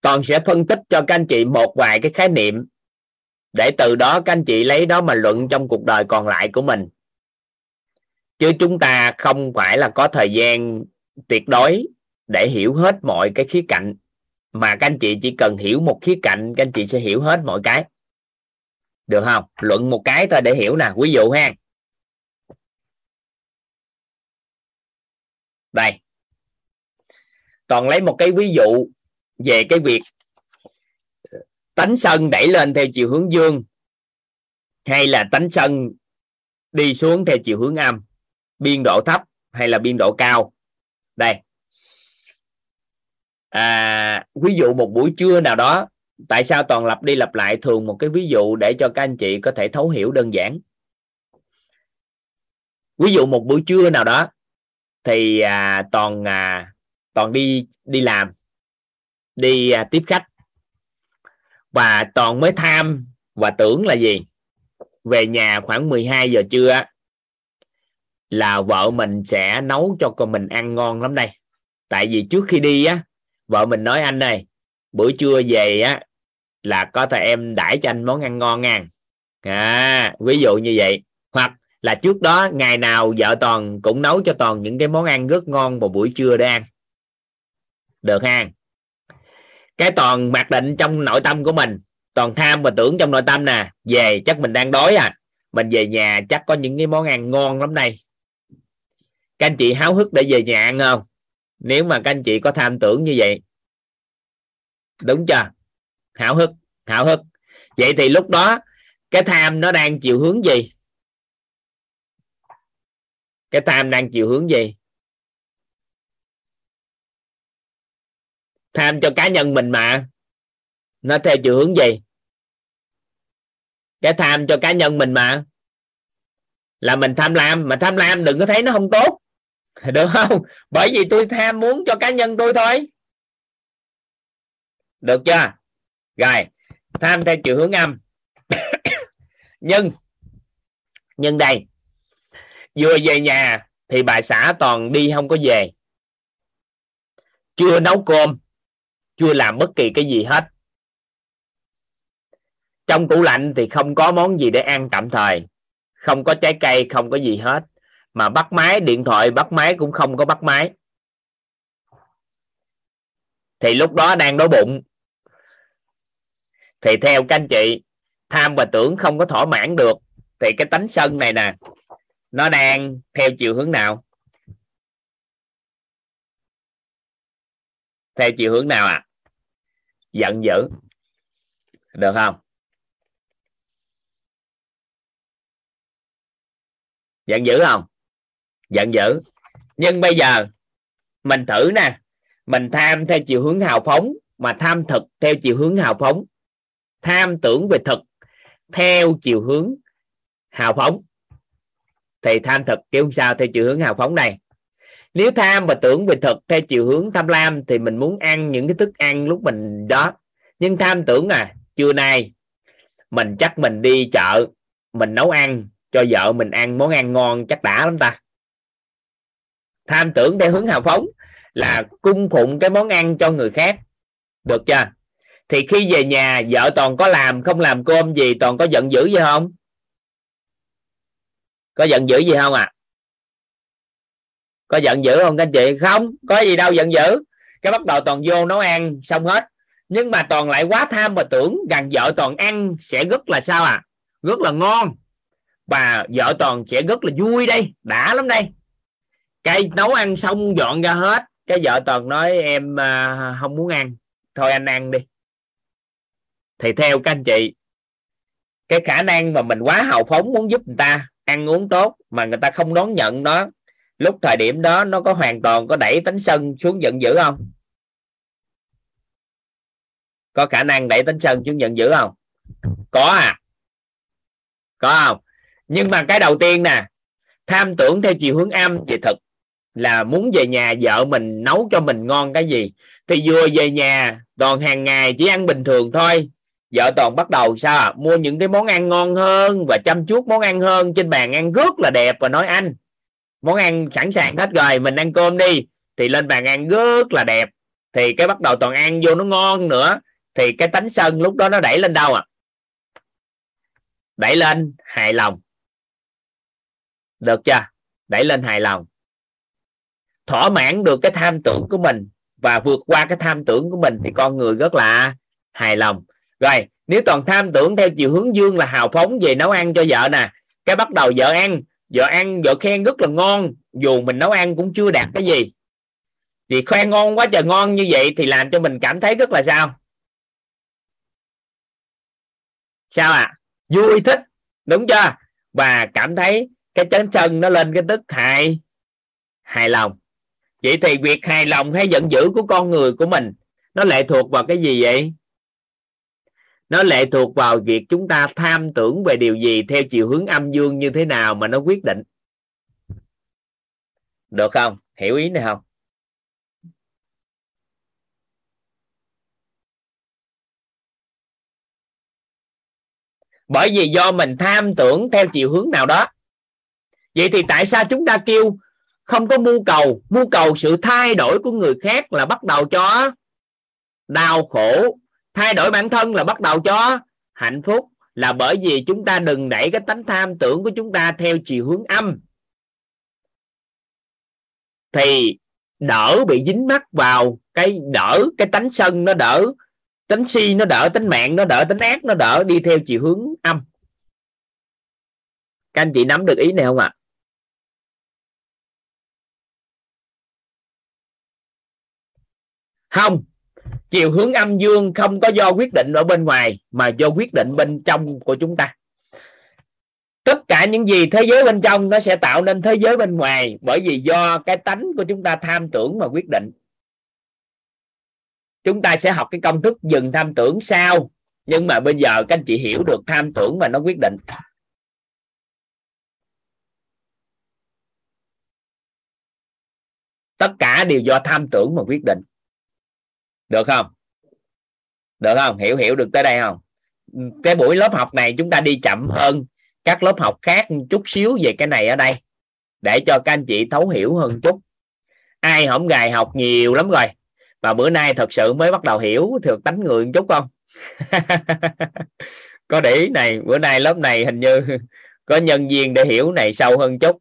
Còn sẽ phân tích cho các anh chị một vài cái khái niệm để từ đó các anh chị lấy đó mà luận trong cuộc đời còn lại của mình. Chứ chúng ta không phải là có thời gian tuyệt đối để hiểu hết mọi cái khía cạnh, mà các anh chị chỉ cần hiểu một khía cạnh, các anh chị sẽ hiểu hết mọi cái. Được không? Luận một cái thôi để hiểu nè, ví dụ ha. Đây. Toàn lấy một cái ví dụ về cái việc tánh sân đẩy lên theo chiều hướng dương hay là tánh sân đi xuống theo chiều hướng âm? Biên độ thấp hay là biên độ cao? Đây. À, ví dụ một buổi trưa nào đó tại sao toàn lặp đi lặp lại? Thường một cái ví dụ để cho các anh chị có thể thấu hiểu đơn giản. Ví dụ một buổi trưa nào đó thì à, toàn à, toàn đi đi làm đi à, tiếp khách và toàn mới tham và tưởng là gì? Về nhà khoảng 12 giờ trưa là vợ mình sẽ nấu cho con mình ăn ngon lắm đây. Tại vì trước khi đi á vợ mình nói anh ơi bữa trưa về á là có thể em đãi cho anh món ăn ngon nha. À, ví dụ như vậy. Hoặc là trước đó ngày nào vợ toàn cũng nấu cho toàn những cái món ăn rất ngon vào buổi trưa để ăn. Được ha? Cái toàn mặc định trong nội tâm của mình, toàn tham và tưởng trong nội tâm nè. Về chắc mình đang đói à. Mình về nhà chắc có những cái món ăn ngon lắm đây. Các anh chị háo hức để về nhà ăn không? Nếu mà các anh chị có tham tưởng như vậy. Đúng chưa? Háo hức háo hức. Vậy thì lúc đó, cái tham nó đang chiều hướng gì? Cái tham đang chiều hướng gì? Tham cho cá nhân mình mà. Nó theo chiều hướng gì? Cái tham cho cá nhân mình mà. Là mình tham lam, mà tham lam đừng có thấy nó không tốt. Được không? Bởi vì tôi tham muốn cho cá nhân tôi thôi. Được chưa? Rồi, tham theo chiều hướng âm. Nhưng nhưng đây. Vừa về nhà thì bà xã toàn đi không có về. Chưa nấu cơm chưa làm bất kỳ cái gì hết. Trong tủ lạnh thì không có món gì để ăn tạm thời. Không có trái cây, không có gì hết. Mà bắt máy, điện thoại bắt máy cũng không có bắt máy. Thì lúc đó đang đói bụng. Thì theo các anh chị, tham và tưởng không có thỏa mãn được. Thì cái tánh sân này nè, nó đang theo chiều hướng nào? Theo chiều hướng nào à giận dữ. Được không? Giận dữ không? Giận dữ. Nhưng bây giờ mình thử nè. Mình tham theo chiều hướng hào phóng, mà tham thực theo chiều hướng hào phóng. Tham tưởng về thực theo chiều hướng hào phóng. Thì tham thực kiểu sao theo chiều hướng hào phóng này nếu tham và tưởng về thực theo chiều hướng tham lam thì mình muốn ăn những cái thức ăn lúc mình đó. Nhưng tham tưởng à trưa nay mình chắc mình đi chợ, mình nấu ăn cho vợ mình ăn món ăn ngon chắc đã lắm ta. Tham tưởng theo hướng hào phóng là cung phụng cái món ăn cho người khác. Được chưa? Thì khi về nhà, vợ toàn có làm, không làm cơm gì, toàn có giận dữ gì không? Có giận dữ gì không à có giận dữ không các anh chị? Không có gì đâu giận dữ. Cái bắt đầu toàn vô nấu ăn xong hết. Nhưng mà toàn lại quá tham và tưởng rằng vợ toàn ăn sẽ rất là sao à? Rất là ngon. Và vợ toàn sẽ rất là vui đây đã lắm đây. Cái nấu ăn xong dọn ra hết. Cái vợ toàn nói em à, không muốn ăn. Thôi anh ăn đi. Thì theo các anh chị cái khả năng mà mình quá hào phóng muốn giúp người ta ăn uống tốt mà người ta không đón nhận nó lúc thời điểm đó nó có hoàn toàn có đẩy tánh sân xuống giận dữ không? Có khả năng đẩy tánh sân xuống giận dữ không? Có à. Có không? Nhưng mà cái đầu tiên nè, tham tưởng theo chiều hướng âm về thực là muốn về nhà vợ mình nấu cho mình ngon cái gì? Thì vừa về nhà, toàn hàng ngày chỉ ăn bình thường thôi. Vợ toàn bắt đầu sao à? mua những cái món ăn ngon hơn và chăm chút món ăn hơn trên bàn ăn rất là đẹp và nói anh món ăn sẵn sàng hết rồi, mình ăn cơm đi. Thì lên bàn ăn rất là đẹp. Thì cái bắt đầu toàn ăn vô nó ngon nữa. Thì cái tánh sân lúc đó nó đẩy lên đâu à? Đẩy lên hài lòng. Được chưa? Đẩy lên hài lòng. Thỏa mãn được cái tham tưởng của mình và vượt qua cái tham tưởng của mình thì con người rất là hài lòng. Rồi, nếu toàn tham tưởng theo chiều hướng dương là hào phóng về nấu ăn cho vợ nè, cái bắt đầu vợ ăn vợ ăn, vợ khen rất là ngon, dù mình nấu ăn cũng chưa đạt cái gì. Vì khoe ngon quá trời ngon như vậy thì làm cho mình cảm thấy rất là sao? Sao ạ? À? vui thích, đúng chưa? Và cảm thấy cái chấn chân nó lên cái tức hài hài lòng. Vậy thì việc hài lòng hay giận dữ của con người của mình, nó lệ thuộc vào cái gì vậy? Nó lệ thuộc vào việc chúng ta tham tưởng về điều gì theo chiều hướng âm dương như thế nào mà nó quyết định. Được không? Hiểu ý này không? Bởi vì do mình tham tưởng theo chiều hướng nào đó. Vậy thì tại sao chúng ta kêu không có mưu cầu? Mưu cầu sự thay đổi của người khác là bắt đầu cho đau khổ thay đổi bản thân là bắt đầu cho hạnh phúc, là bởi vì chúng ta đừng đẩy cái tánh tham tưởng của chúng ta theo chiều hướng âm. Thì đỡ bị dính mắc vào cái đỡ, cái tánh sân nó đỡ tính si nó đỡ tính mạng nó đỡ tính ác nó đỡ, đi theo chiều hướng âm. Các anh chị nắm được ý này không ạ? À? không chiều hướng âm dương không có do quyết định ở bên ngoài, mà do quyết định bên trong của chúng ta. Tất cả những gì thế giới bên trong nó sẽ tạo nên thế giới bên ngoài bởi vì do cái tánh của chúng ta tham tưởng mà quyết định. Chúng ta sẽ học cái công thức dừng tham tưởng sau nhưng mà bây giờ các anh chị hiểu được tham tưởng mà nó quyết định. Tất cả đều do tham tưởng mà quyết định được không? Được không? Hiểu hiểu được tới đây không? Cái buổi lớp học này chúng ta đi chậm hơn các lớp học khác chút xíu về cái này ở đây, để cho các anh chị thấu hiểu hơn chút. Ai không gài học nhiều lắm rồi và bữa nay thật sự mới bắt đầu hiểu được tánh người một chút không? Có để ý này, bữa nay lớp này hình như có nhân viên để hiểu này sâu hơn chút.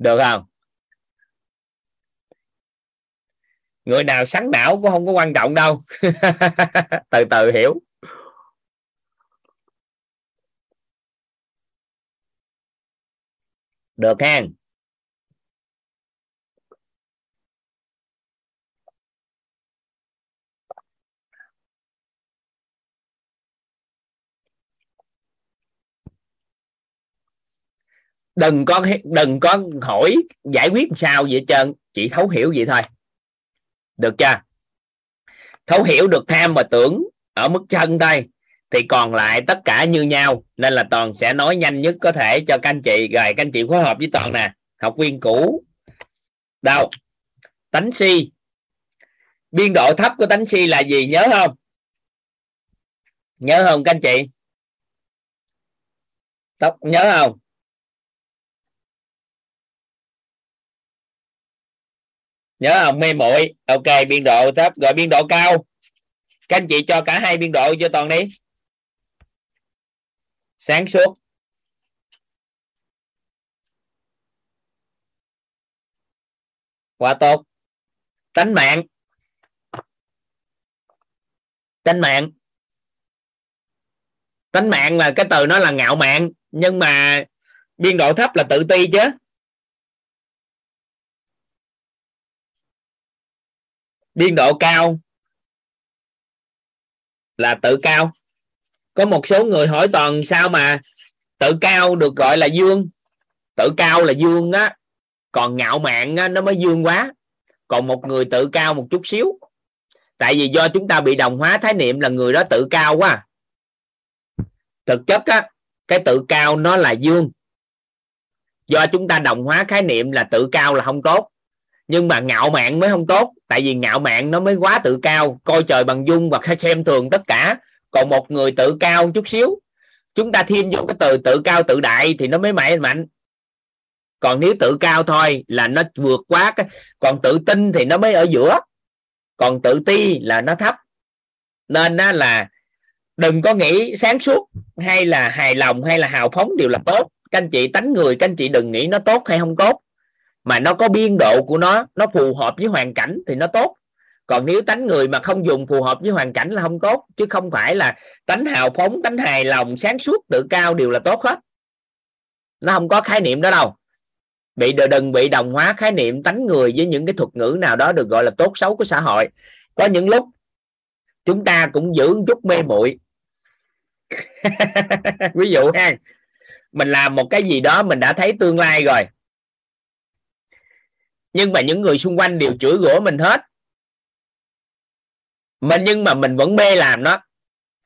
Được không? Người nào sáng não cũng không có quan trọng đâu. Từ từ hiểu. Được hen. Đừng có đừng có hỏi giải quyết sao vậy trơn, chỉ thấu hiểu vậy thôi. Được chưa? Thấu hiểu được tham và tưởng ở mức chân thôi. Thì còn lại tất cả như nhau, nên là toàn sẽ nói nhanh nhất có thể cho các anh chị, rồi các anh chị phối hợp với toàn nè, học viên cũ. Đâu? Tánh si. Biên độ thấp của tánh si là gì nhớ không? Nhớ không các anh chị? Tóc nhớ không? Nhớ không? Mê muội. Ok, biên độ thấp. Rồi biên độ cao. Các anh chị cho cả hai biên độ cho toàn đi. Sáng suốt. Quá tốt tánh mạng. Tánh mạng. Tánh mạng là cái từ nó là ngạo mạn, nhưng mà biên độ thấp là tự ti chứ. Biên độ cao là tự cao. Có một số người hỏi toàn sao mà tự cao được gọi là dương. Tự cao là dương á còn ngạo mạn á, nó mới dương quá. Còn một người tự cao một chút xíu. Tại vì do chúng ta bị đồng hóa thái niệm là người đó tự cao quá. Thực chất á cái tự cao nó là dương. Do chúng ta đồng hóa khái niệm là tự cao là không tốt nhưng mà ngạo mạn mới không tốt. Tại vì ngạo mạn nó mới quá tự cao coi trời bằng dung và xem thường tất cả. Còn một người tự cao chút xíu chúng ta thêm vô cái từ tự cao tự đại thì nó mới mạnh mạnh. Còn nếu tự cao thôi là nó vượt quá cái còn tự tin thì nó mới ở giữa. Còn tự ti là nó thấp. Nên á, là đừng có nghĩ sáng suốt hay là hài lòng hay là hào phóng đều là tốt. Các anh chị tánh người các anh chị đừng nghĩ nó tốt hay không tốt mà nó có biên độ của nó nó phù hợp với hoàn cảnh thì nó tốt. Còn nếu tánh người mà không dùng phù hợp với hoàn cảnh là không tốt, chứ không phải là tánh hào phóng, tánh hài lòng, sáng suốt, tự cao đều là tốt hết. Nó không có khái niệm đó đâu. Bị đừng bị đồng hóa khái niệm tánh người với những cái thuật ngữ nào đó được gọi là tốt xấu của xã hội. Có những lúc, chúng ta cũng giữ một chút mê muội. Ví dụ ha, mình làm một cái gì đó mình đã thấy tương lai rồi nhưng mà những người xung quanh đều chửi rủa mình hết. Mình nhưng mà mình vẫn mê làm nó.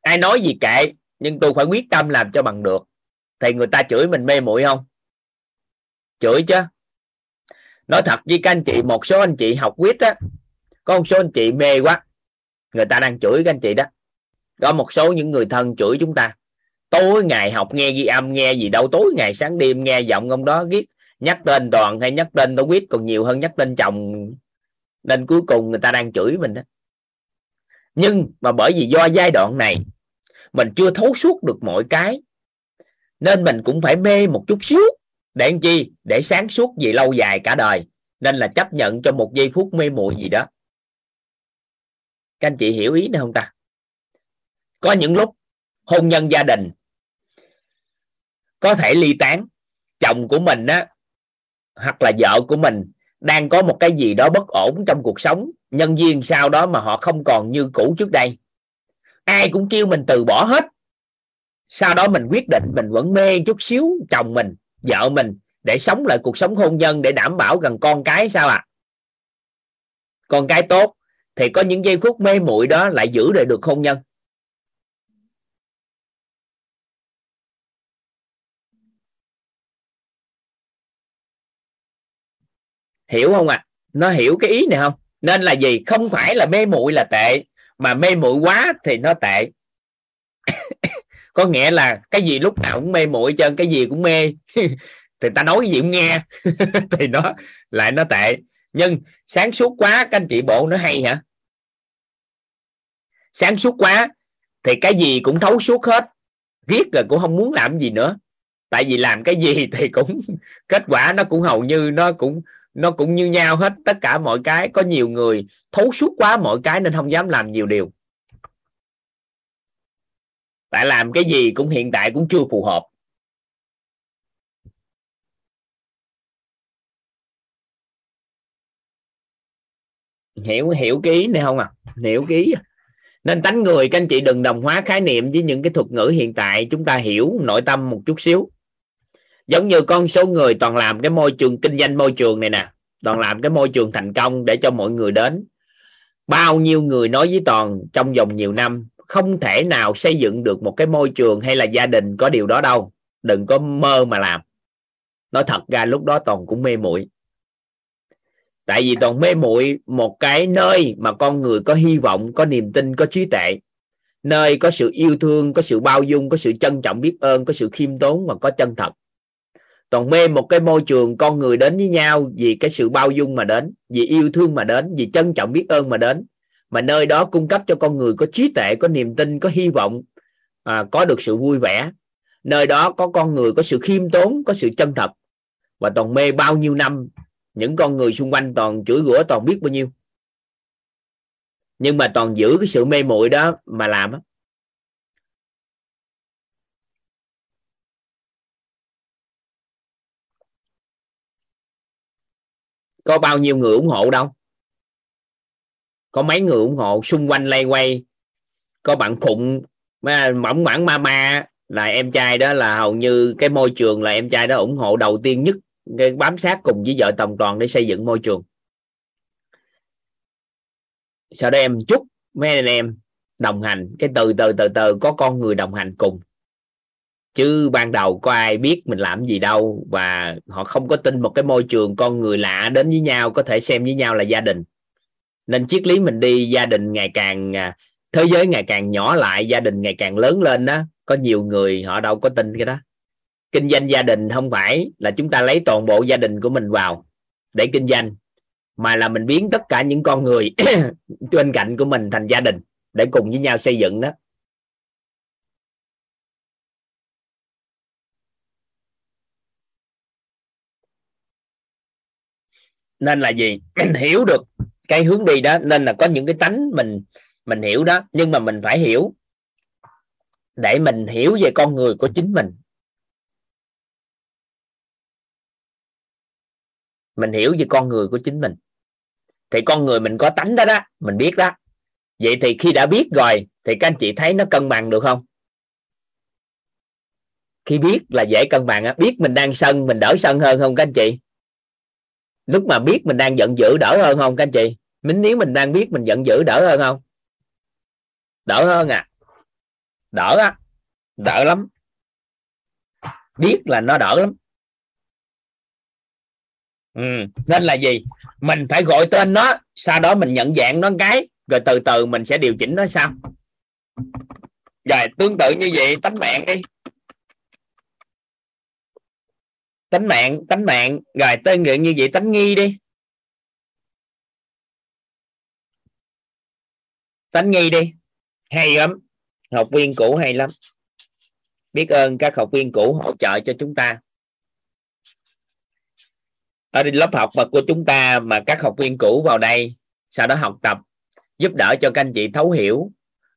Ai nói gì kệ, nhưng tôi phải quyết tâm làm cho bằng được. Thì người ta chửi mình mê muội không? Chửi chứ. Nói thật với các anh chị, một số anh chị học quyết á, có một số anh chị mê quá. Người ta đang chửi các anh chị đó. Có một số những người thân chửi chúng ta. Tối ngày học nghe ghi âm, nghe gì đâu, tối ngày sáng đêm nghe giọng ông đó viết nhắc tên toàn hay nhắc tên tôi quyết còn nhiều hơn nhắc tên chồng. Nên cuối cùng người ta đang chửi mình đó. Nhưng mà bởi vì do giai đoạn này, mình chưa thấu suốt được mọi cái, nên mình cũng phải mê một chút xíu để làm chi? Để sáng suốt gì lâu dài cả đời. Nên là chấp nhận cho một giây phút mê muội gì đó. Các anh chị hiểu ý này không ta? Có những lúc hôn nhân gia đình, có thể ly tán, chồng của mình á hoặc là vợ của mình đang có một cái gì đó bất ổn trong cuộc sống, nhân viên sau đó mà họ không còn như cũ trước đây. Ai cũng kêu mình từ bỏ hết. Sau đó mình quyết định mình vẫn mê chút xíu chồng mình, vợ mình để sống lại cuộc sống hôn nhân để đảm bảo gần con cái sao à con cái tốt thì có những giây phút mê muội đó lại giữ lại được hôn nhân. Hiểu không ạ? À? nó hiểu cái ý này không? Nên là gì? Không phải là mê muội là tệ, mà mê muội quá thì nó tệ. Có nghĩa là cái gì lúc nào cũng mê muội chân cái gì cũng mê. Thì ta nói cái gì cũng nghe. Thì nó lại nó tệ. Nhưng sáng suốt quá, các anh chị bộ nó hay hả? Sáng suốt quá thì cái gì cũng thấu suốt hết. Viết rồi cũng không muốn làm gì nữa. Tại vì làm cái gì thì cũng kết quả nó cũng hầu như nó cũng nó cũng như nhau hết, tất cả mọi cái, có nhiều người thấu suốt quá mọi cái nên không dám làm nhiều điều. Tại làm cái gì cũng hiện tại cũng chưa phù hợp. Hiểu hiểu cái ý này không à? Hiểu cái ý à? nên tánh người các anh chị đừng đồng hóa khái niệm với những cái thuật ngữ hiện tại, chúng ta hiểu nội tâm một chút xíu giống như con số người toàn làm cái môi trường, kinh doanh môi trường này nè, toàn làm cái môi trường thành công để cho mọi người đến. Bao nhiêu người nói với toàn trong vòng nhiều năm, không thể nào xây dựng được một cái môi trường hay là gia đình có điều đó đâu. Đừng có mơ mà làm. Nói thật ra, lúc đó toàn cũng mê muội. Tại vì toàn mê muội một cái nơi mà con người có hy vọng, có niềm tin, có trí tuệ. Nơi có sự yêu thương, có sự bao dung, có sự trân trọng biết ơn, có sự khiêm tốn và có chân thật toàn mê một cái môi trường con người đến với nhau vì cái sự bao dung mà đến vì yêu thương mà đến vì trân trọng biết ơn mà đến. Mà nơi đó cung cấp cho con người có trí tuệ có niềm tin có hy vọng à, có được sự vui vẻ. Nơi đó có con người có sự khiêm tốn có sự chân thật. Và toàn mê bao nhiêu năm những con người xung quanh toàn chửi rủa toàn biết bao nhiêu. Nhưng mà toàn giữ cái sự mê muội đó mà làm á có bao nhiêu người ủng hộ đâu? Có mấy người ủng hộ? Xung quanh lay quay. Có bạn phụng mỏng mỏng ma ma là em trai đó là hầu như cái môi trường là em trai đó ủng hộ đầu tiên nhất cái bám sát cùng với vợ tổng toàn để xây dựng môi trường. Sau đó em chúc mấy anh em đồng hành, cái từ từ từ từ có con người đồng hành cùng chứ ban đầu có ai biết mình làm gì đâu và họ không có tin một cái môi trường con người lạ đến với nhau, có thể xem với nhau là gia đình. Nên triết lý mình đi, gia đình ngày càng à, thế giới ngày càng nhỏ lại, gia đình ngày càng lớn lên đó có nhiều người họ đâu có tin cái đó. Kinh doanh gia đình không phải là chúng ta lấy toàn bộ gia đình của mình vào để kinh doanh, mà là mình biến tất cả những con người bên cạnh của mình thành gia đình để cùng với nhau xây dựng đó. Nên là gì? Mình hiểu được cái hướng đi đó, nên là có những cái tánh mình mình hiểu đó, nhưng mà mình phải hiểu để mình hiểu về con người của chính mình. Mình hiểu về con người của chính mình. Thì con người mình có tánh đó đó, mình biết đó. Vậy thì khi đã biết rồi, thì các anh chị thấy nó cân bằng được không? Khi biết là dễ cân bằng á. Biết mình đang sân, mình đỡ sân hơn không các anh chị? Lúc mà biết mình đang giận dữ đỡ hơn không các anh chị? Mình nếu mình đang biết mình giận dữ đỡ hơn không? Đỡ hơn à? Đỡ á? Đỡ lắm. Biết là nó đỡ lắm. Ừ. nên là gì? Mình phải gọi tên nó, sau đó mình nhận dạng nó cái, rồi từ từ mình sẽ điều chỉnh nó sao? Rồi, tương tự như vậy tánh mạng đi. Tánh mạng tánh mạng. Rồi, tên nguyện như vậy, tánh nghi đi. Tánh nghi đi. Hay lắm. Học viên cũ hay lắm. Biết ơn các học viên cũ hỗ trợ cho chúng ta. Ở lớp học mà của chúng ta mà các học viên cũ vào đây, sau đó học tập, giúp đỡ cho các anh chị thấu hiểu.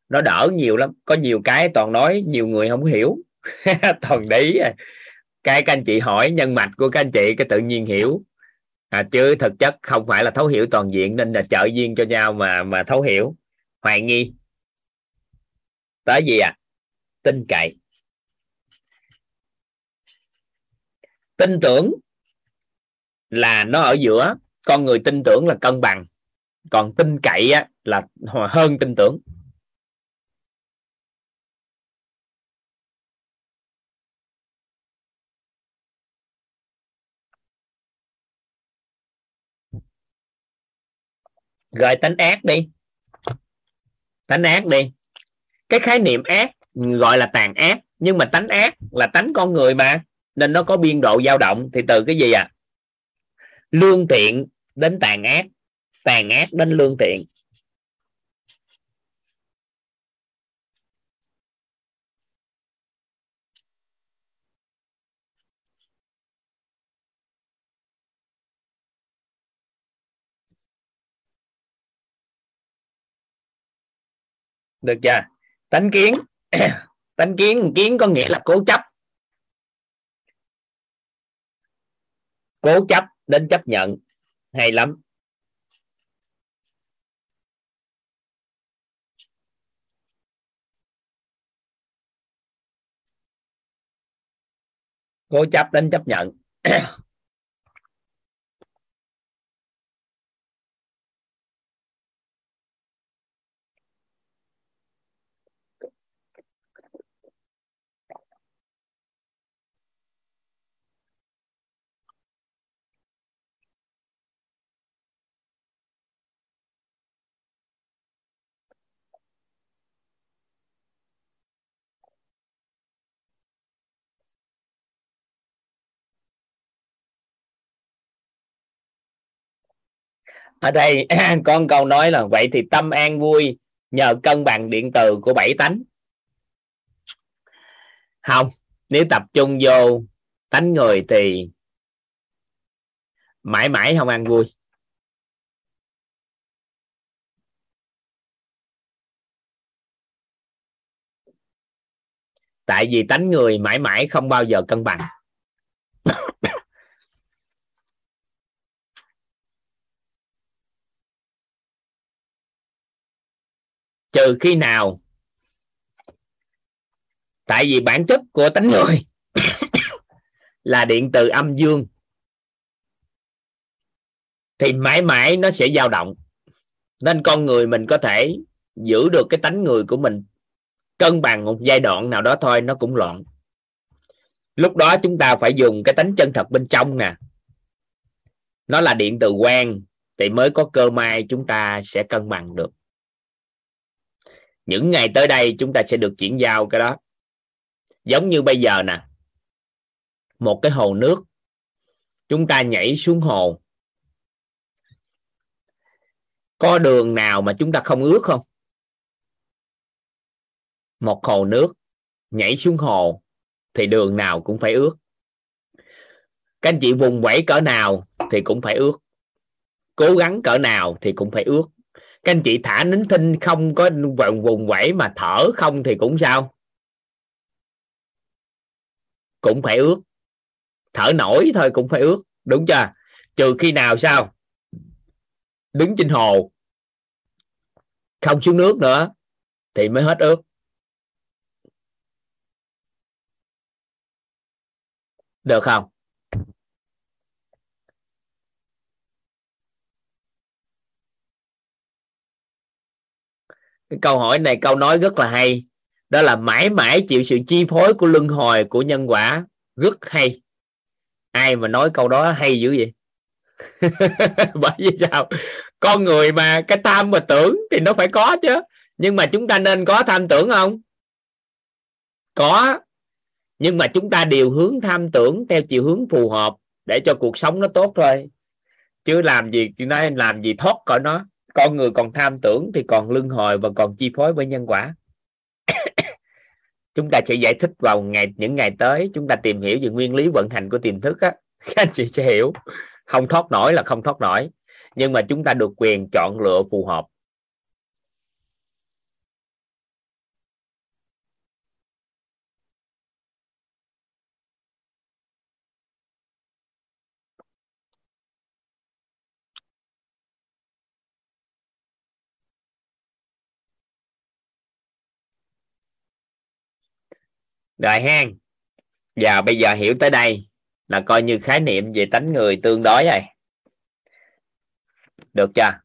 Nó đỡ nhiều lắm. Có nhiều cái toàn nói, nhiều người không hiểu. Toàn đấy cái các anh chị hỏi nhân mạch của các anh chị cái tự nhiên hiểu. À, chứ thực chất không phải là thấu hiểu toàn diện nên là trợ duyên cho nhau mà mà thấu hiểu. Hoài nghi. Tới gì à tin cậy. Tin tưởng là nó ở giữa con người tin tưởng là cân bằng. Còn tin cậy á, là hơn tin tưởng. Gọi tánh ác đi. Tánh ác đi. Cái khái niệm ác gọi là tàn ác, nhưng mà tánh ác là tánh con người mà, nên nó có biên độ dao động. Thì từ cái gì à lương thiện đến tàn ác tàn ác đến lương thiện. Được chưa? Tánh kiến. Tánh kiến. Kiến có nghĩa là cố chấp. Cố chấp đến chấp nhận. Hay lắm. Cố chấp đến chấp nhận. ở đây con câu nói là, vậy thì tâm an vui nhờ cân bằng điện từ của bảy tánh. Không, nếu tập trung vô tánh người thì mãi mãi không ăn vui. Tại vì tánh người mãi mãi không bao giờ cân bằng. Trừ khi nào? Tại vì bản chất của tánh người là điện từ âm dương. Thì mãi mãi nó sẽ dao động. Nên con người mình có thể giữ được cái tánh người của mình cân bằng một giai đoạn nào đó thôi, nó cũng loạn. Lúc đó chúng ta phải dùng cái tánh chân thật bên trong nè. Nó là điện từ quan thì mới có cơ may chúng ta sẽ cân bằng được những ngày tới đây chúng ta sẽ được chuyển giao cái đó. Giống như bây giờ nè, một cái hồ nước, chúng ta nhảy xuống hồ. Có đường nào mà chúng ta không ướt không? Một hồ nước, nhảy xuống hồ, thì đường nào cũng phải ướt các anh chị vùng vẫy cỡ nào thì cũng phải ướt cố gắng cỡ nào thì cũng phải ướt các anh chị thả nín thinh không có vùng vùng vẫy mà thở không thì cũng sao? Cũng phải ướt thở nổi thôi cũng phải ướt đúng chưa? Trừ khi nào sao? Đứng trên hồ. Không xuống nước nữa thì mới hết ướt được không? Cái câu hỏi này, câu nói rất là hay. Đó là mãi mãi chịu sự chi phối của luân hồi của nhân quả rất hay. Ai mà nói câu đó hay dữ vậy? Bởi vì sao? Con người mà, cái tham mà tưởng thì nó phải có chứ. Nhưng mà chúng ta nên có tham tưởng không? Có. Nhưng mà chúng ta điều hướng tham tưởng theo chiều hướng phù hợp để cho cuộc sống nó tốt thôi. Chứ làm gì, nói làm gì thoát khỏi nó con người còn tham tưởng thì còn luân hồi và còn chi phối bởi nhân quả. Chúng ta sẽ giải thích vào ngày, những ngày tới, chúng ta tìm hiểu về nguyên lý vận hành của tiềm thức á. Các anh chị sẽ hiểu. Không thoát nổi là không thoát nổi. Nhưng mà chúng ta được quyền chọn lựa phù hợp. Rồi hen. Giờ bây giờ hiểu tới đây là coi như khái niệm về tánh người tương đối rồi. Được chưa?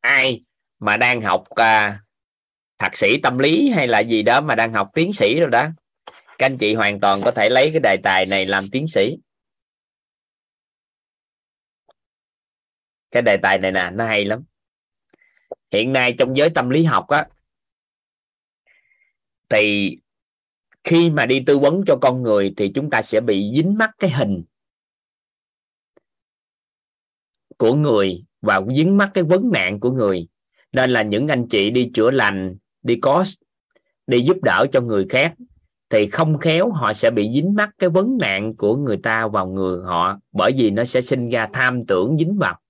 Ai mà đang học à, thạc sĩ tâm lý hay là gì đó mà đang học tiến sĩ rồi đó? Các anh chị hoàn toàn có thể lấy cái đề tài này làm tiến sĩ. Cái đề tài này nè nó hay lắm. Hiện nay trong giới tâm lý học á thì khi mà đi tư vấn cho con người thì chúng ta sẽ bị dính mắc cái hình của người và dính mắc cái vấn nạn của người. Nên là những anh chị đi chữa lành, đi có, đi giúp đỡ cho người khác thì không khéo họ sẽ bị dính mắc cái vấn nạn của người ta vào người họ, bởi vì nó sẽ sinh ra tham tưởng dính vào.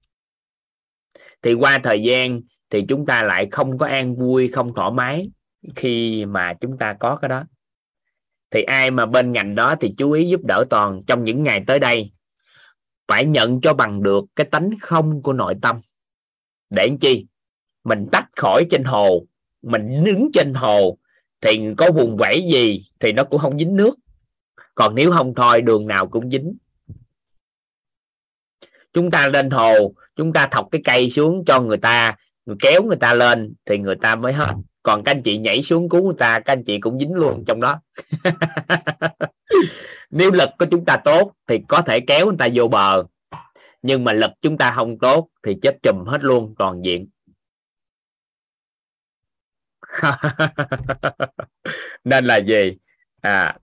Thì qua thời gian thì chúng ta lại không có an vui, không thoải mái khi mà chúng ta có cái đó. Thì ai mà bên ngành đó thì chú ý giúp đỡ toàn trong những ngày tới đây. Phải nhận cho bằng được cái tánh không của nội tâm. Để làm chi? Mình tách khỏi trên hồ. Mình đứng trên hồ. Thì có vùng vẫy gì thì nó cũng không dính nước. Còn nếu không thôi, đường nào cũng dính. Chúng ta lên hồ, chúng ta thọc cái cây xuống cho người ta, người kéo người ta lên thì người ta mới hết còn các anh chị nhảy xuống cứu người ta, các anh chị cũng dính luôn trong đó. Nếu lực của chúng ta tốt thì có thể kéo người ta vô bờ. Nhưng mà lực chúng ta không tốt thì chết chùm hết luôn, toàn diện. Nên là gì? À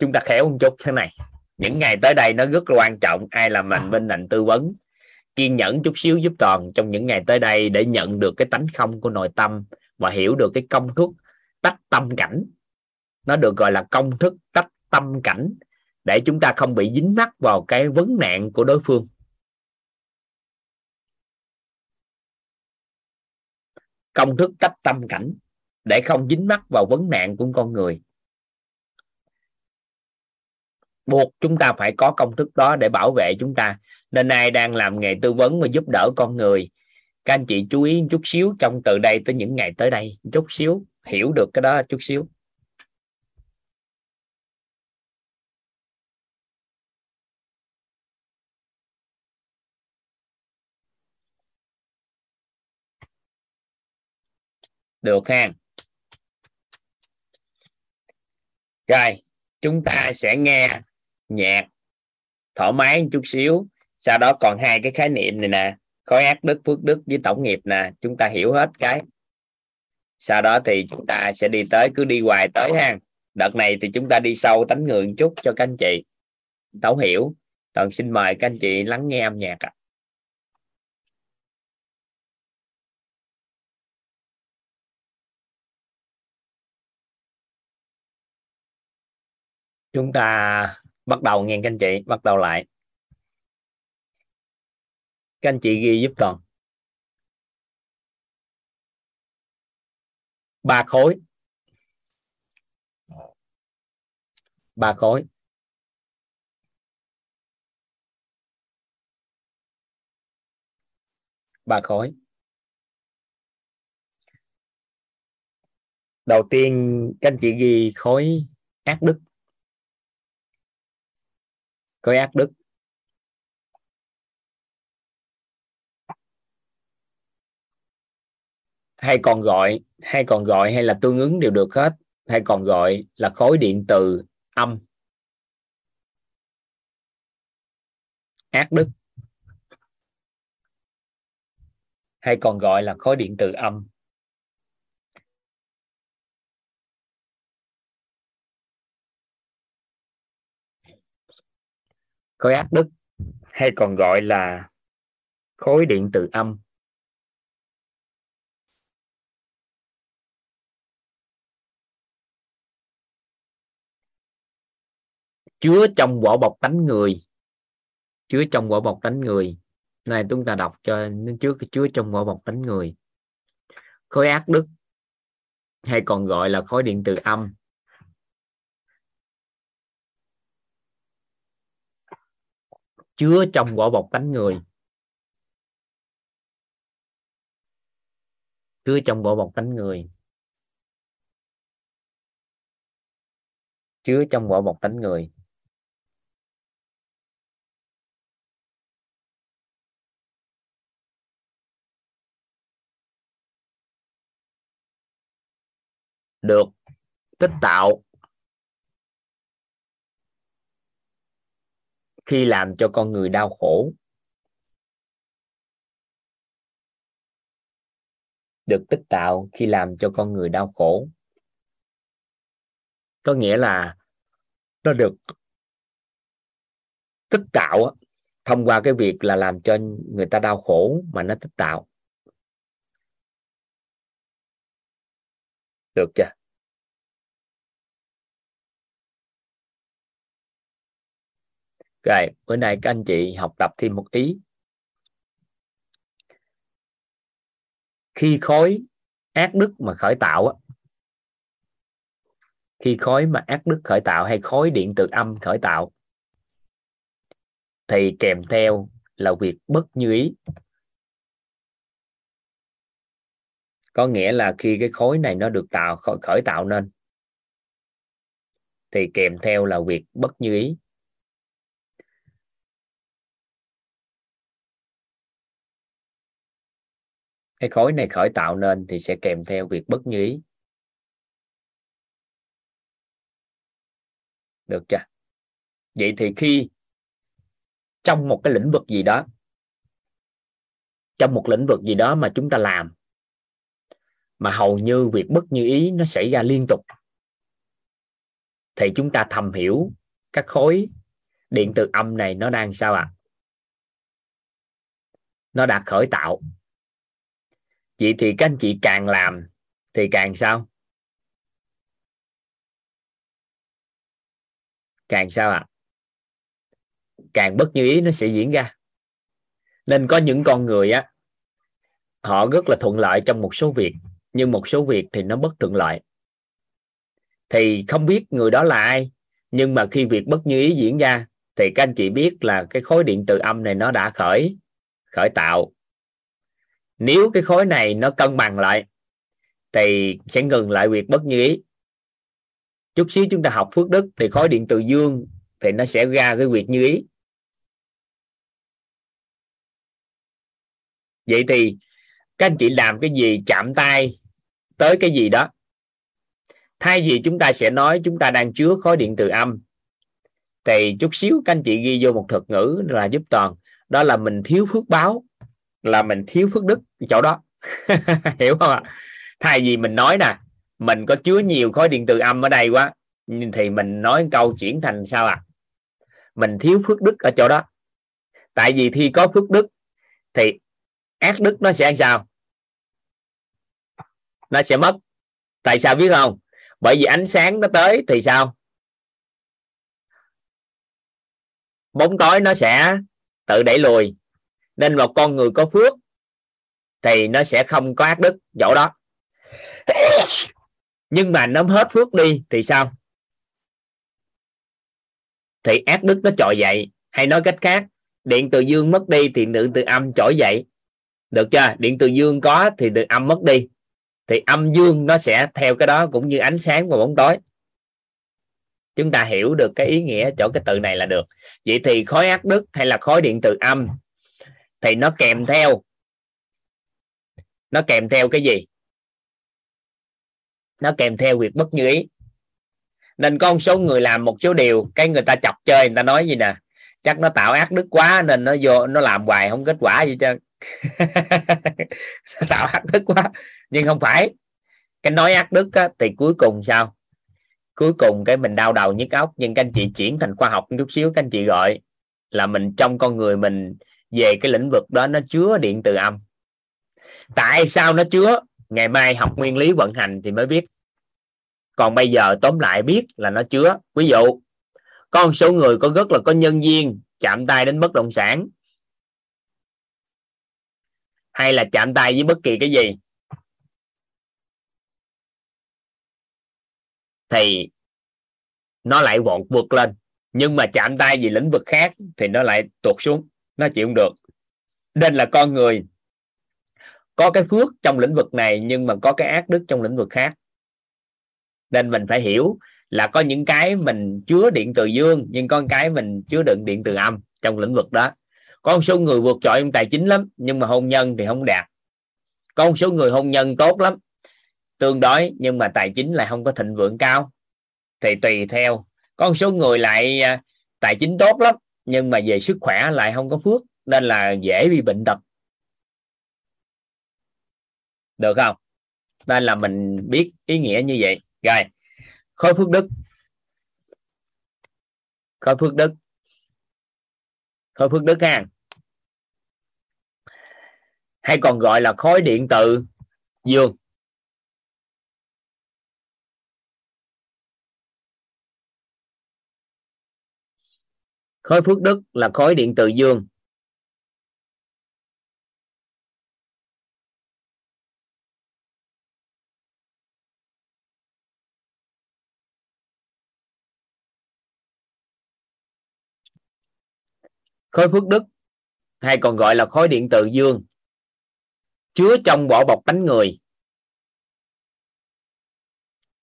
chúng ta khéo một chút thế này. Những ngày tới đây nó rất là quan trọng, ai làm mình bên ngành tư vấn. Kiên nhẫn chút xíu giúp toàn trong những ngày tới đây để nhận được cái tánh không của nội tâm và hiểu được cái công thức tách tâm cảnh. Nó được gọi là công thức tách tâm cảnh để chúng ta không bị dính mắc vào cái vấn nạn của đối phương. Công thức tách tâm cảnh để không dính mắc vào vấn nạn của con người. Buộc chúng ta phải có công thức đó để bảo vệ chúng ta. Nên ai đang làm nghề tư vấn và giúp đỡ con người các anh chị chú ý chút xíu trong từ đây tới những ngày tới đây. Chút xíu, hiểu được cái đó chút xíu. Được ha. Rồi, chúng ta sẽ nghe nhạc thoải mái chút xíu. Sau đó còn hai cái khái niệm này nè khối ác đức, phước đức với tổng nghiệp nè, chúng ta hiểu hết cái. Sau đó thì chúng ta sẽ đi tới, cứ đi hoài tới ha. Đợt này thì chúng ta đi sâu tánh người một chút cho các anh chị. Thấu hiểu. Toàn xin mời các anh chị lắng nghe âm nhạc ạ. Chúng ta bắt đầu nghe các anh chị, bắt đầu lại các anh chị ghi giúp toàn ba khối. Ba khối. Ba khối. Đầu tiên, các anh chị ghi khối ác đức. Khối ác đức. Hay còn gọi, hay còn gọi hay là tương ứng đều được hết. Hay còn gọi là khối điện từ âm. Ác đức. Hay còn gọi là khối điện từ âm. Khối ác đức hay còn gọi là khối điện từ âm. Chứa trong vỏ bọc tánh người. Chứa trong vỏ bọc tánh người. Này, chúng ta đọc cho nó chứa chứa trong vỏ bọc tánh người. Khối ác đức, hay còn gọi là khối điện từ âm. Chứa trong vỏ bọc tánh người. Chứa trong vỏ bọc tánh người. Chứa trong vỏ bọc tánh người. Được tích tạo khi làm cho con người đau khổ. Được tích tạo khi làm cho con người đau khổ. Có nghĩa là nó được tích tạo thông qua cái việc là làm cho người ta đau khổ mà nó tích tạo. Được chưa rồi, bữa nay các anh chị học tập thêm một ý. Khi khối ác đức mà khởi tạo á. Khi khối mà ác đức khởi tạo hay khối điện từ âm khởi tạo, thì kèm theo là việc bất như ý. Có nghĩa là khi cái khối này nó được tạo, khởi tạo nên, thì kèm theo là việc bất như ý. Cái khối này khởi tạo nên thì sẽ kèm theo việc bất như ý. Được chưa? Vậy thì khi trong một cái lĩnh vực gì đó, trong một lĩnh vực gì đó mà chúng ta làm mà hầu như việc bất như ý nó xảy ra liên tục. Thì chúng ta thầm hiểu các khối điện từ âm này nó đang sao ạ? À? nó đã khởi tạo. Vậy thì các anh chị càng làm thì càng sao? Càng sao ạ? À? càng bất như ý nó sẽ diễn ra. Nên có những con người á, họ rất là thuận lợi trong một số việc nhưng một số việc thì nó bất thuận lợi. Thì không biết người đó là ai, nhưng mà khi việc bất như ý diễn ra, thì các anh chị biết là cái khối điện từ âm này nó đã khởi khởi tạo. Nếu cái khối này nó cân bằng lại, thì sẽ ngừng lại việc bất như ý. Chút xíu chúng ta học phước đức, thì khối điện từ dương thì nó sẽ ra cái việc như ý. Vậy thì các anh chị làm cái gì? Chạm tay tới cái gì đó. Thay vì chúng ta sẽ nói chúng ta đang chứa khối điện từ âm, thì chút xíu các anh chị ghi vô một thuật ngữ là giúp toàn. Đó là mình thiếu phước báo, là mình thiếu phước đức chỗ đó. Hiểu không ạ? Thay vì mình nói nè, mình có chứa nhiều khối điện từ âm ở đây quá thì mình nói câu chuyển thành sao à mình thiếu phước đức ở chỗ đó. Tại vì khi có phước đức, thì ác đức nó sẽ sao? Nó sẽ mất. Tại sao biết không? Bởi vì ánh sáng nó tới thì sao? Bóng tối nó sẽ tự đẩy lùi. Nên một con người có phước thì nó sẽ không có ác đức. Chỗ đó. Nhưng mà nó hết phước đi thì sao? Thì ác đức nó trội dậy. Hay nói cách khác, điện từ dương mất đi thì điện từ âm trỗi dậy. Được chưa? Điện từ dương có thì từ âm mất đi thì âm dương nó sẽ theo cái đó cũng như ánh sáng và bóng tối. Chúng ta hiểu được cái ý nghĩa chỗ cái từ này là được. Vậy thì khối ác đức hay là khối điện từ âm thì nó kèm theo, nó kèm theo cái gì? Nó kèm theo việc bất như ý. Nên có một số người làm một số điều cái người ta chọc chơi, người ta nói gì nè? Chắc nó tạo ác đức quá nên nó vô, nó làm hoài không kết quả gì trơn. Tạo ác đức quá nhưng không phải. Cái nói ác đức á, thì cuối cùng sao? Cuối cùng cái mình đau đầu nhức óc. Nhưng các anh chị chuyển thành khoa học chút xíu các anh chị gọi là mình trong con người mình về cái lĩnh vực đó nó chứa điện từ âm. Tại sao nó chứa? Ngày mai học nguyên lý vận hành thì mới biết. Còn bây giờ tóm lại biết là nó chứa. Ví dụ có một số người có rất là có nhân viên chạm tay đến bất động sản. Hay là chạm tay với bất kỳ cái gì. Thì nó lại vọt vượt lên. Nhưng mà chạm tay vì lĩnh vực khác thì nó lại tuột xuống. Nó chịu không được. Nên là con người có cái phước trong lĩnh vực này nhưng mà có cái ác đức trong lĩnh vực khác. Nên mình phải hiểu là có những cái mình chứa điện từ dương, nhưng có cái mình chứa đựng điện từ âm trong lĩnh vực đó. Có một số người vượt trội trong tài chính lắm, nhưng mà hôn nhân thì không đạt. Có một số người hôn nhân tốt lắm tương đối, nhưng mà tài chính lại không có thịnh vượng cao. Thì tùy theo. Có một số người lại à, tài chính tốt lắm, nhưng mà về sức khỏe lại không có phước, nên là dễ bị bệnh tật. Được không? Nên là mình biết ý nghĩa như vậy. Rồi, khối phước đức. Khối phước đức. Khối phước đức ha. Hay còn gọi là khối điện tử dương. Khối phước đức là khối điện từ dương. Khối phước đức, hay còn gọi là khối điện từ dương. Chứa trong vỏ bọc bánh người.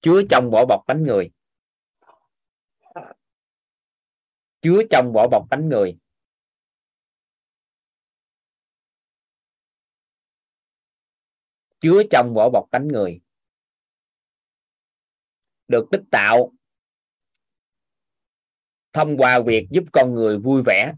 Chứa trong vỏ bọc bánh người. Chứa trong vỏ bọc bánh người. Chứa trong vỏ bọc bánh người. Được tích tạo. Thông qua việc giúp con người vui vẻ.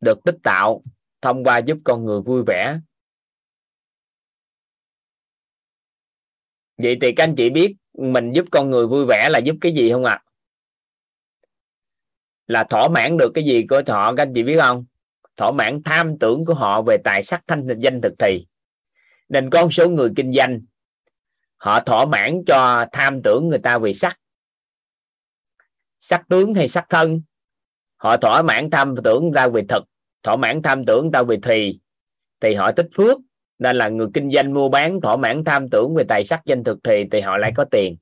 Được tích tạo thông qua giúp con người vui vẻ. Vậy thì các anh chị biết mình giúp con người vui vẻ là giúp cái gì không ạ? À? là thỏa mãn được cái gì của họ, các anh chị biết không? Thỏa mãn tham tưởng của họ về tài sắc thanh danh thực thì. Nên có một số người kinh doanh, họ thỏa mãn cho tham tưởng người ta về sắc. Sắc tướng hay sắc thân, họ thỏa mãn tham tưởng ra về thực, thỏa mãn tham tưởng ta về thì thì họ tích phước nên là người kinh doanh mua bán thỏa mãn tham tưởng về tài sắc danh thực thì thì họ lại có tiền,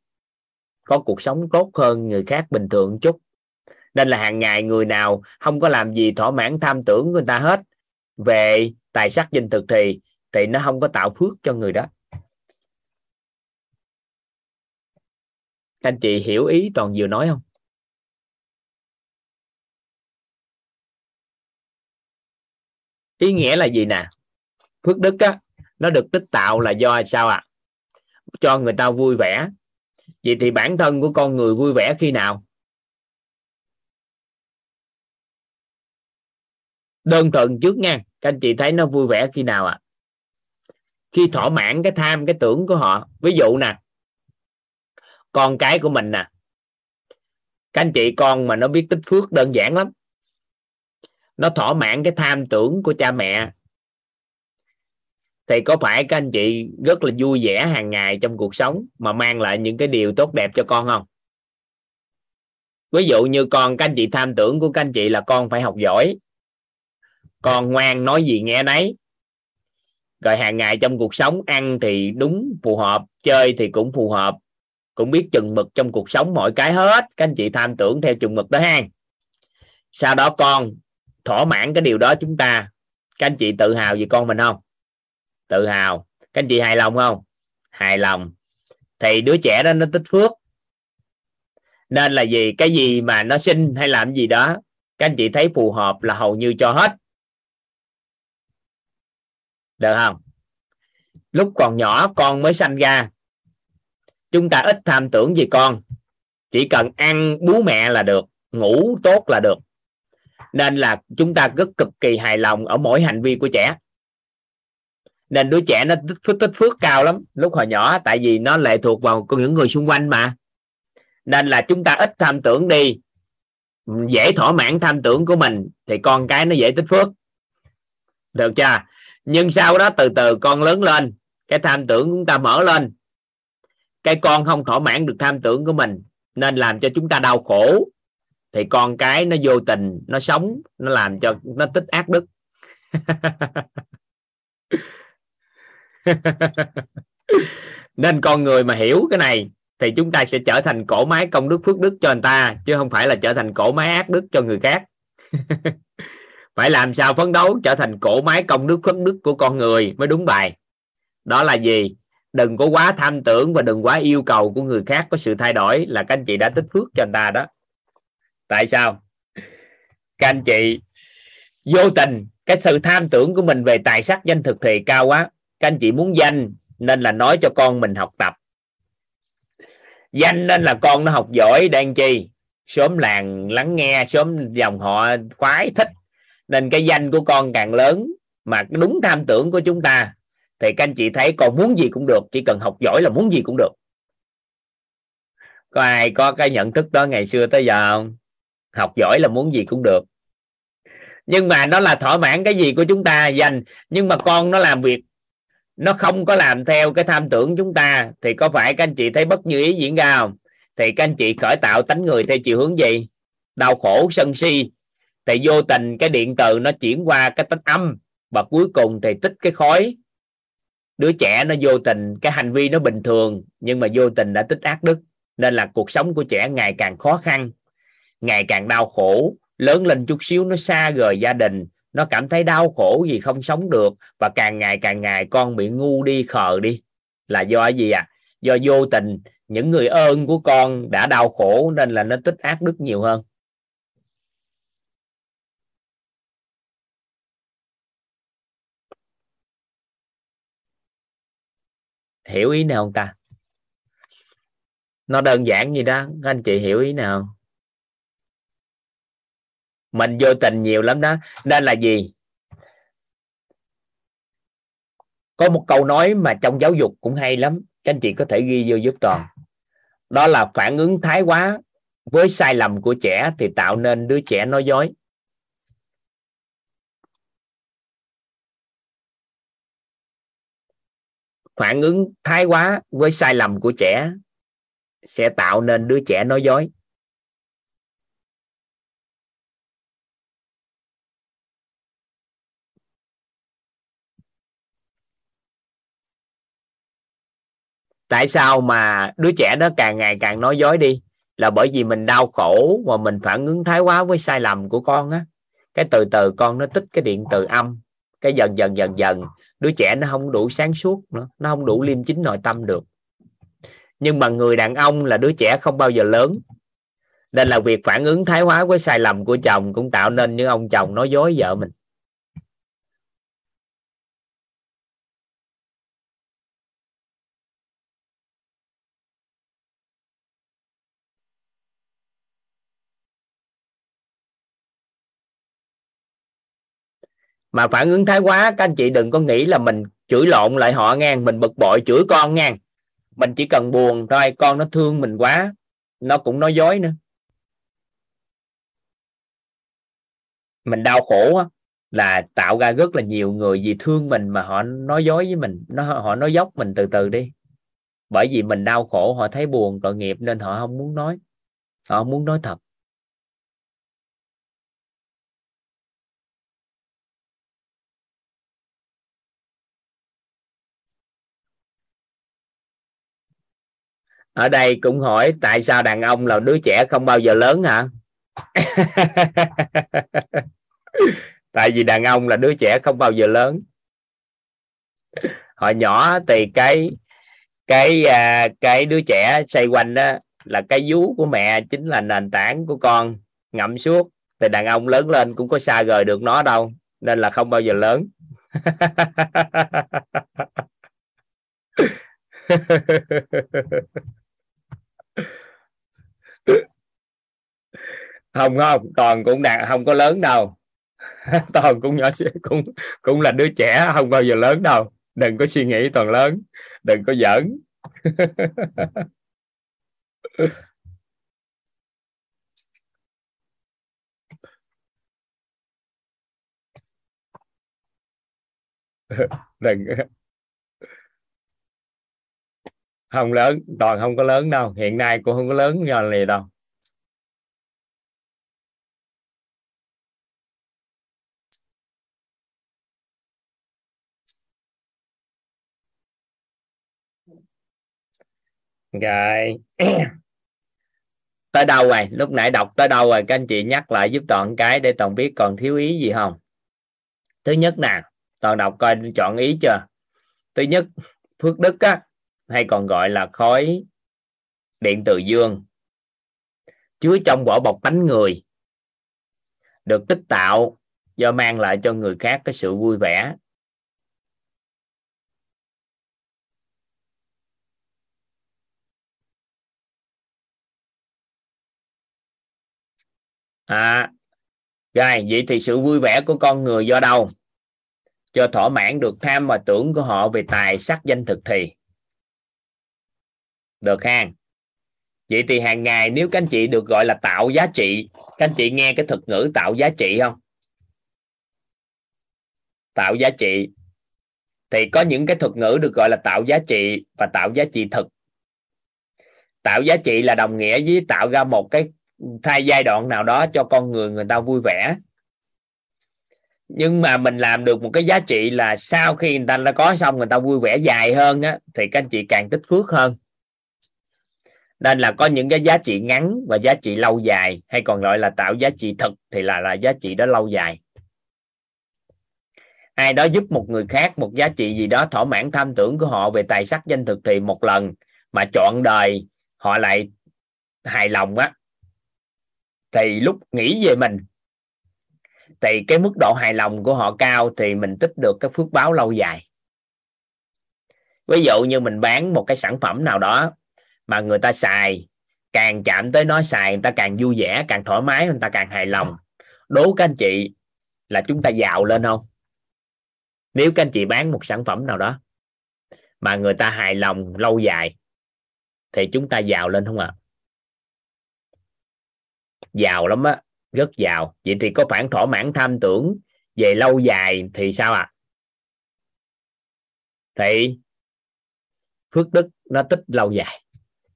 có cuộc sống tốt hơn người khác bình thường chút. Nên là hàng ngày người nào không có làm gì thỏa mãn tham tưởng của người ta hết về tài sắc danh thực thì thì nó không có tạo phước cho người đó. Anh chị hiểu ý toàn vừa nói không? Ý nghĩa là gì nè? Phước đức á nó được tích tạo là do sao ạ? À? cho người ta vui vẻ. Vậy thì bản thân của con người vui vẻ khi nào? Đơn thuần trước nha, các anh chị thấy nó vui vẻ khi nào ạ? À? khi thỏa mãn cái tham, cái tưởng của họ. Ví dụ nè, con cái của mình nè. Các anh chị, con mà nó biết tích phước đơn giản lắm. Nó thỏa mãn cái tham tưởng của cha mẹ thì có phải các anh chị rất là vui vẻ hàng ngày trong cuộc sống mà mang lại những cái điều tốt đẹp cho con không? Ví dụ như con, các anh chị tham tưởng của các anh chị là con phải học giỏi. Con ngoan nói gì nghe nấy. Rồi hàng ngày trong cuộc sống ăn thì đúng phù hợp, chơi thì cũng phù hợp. Cũng biết chừng mực trong cuộc sống mọi cái hết. Các anh chị tham tưởng theo chừng mực đó ha. Sau đó con thỏa mãn cái điều đó chúng ta. Các anh chị tự hào về con mình không? Tự hào. Các anh chị hài lòng không? Hài lòng. Thì đứa trẻ đó, nó tích phước. Nên là gì? Cái gì mà nó sinh hay làm gì đó, các anh chị thấy phù hợp là hầu như cho hết. Được không? Lúc còn nhỏ, con mới sanh ra. Chúng ta ít tham tưởng gì con. Chỉ cần ăn bú mẹ là được, ngủ tốt là được. Nên là chúng ta rất cực kỳ hài lòng ở mỗi hành vi của trẻ nên đứa trẻ nó tích phước, tích phước cao lắm lúc hồi nhỏ tại vì nó lệ thuộc vào những người xung quanh mà. Nên là chúng ta ít tham tưởng đi. Dễ thỏa mãn tham tưởng của mình thì con cái nó dễ tích phước. Được chưa? Nhưng sau đó từ từ con lớn lên cái tham tưởng chúng ta mở lên. Cái con không thỏa mãn được tham tưởng của mình nên làm cho chúng ta đau khổ. Thì con cái nó vô tình nó sống nó làm cho nó tích ác đức. nên con người mà hiểu cái này thì chúng ta sẽ trở thành cổ máy công đức phước đức cho anh ta, chứ không phải là trở thành cổ máy ác đức cho người khác. Phải làm sao phấn đấu trở thành cổ máy công đức phước đức của con người mới đúng bài? Đó là gì? Đừng có quá tham tưởng và đừng quá yêu cầu của người khác có sự thay đổi là các anh chị đã tích phước cho anh ta đó. Tại sao? Các anh chị, vô tình, cái sự tham tưởng của mình về tài sắc danh thực thì cao quá các anh chị muốn danh nên là nói cho con mình học tập. Danh nên là con nó học giỏi, đang chi? Sớm làng lắng nghe, sớm dòng họ khoái thích. Nên cái danh của con càng lớn mà đúng tham tưởng của chúng ta, thì các anh chị thấy con muốn gì cũng được, chỉ cần học giỏi là muốn gì cũng được. Có ai có cái nhận thức đó ngày xưa tới giờ không? Học giỏi là muốn gì cũng được. Nhưng mà nó là thỏa mãn cái gì của chúng ta dành nhưng mà con nó làm việc nó không có làm theo cái tham tưởng chúng ta. Thì có phải các anh chị thấy bất như ý diễn ra không? Thì các anh chị khởi tạo tánh người theo chiều hướng gì? Đau khổ sân si. Thì vô tình cái điện từ nó chuyển qua cái tích âm. Và cuối cùng thì tích cái khói. Đứa trẻ nó vô tình, cái hành vi nó bình thường, nhưng mà vô tình đã tích ác đức. Nên là cuộc sống của trẻ ngày càng khó khăn, ngày càng đau khổ. Lớn lên chút xíu nó xa rời gia đình nó cảm thấy đau khổ gì không sống được và càng ngày càng ngày con bị ngu đi khờ đi. Là do gì à do vô tình những người ơn của con đã đau khổ nên là nó tích ác đức nhiều hơn. Hiểu ý nào không ta? Nó đơn giản gì đó. Các anh chị hiểu ý nào mình vô tình nhiều lắm đó. Nên là gì? Có một câu nói mà trong giáo dục cũng hay lắm. Các anh chị có thể ghi vô giúp toàn. Đó là phản ứng thái quá. Với sai lầm của trẻ thì tạo nên đứa trẻ nói dối. Phản ứng thái quá với sai lầm của trẻ sẽ tạo nên đứa trẻ nói dối tại sao mà đứa trẻ đó càng ngày càng nói dối đi? Là bởi vì mình đau khổ và mình phản ứng thái quá với sai lầm của con á. Cái từ từ con nó tích cái điện từ âm. Cái dần dần dần dần, đứa trẻ nó không đủ sáng suốt nữa. Nó không đủ liêm chính nội tâm được. Nhưng mà người đàn ông là đứa trẻ không bao giờ lớn. Nên là việc phản ứng thái hóa với sai lầm của chồng cũng tạo nên những ông chồng nói dối vợ mình. Mà phản ứng thái quá các anh chị đừng có nghĩ là mình chửi lộn lại họ ngang mình bực bội chửi con ngang mình chỉ cần buồn thôi con nó thương mình quá nó cũng nói dối nữa. Mình đau khổ á, là tạo ra rất là nhiều người vì thương mình mà họ nói dối với mình nó họ nói dốc mình từ từ đi. Bởi vì mình đau khổ họ thấy buồn tội nghiệp nên họ không muốn nói họ không muốn nói thật. Ở đây cũng hỏi, tại sao đàn ông là đứa trẻ không bao giờ lớn hả? Tại vì đàn ông là đứa trẻ không bao giờ lớn. Hồi nhỏ thì cái cái à, cái đứa trẻ xoay quanh đó là cái vú của mẹ, chính là nền tảng của con. Ngậm suốt, thì đàn ông lớn lên cũng có xa rời được nó đâu, nên là không bao giờ lớn. không không, toàn cũng đạt, không có lớn đâu. Toàn cũng nhỏ xíu, cũng cũng là đứa trẻ, không bao giờ lớn đâu. Đừng có suy nghĩ toàn lớn, đừng có giỡn. Đừng. Không lớn, toàn không có lớn đâu. Hiện nay cũng không có lớn do này đâu. Rồi. Tới đâu rồi? Lúc nãy đọc tới đâu rồi? Các anh chị nhắc lại giúp toàn cái để toàn biết còn thiếu ý gì không? Thứ nhất nè, toàn đọc coi chọn ý chưa? Thứ nhất, phước đức á, hay còn gọi là khói điện từ dương. Chứa trong vỏ bọc bánh người, được tích tạo do mang lại cho người khác cái sự vui vẻ. À rồi, vậy thì sự vui vẻ của con người do đâu? Cho thỏa mãn được tham và tưởng của họ về tài sắc danh thực thì. Được ha. Vậy thì hàng ngày nếu các anh chị được gọi là tạo giá trị, các anh chị nghe cái thuật ngữ tạo giá trị không? Tạo giá trị. Thì có những cái thuật ngữ được gọi là tạo giá trị và tạo giá trị thực. Tạo giá trị là đồng nghĩa với tạo ra một cái thay giai đoạn nào đó cho con người người ta vui vẻ. Nhưng mà mình làm được một cái giá trị là sau khi người ta đã có xong người ta vui vẻ dài hơn á, thì các anh chị càng tích phước hơn. Nên là có những cái giá trị ngắn và giá trị lâu dài, hay còn gọi là tạo giá trị thực thì là là giá trị đó lâu dài. Ai đó giúp một người khác một giá trị gì đó thỏa mãn tham tưởng của họ về tài sắc danh thực thì một lần mà chọn đời họ lại hài lòng á thì lúc nghĩ về mình. Thì cái mức độ hài lòng của họ cao thì mình tích được cái phước báo lâu dài. Ví dụ như mình bán một cái sản phẩm nào đó mà người ta xài, càng chạm tới nó xài người ta càng vui vẻ, càng thoải mái, người ta càng hài lòng. Đố các anh chị là chúng ta giàu lên không? Nếu các anh chị bán một sản phẩm nào đó mà người ta hài lòng lâu dài thì chúng ta giàu lên không ạ? à? Giàu lắm á, rất giàu. Vậy thì có phản thỏa mãn tham tưởng về lâu dài thì sao ạ? À? thì phước đức nó tích lâu dài.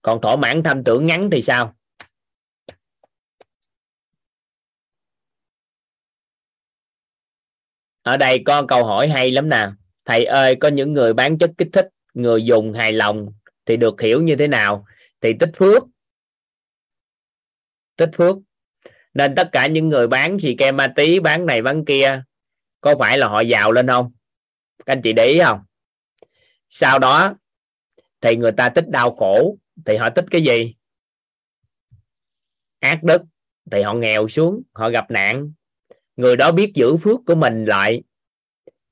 Còn thỏa mãn tham tưởng ngắn thì sao? Ở đây có câu hỏi hay lắm nè. Thầy ơi, có những người bán chất kích thích, người dùng hài lòng thì được hiểu như thế nào? Thì tích phước tích phước. Nên tất cả những người bán xì ke ma tí, bán này, bán kia, có phải là họ giàu lên không? Các anh chị để ý không? Sau đó, thì người ta tích đau khổ, thì họ tích cái gì? Ác đức, thì họ nghèo xuống, họ gặp nạn. Người đó biết giữ phước của mình lại,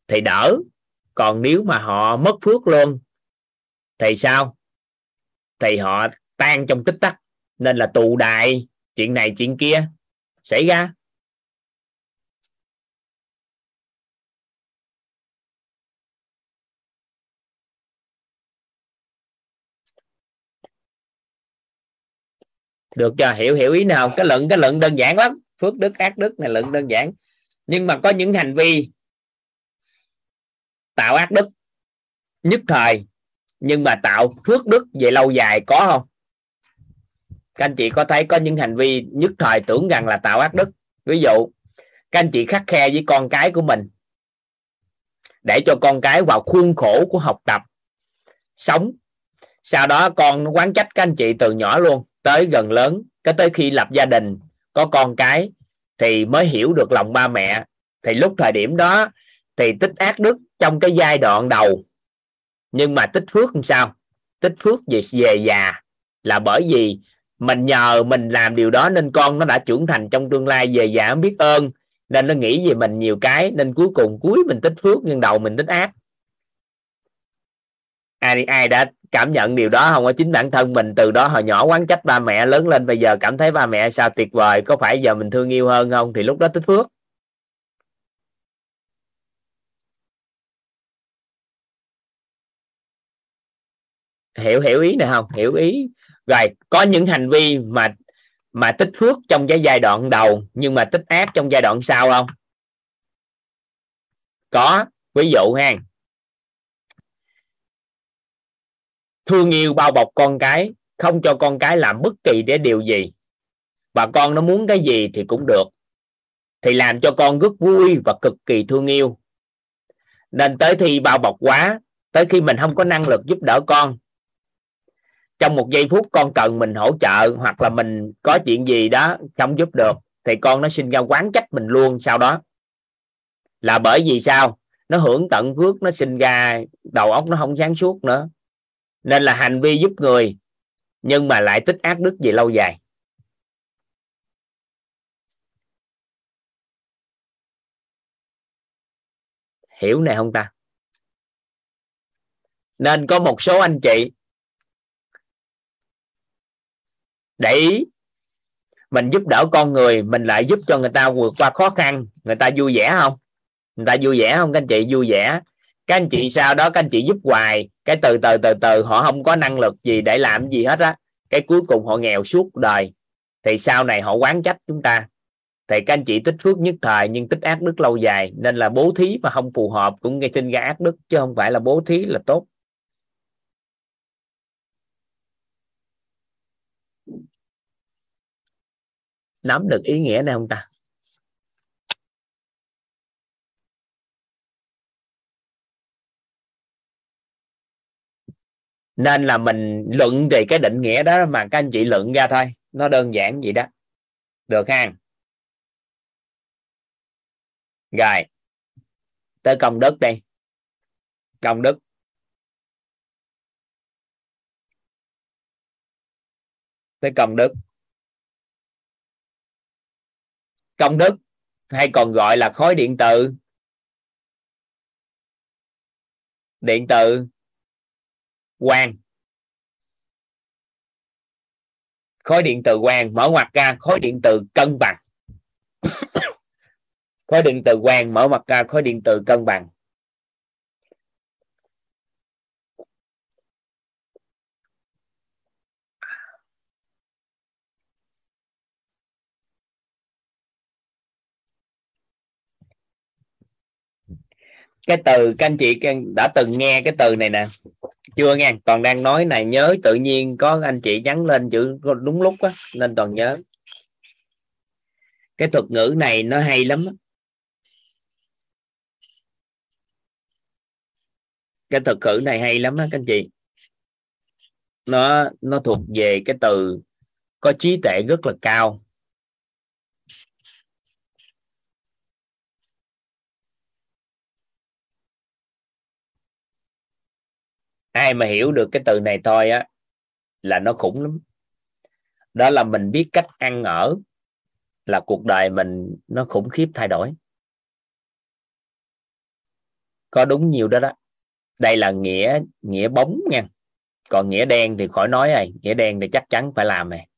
thì đỡ. Còn nếu mà họ mất phước luôn, thì sao? Thì họ tan trong tích tắc, nên là tù đại chuyện này, chuyện kia. Xảy ra. Được chưa? Hiểu hiểu ý nào? Cái luận cái luận đơn giản lắm. Phước đức, ác đức này, luận đơn giản. Nhưng mà có những hành vi tạo ác đức nhất thời, nhưng mà tạo phước đức về lâu dài có không? Các anh chị có thấy có những hành vi nhất thời tưởng rằng là tạo ác đức? Ví dụ, các anh chị khắc khe với con cái của mình, để cho con cái vào khuôn khổ của học tập, sống. Sau đó con nó quán trách các anh chị từ nhỏ luôn, tới gần lớn, cái tới khi lập gia đình, có con cái thì mới hiểu được lòng ba mẹ. Thì lúc thời điểm đó thì tích ác đức trong cái giai đoạn đầu. Nhưng mà tích phước làm sao? Tích phước về về già là bởi vì mình nhờ mình làm điều đó nên con nó đã trưởng thành trong tương lai về già biết ơn. Nên nó nghĩ về mình nhiều cái, nên cuối cùng cuối mình tích phước, nhưng đầu mình tích ác. Ai ai đã cảm nhận điều đó không? Có chính bản thân mình, từ đó hồi nhỏ quán trách ba mẹ, lớn lên bây giờ cảm thấy ba mẹ sao tuyệt vời, có phải giờ mình thương yêu hơn không? Thì lúc đó tích phước. Hiểu hiểu ý này không? Hiểu ý rồi, có những hành vi mà mà tích phước trong cái giai đoạn đầu nhưng mà tích ác trong giai đoạn sau không? Có, ví dụ ha. Thương yêu bao bọc con cái, không cho con cái làm bất kỳ để điều gì. Và con nó muốn cái gì thì cũng được. Thì làm cho con rất vui và cực kỳ thương yêu. Nên tới khi bao bọc quá, tới khi mình không có năng lực giúp đỡ con trong một giây phút con cần mình hỗ trợ hoặc là mình có chuyện gì đó không giúp được, thì con nó sinh ra quán trách mình luôn sau đó. Là bởi vì sao? Nó hưởng tận phước, nó sinh ra đầu óc nó không sáng suốt nữa. Nên là hành vi giúp người, nhưng mà lại tích ác đức về lâu dài. Hiểu này không ta? Nên có một số anh chị để ý, mình giúp đỡ con người, mình lại giúp cho người ta vượt qua khó khăn. Người ta vui vẻ không? Người ta vui vẻ không, các anh chị? Vui vẻ. Các anh chị sau đó, các anh chị giúp hoài. Cái từ từ từ từ, họ không có năng lực gì để làm gì hết á. Cái cuối cùng họ nghèo suốt đời. Thì sau này họ quán trách chúng ta. Thì các anh chị tích phước nhất thời, nhưng tích ác đức lâu dài. Nên là bố thí mà không phù hợp cũng gây sinh ra ác đức, chứ không phải là bố thí là tốt. Nắm được ý nghĩa này không ta? Nên là mình luận về cái định nghĩa đó mà các anh chị luận ra thôi. Nó đơn giản vậy đó. Được ha? Rồi. Tới công đức đi. công đức. Tới công đức công đức, hay còn gọi là khối điện tử. Điện tử, quang. Khối điện từ quang, mở ngoặt ra, khối điện từ cân bằng. Khối điện từ quang, mở mặt ra, khối điện từ cân bằng. Cái từ, các anh chị đã từng nghe cái từ này nè. Chưa nghe còn đang nói này, nhớ tự nhiên có anh chị nhắn lên chữ đúng lúc á, nên toàn nhớ. Cái thuật ngữ này nó hay lắm cái thuật ngữ này hay lắm á, các anh chị. Nó nó thuộc về cái từ có trí tuệ rất là cao. Ai mà hiểu được cái từ này thôi á, là nó khủng lắm. Đó là mình biết cách ăn ở, là cuộc đời mình nó khủng khiếp thay đổi. Có đúng nhiều đó đó. Đây là nghĩa nghĩa bóng nha. Còn nghĩa đen thì khỏi nói rồi. Nghĩa đen thì chắc chắn phải làm này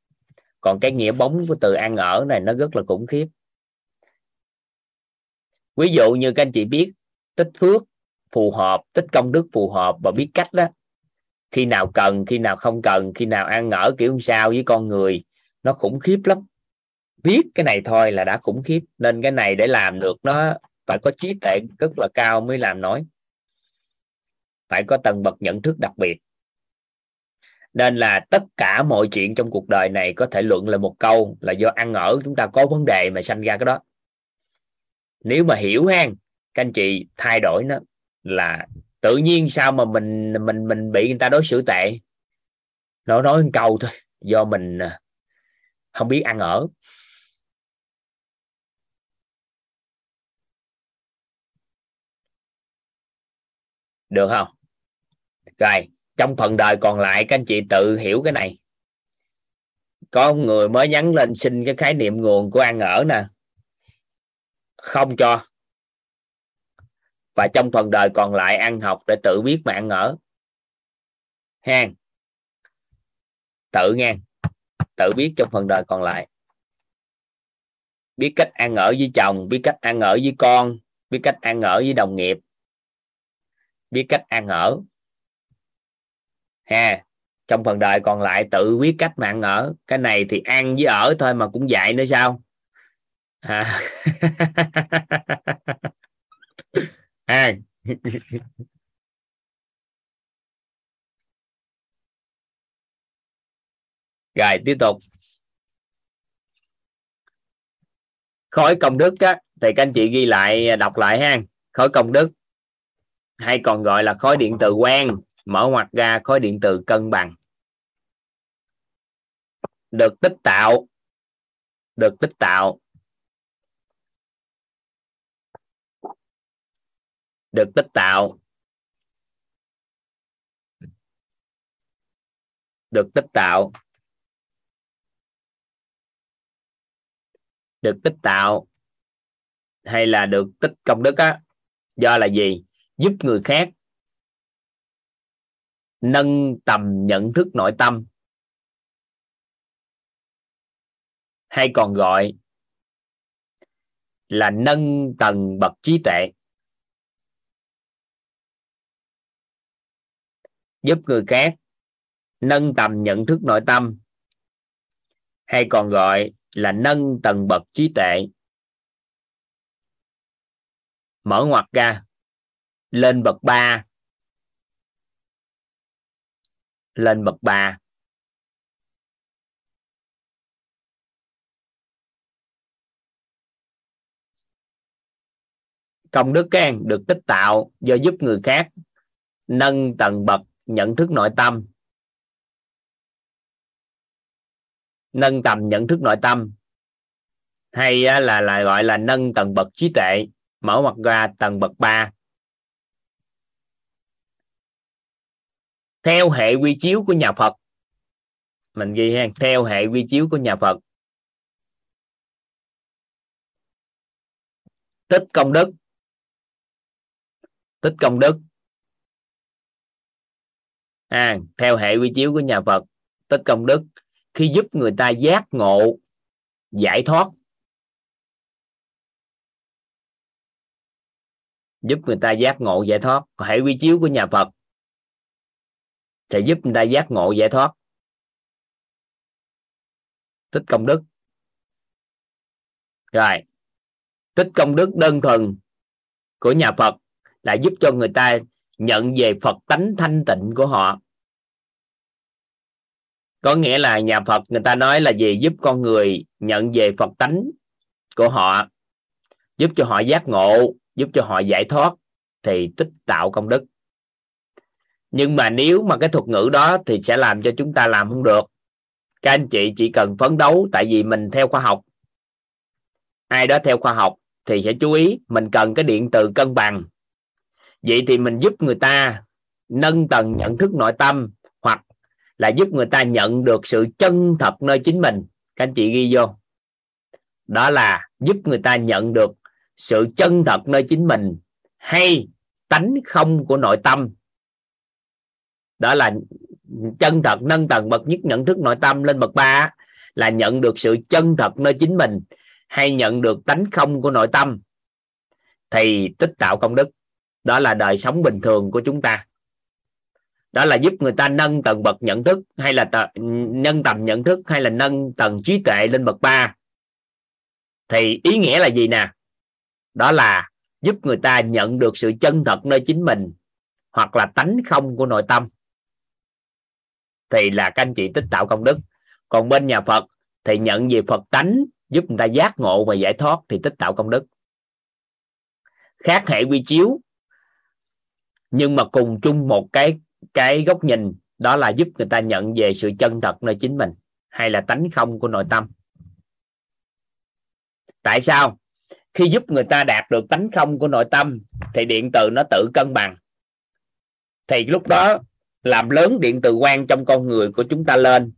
còn cái nghĩa bóng của từ ăn ở này nó rất là khủng khiếp. Ví dụ như các anh chị biết, tích phước phù hợp, tích công đức phù hợp và biết cách đó. Khi nào cần, khi nào không cần, khi nào ăn ở kiểu sao với con người, nó khủng khiếp lắm. Viết cái này thôi là đã khủng khiếp, nên cái này để làm được nó, phải có trí tuệ rất là cao mới làm nói phải có tầng bậc nhận thức đặc biệt. Nên là tất cả mọi chuyện trong cuộc đời này có thể luận là một câu là do ăn ở chúng ta có vấn đề mà sanh ra cái đó. Nếu mà hiểu ha các anh chị thay đổi nó là tự nhiên sao mà mình mình mình bị người ta đối xử tệ? Nó nói một câu thôi, do mình à, không biết ăn ở. Được không? Rồi, trong phần đời còn lại, các anh chị tự hiểu cái này. Có người mới nhắn lên xin cái khái niệm nguồn của ăn ở nè. Không cho và trong phần đời còn lại ăn học để tự biết mà ăn ở. Ha tự nghe. Tự biết trong phần đời còn lại. Biết cách ăn ở với chồng, biết cách ăn ở với con, biết cách ăn ở với đồng nghiệp. Biết cách ăn ở. Ha. Trong phần đời còn lại tự biết cách mà ăn ở. Cái này thì ăn với ở thôi mà cũng dạy nữa sao? À. à. rồi, tiếp tục. Khối công đức á, thì các anh chị ghi lại, đọc lại ha. Khối công đức hay còn gọi là khối điện từ quen mở ngoặt ra khối điện từ cân bằng. Được tích tạo, được tích tạo. Được tích tạo. Được tích tạo. Được tích tạo hay là được tích công đức á? Do là gì? Giúp người khác nâng tầm nhận thức nội tâm. Hay còn gọi là nâng tầng bậc trí tuệ. Giúp người khác nâng tầm nhận thức nội tâm, hay còn gọi là nâng tầng bậc trí tuệ. Mở ngoặt ra, lên bậc 3 lên bậc 3 công đức can được tích tạo do giúp người khác nâng tầng bậc nhận thức nội tâm. Nâng tầm nhận thức nội tâm. Hay là là gọi là nâng tầng bậc trí tuệ, mở mặt ra tầng bậc 3 theo hệ quy chiếu của nhà Phật. Mình ghi ha, theo hệ quy chiếu của nhà Phật. Tích công đức. Tích công đức à, theo hệ quy chiếu của nhà Phật tích công đức khi giúp người ta giác ngộ giải thoát giúp người ta giác ngộ giải thoát. Hệ quy chiếu của nhà Phật sẽ giúp người ta giác ngộ giải thoát. Tích công đức. Rồi tích công đức đơn thuần của nhà Phật là giúp cho người ta nhận về Phật tánh thanh tịnh của họ. Có nghĩa là nhà Phật, người ta nói là gì giúp con người nhận về Phật tánh của họ, giúp cho họ giác ngộ, giúp cho họ giải thoát thì tích tạo công đức. Nhưng mà nếu mà cái thuật ngữ đó thì sẽ làm cho chúng ta làm không được. Các anh chị chỉ cần phấn đấu, tại vì mình theo khoa học. Ai đó theo khoa học thì sẽ chú ý, mình cần cái điện từ cân bằng vậy thì mình giúp người ta nâng tầng nhận thức nội tâm, hoặc là giúp người ta nhận được sự chân thật nơi chính mình. Các anh chị ghi vô. Đó là giúp người ta nhận được sự chân thật nơi chính mình hay tánh không của nội tâm. Đó là chân thật nâng tầng bậc nhất nhận thức nội tâm lên bậc ba là nhận được sự chân thật nơi chính mình hay nhận được tánh không của nội tâm. Thì tích tạo công đức đó là đời sống bình thường của chúng ta. Đó là giúp người ta nâng tầng bậc nhận thức hay là tờ, nâng tầm nhận thức hay là nâng tầng trí tuệ lên bậc ba. Thì ý nghĩa là gì nè? Đó là giúp người ta nhận được sự chân thật nơi chính mình hoặc là tánh không của nội tâm. Thì là các anh chị tích tạo công đức. Còn bên nhà Phật thì nhận về Phật tánh giúp người ta giác ngộ và giải thoát thì tích tạo công đức. Khác hệ quy chiếu nhưng mà cùng chung một cái cái góc nhìn, đó là giúp người ta nhận về sự chân thật nơi chính mình, hay là tánh không của nội tâm. Tại sao? Khi giúp người ta đạt được tánh không của nội tâm, thì điện từ nó tự cân bằng. Thì lúc đó, làm lớn điện từ quan trong con người của chúng ta lên.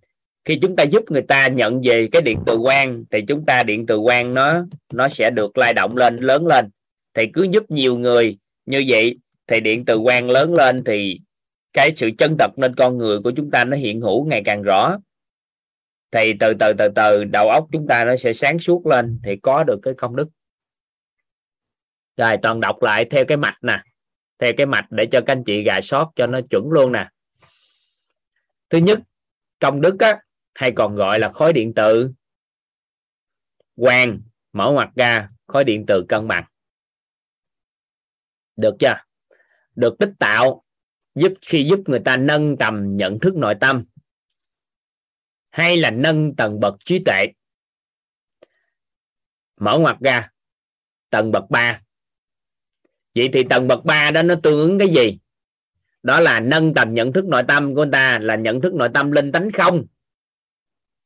Khi chúng ta giúp người ta nhận về cái điện từ quan, thì chúng ta điện từ quan nó nó sẽ được lay động lên, lớn lên. Thì cứ giúp nhiều người như vậy thì điện từ quan lớn lên thì cái sự chân thật nên con người của chúng ta nó hiện hữu ngày càng rõ. Thì từ từ từ từ đầu óc chúng ta nó sẽ sáng suốt lên thì có được cái công đức. Rồi toàn đọc lại theo cái mạch nè theo cái mạch để cho các anh chị gà sót cho nó chuẩn luôn nè. Thứ nhất công đức á, hay còn gọi là khối điện tử. Quang mở ngoặt ra khối điện tử cân bằng. Được chưa? Được tích tạo, giúp khi giúp người ta nâng tầm nhận thức nội tâm, hay là nâng tầng bậc trí tuệ. Mở ngoặt ra, tầng bậc 3 vậy thì tầng bậc 3 đó nó tương ứng cái gì? Đó là nâng tầm nhận thức nội tâm của người ta là nhận thức nội tâm lên tánh không?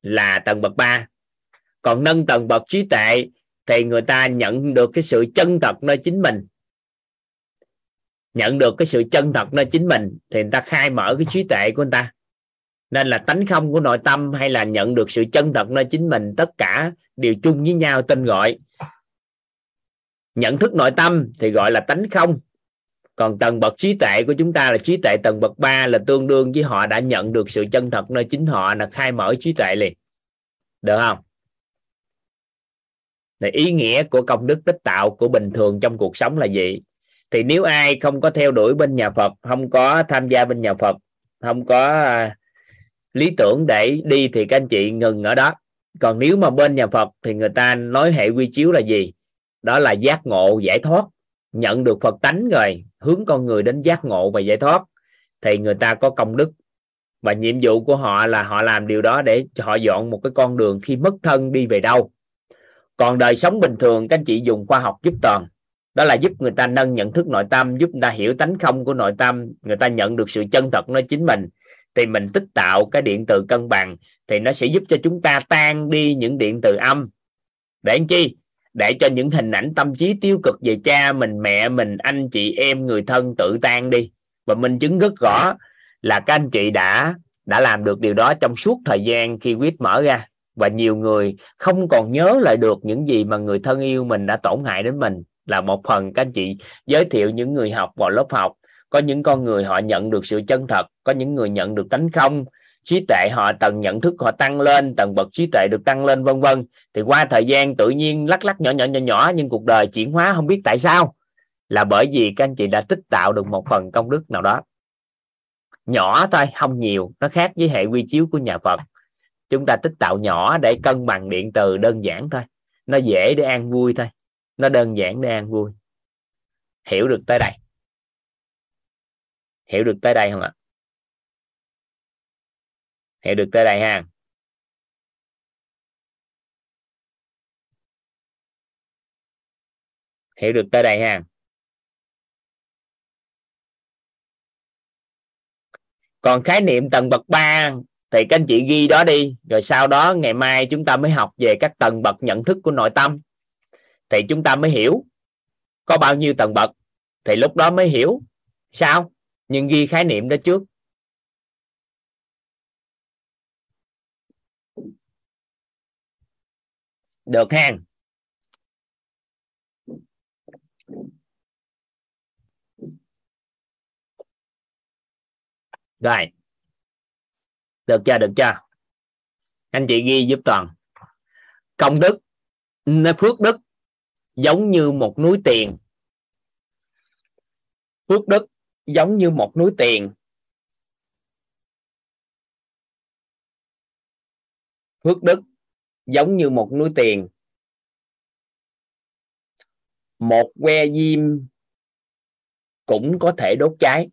Là tầng bậc 3 còn nâng tầng bậc trí tuệ thì người ta nhận được cái sự chân thật nơi chính mình nhận được cái sự chân thật nơi chính mình thì người ta khai mở cái trí tuệ của người ta. Nên là tánh không của nội tâm hay là nhận được sự chân thật nơi chính mình, tất cả đều chung với nhau, tên gọi. Nhận thức nội tâm thì gọi là tánh không. Còn tầng bậc trí tuệ của chúng ta là trí tuệ tầng bậc 3 là tương đương với họ đã nhận được sự chân thật nơi chính họ, là khai mở trí tuệ liền. Được không? Thì ý nghĩa của công đức tích tạo của bình thường trong cuộc sống là gì? Thì nếu ai không có theo đuổi bên nhà Phật, không có tham gia bên nhà Phật, không có à, lý tưởng để đi thì các anh chị ngừng ở đó. Còn nếu mà bên nhà Phật thì người ta nói hệ quy chiếu là gì? Đó là giác ngộ, giải thoát. Nhận được Phật tánh rồi, hướng con người đến giác ngộ và giải thoát, thì người ta có công đức. Và nhiệm vụ của họ là họ làm điều đó để họ dọn một cái con đường khi mất thân đi về đâu. Còn đời sống bình thường, các anh chị dùng khoa học giúp toàn đó là giúp người ta nâng nhận thức nội tâm, giúp người ta hiểu tánh không của nội tâm, người ta nhận được sự chân thật nơi chính mình. Thì mình tích tạo cái điện từ cân bằng thì nó sẽ giúp cho chúng ta tan đi những điện từ âm. Để anh chi? Để cho những hình ảnh tâm trí tiêu cực về cha mình, mẹ mình, anh chị em, người thân tự tan đi. Và minh chứng rất rõ là các anh chị đã đã làm được điều đó trong suốt thời gian khi quyết mở ra. Và nhiều người không còn nhớ lại được những gì mà người thân yêu mình đã tổn hại đến mình là một phần các anh chị giới thiệu những người học vào lớp học. Có những con người họ nhận được sự chân thật, có những người nhận được tánh không, trí tuệ họ tầng nhận thức họ tăng lên, tầng bậc trí tuệ được tăng lên, vân vân. Thì qua thời gian tự nhiên lắc lắc nhỏ nhỏ nhỏ nhỏ, nhưng cuộc đời chuyển hóa không biết tại sao. Là bởi vì các anh chị đã tích tạo được một phần công đức nào đó. Nhỏ thôi, không nhiều, nó khác với hệ quy chiếu của nhà Phật. Chúng ta tích tạo nhỏ để cân bằng điện từ đơn giản thôi. Nó dễ để an vui thôi nó đơn giản để an vui. Hiểu được tới đây. Hiểu được tới đây không ạ? Hiểu được tới đây ha. Hiểu được tới đây ha. Còn khái niệm tầng bậc 3 thì các anh chị ghi đó đi, rồi sau đó ngày mai chúng ta mới học về các tầng bậc nhận thức của nội tâm thì chúng ta mới hiểu có bao nhiêu tầng bậc. Thì lúc đó mới hiểu sao? Nhưng ghi khái niệm đó trước. Được ha? Rồi. Được chưa được chưa? Anh chị ghi giúp toàn. Công đức, phước đức giống như một núi tiền. Phước đức giống như một núi tiền. Phước đức giống như một núi tiền. Một que diêm cũng có thể đốt cháy.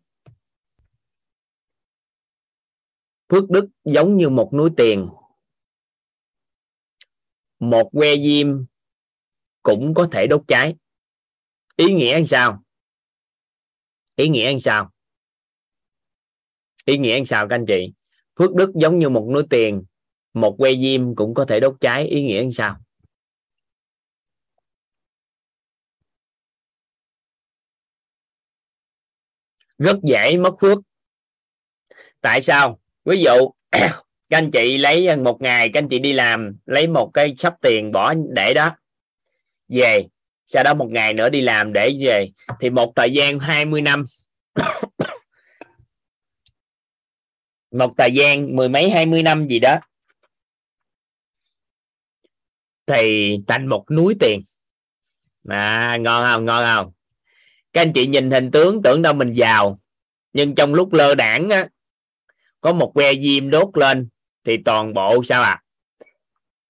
Phước đức giống như một núi tiền. Một que diêm cũng có thể đốt cháy. Ý nghĩa anh sao? Ý nghĩa anh sao? Ý nghĩa anh sao các anh chị? Phước đức giống như một núi tiền, một que diêm cũng có thể đốt cháy. Ý nghĩa anh sao? Rất dễ mất phước. Tại sao? Ví dụ, các anh chị lấy một ngày, các anh chị đi làm, lấy một cái sắp tiền bỏ để đó về. Sau đó một ngày nữa đi làm để về. Thì một thời gian 20 năm. Một thời gian mười mấy hai mươi năm gì đó. Thì thành một núi tiền. À ngon không ngon không? Các anh chị nhìn hình tướng, tưởng đâu mình giàu. Nhưng trong lúc lơ đảng á, có một que diêm đốt lên, thì toàn bộ sao à?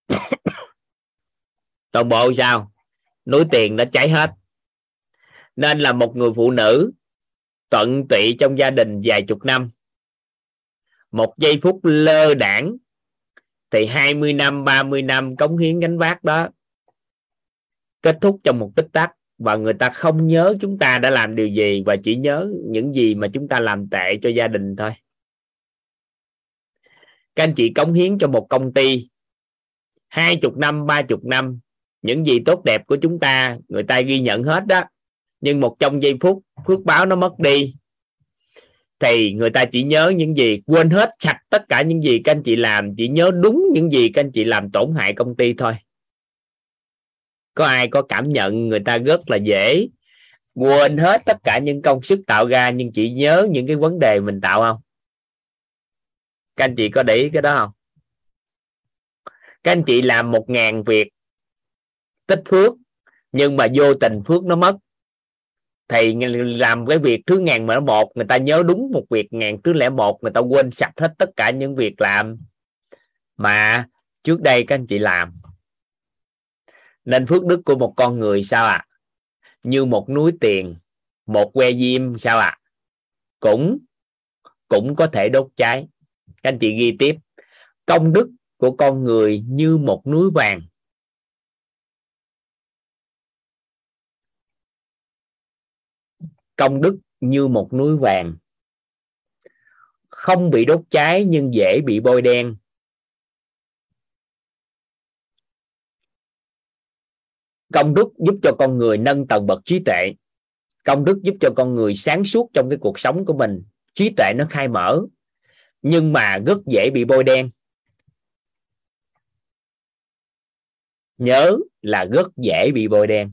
Toàn bộ sao? Núi tiền đã cháy hết. Nên là một người phụ nữ tận tụy trong gia đình vài chục năm. Một giây phút lơ đảng, thì 20 năm 30 năm cống hiến gánh vác đó kết thúc trong một tích tắc. Và người ta không nhớ chúng ta đã làm điều gì, và chỉ nhớ những gì mà chúng ta làm tệ cho gia đình thôi. Các anh chị cống hiến cho một công ty hai chục năm, ba chục năm những gì tốt đẹp của chúng ta, người ta ghi nhận hết đó. Nhưng một trong giây phút phước báo nó mất đi. Thì người ta chỉ nhớ những gì, quên hết sạch tất cả những gì các anh chị làm, chỉ nhớ đúng những gì các anh chị làm tổn hại công ty thôi. Có ai có cảm nhận người ta rất là dễ quên hết tất cả những công sức tạo ra, nhưng chỉ nhớ những cái vấn đề mình tạo không? Các anh chị có để ý cái đó không? Các anh chị làm một ngàn việc tích phước, nhưng mà vô tình phước nó mất thì làm cái việc thứ ngàn mà nó một người ta nhớ đúng một việc ngàn thứ lẻ một người ta quên sạch hết tất cả những việc làm mà trước đây các anh chị làm nên phước đức của một con người sao ạ à? như một núi tiền, một que diêm sao ạ à? cũng cũng có thể đốt cháy các anh chị ghi tiếp công đức của con người như một núi vàng công đức như một núi vàng. Không bị đốt cháy nhưng dễ bị bôi đen. Công đức giúp cho con người nâng tầng bậc trí tuệ. Công đức giúp cho con người sáng suốt trong cái cuộc sống của mình. Trí tuệ nó khai mở, nhưng mà rất dễ bị bôi đen. Nhớ là rất dễ bị bôi đen.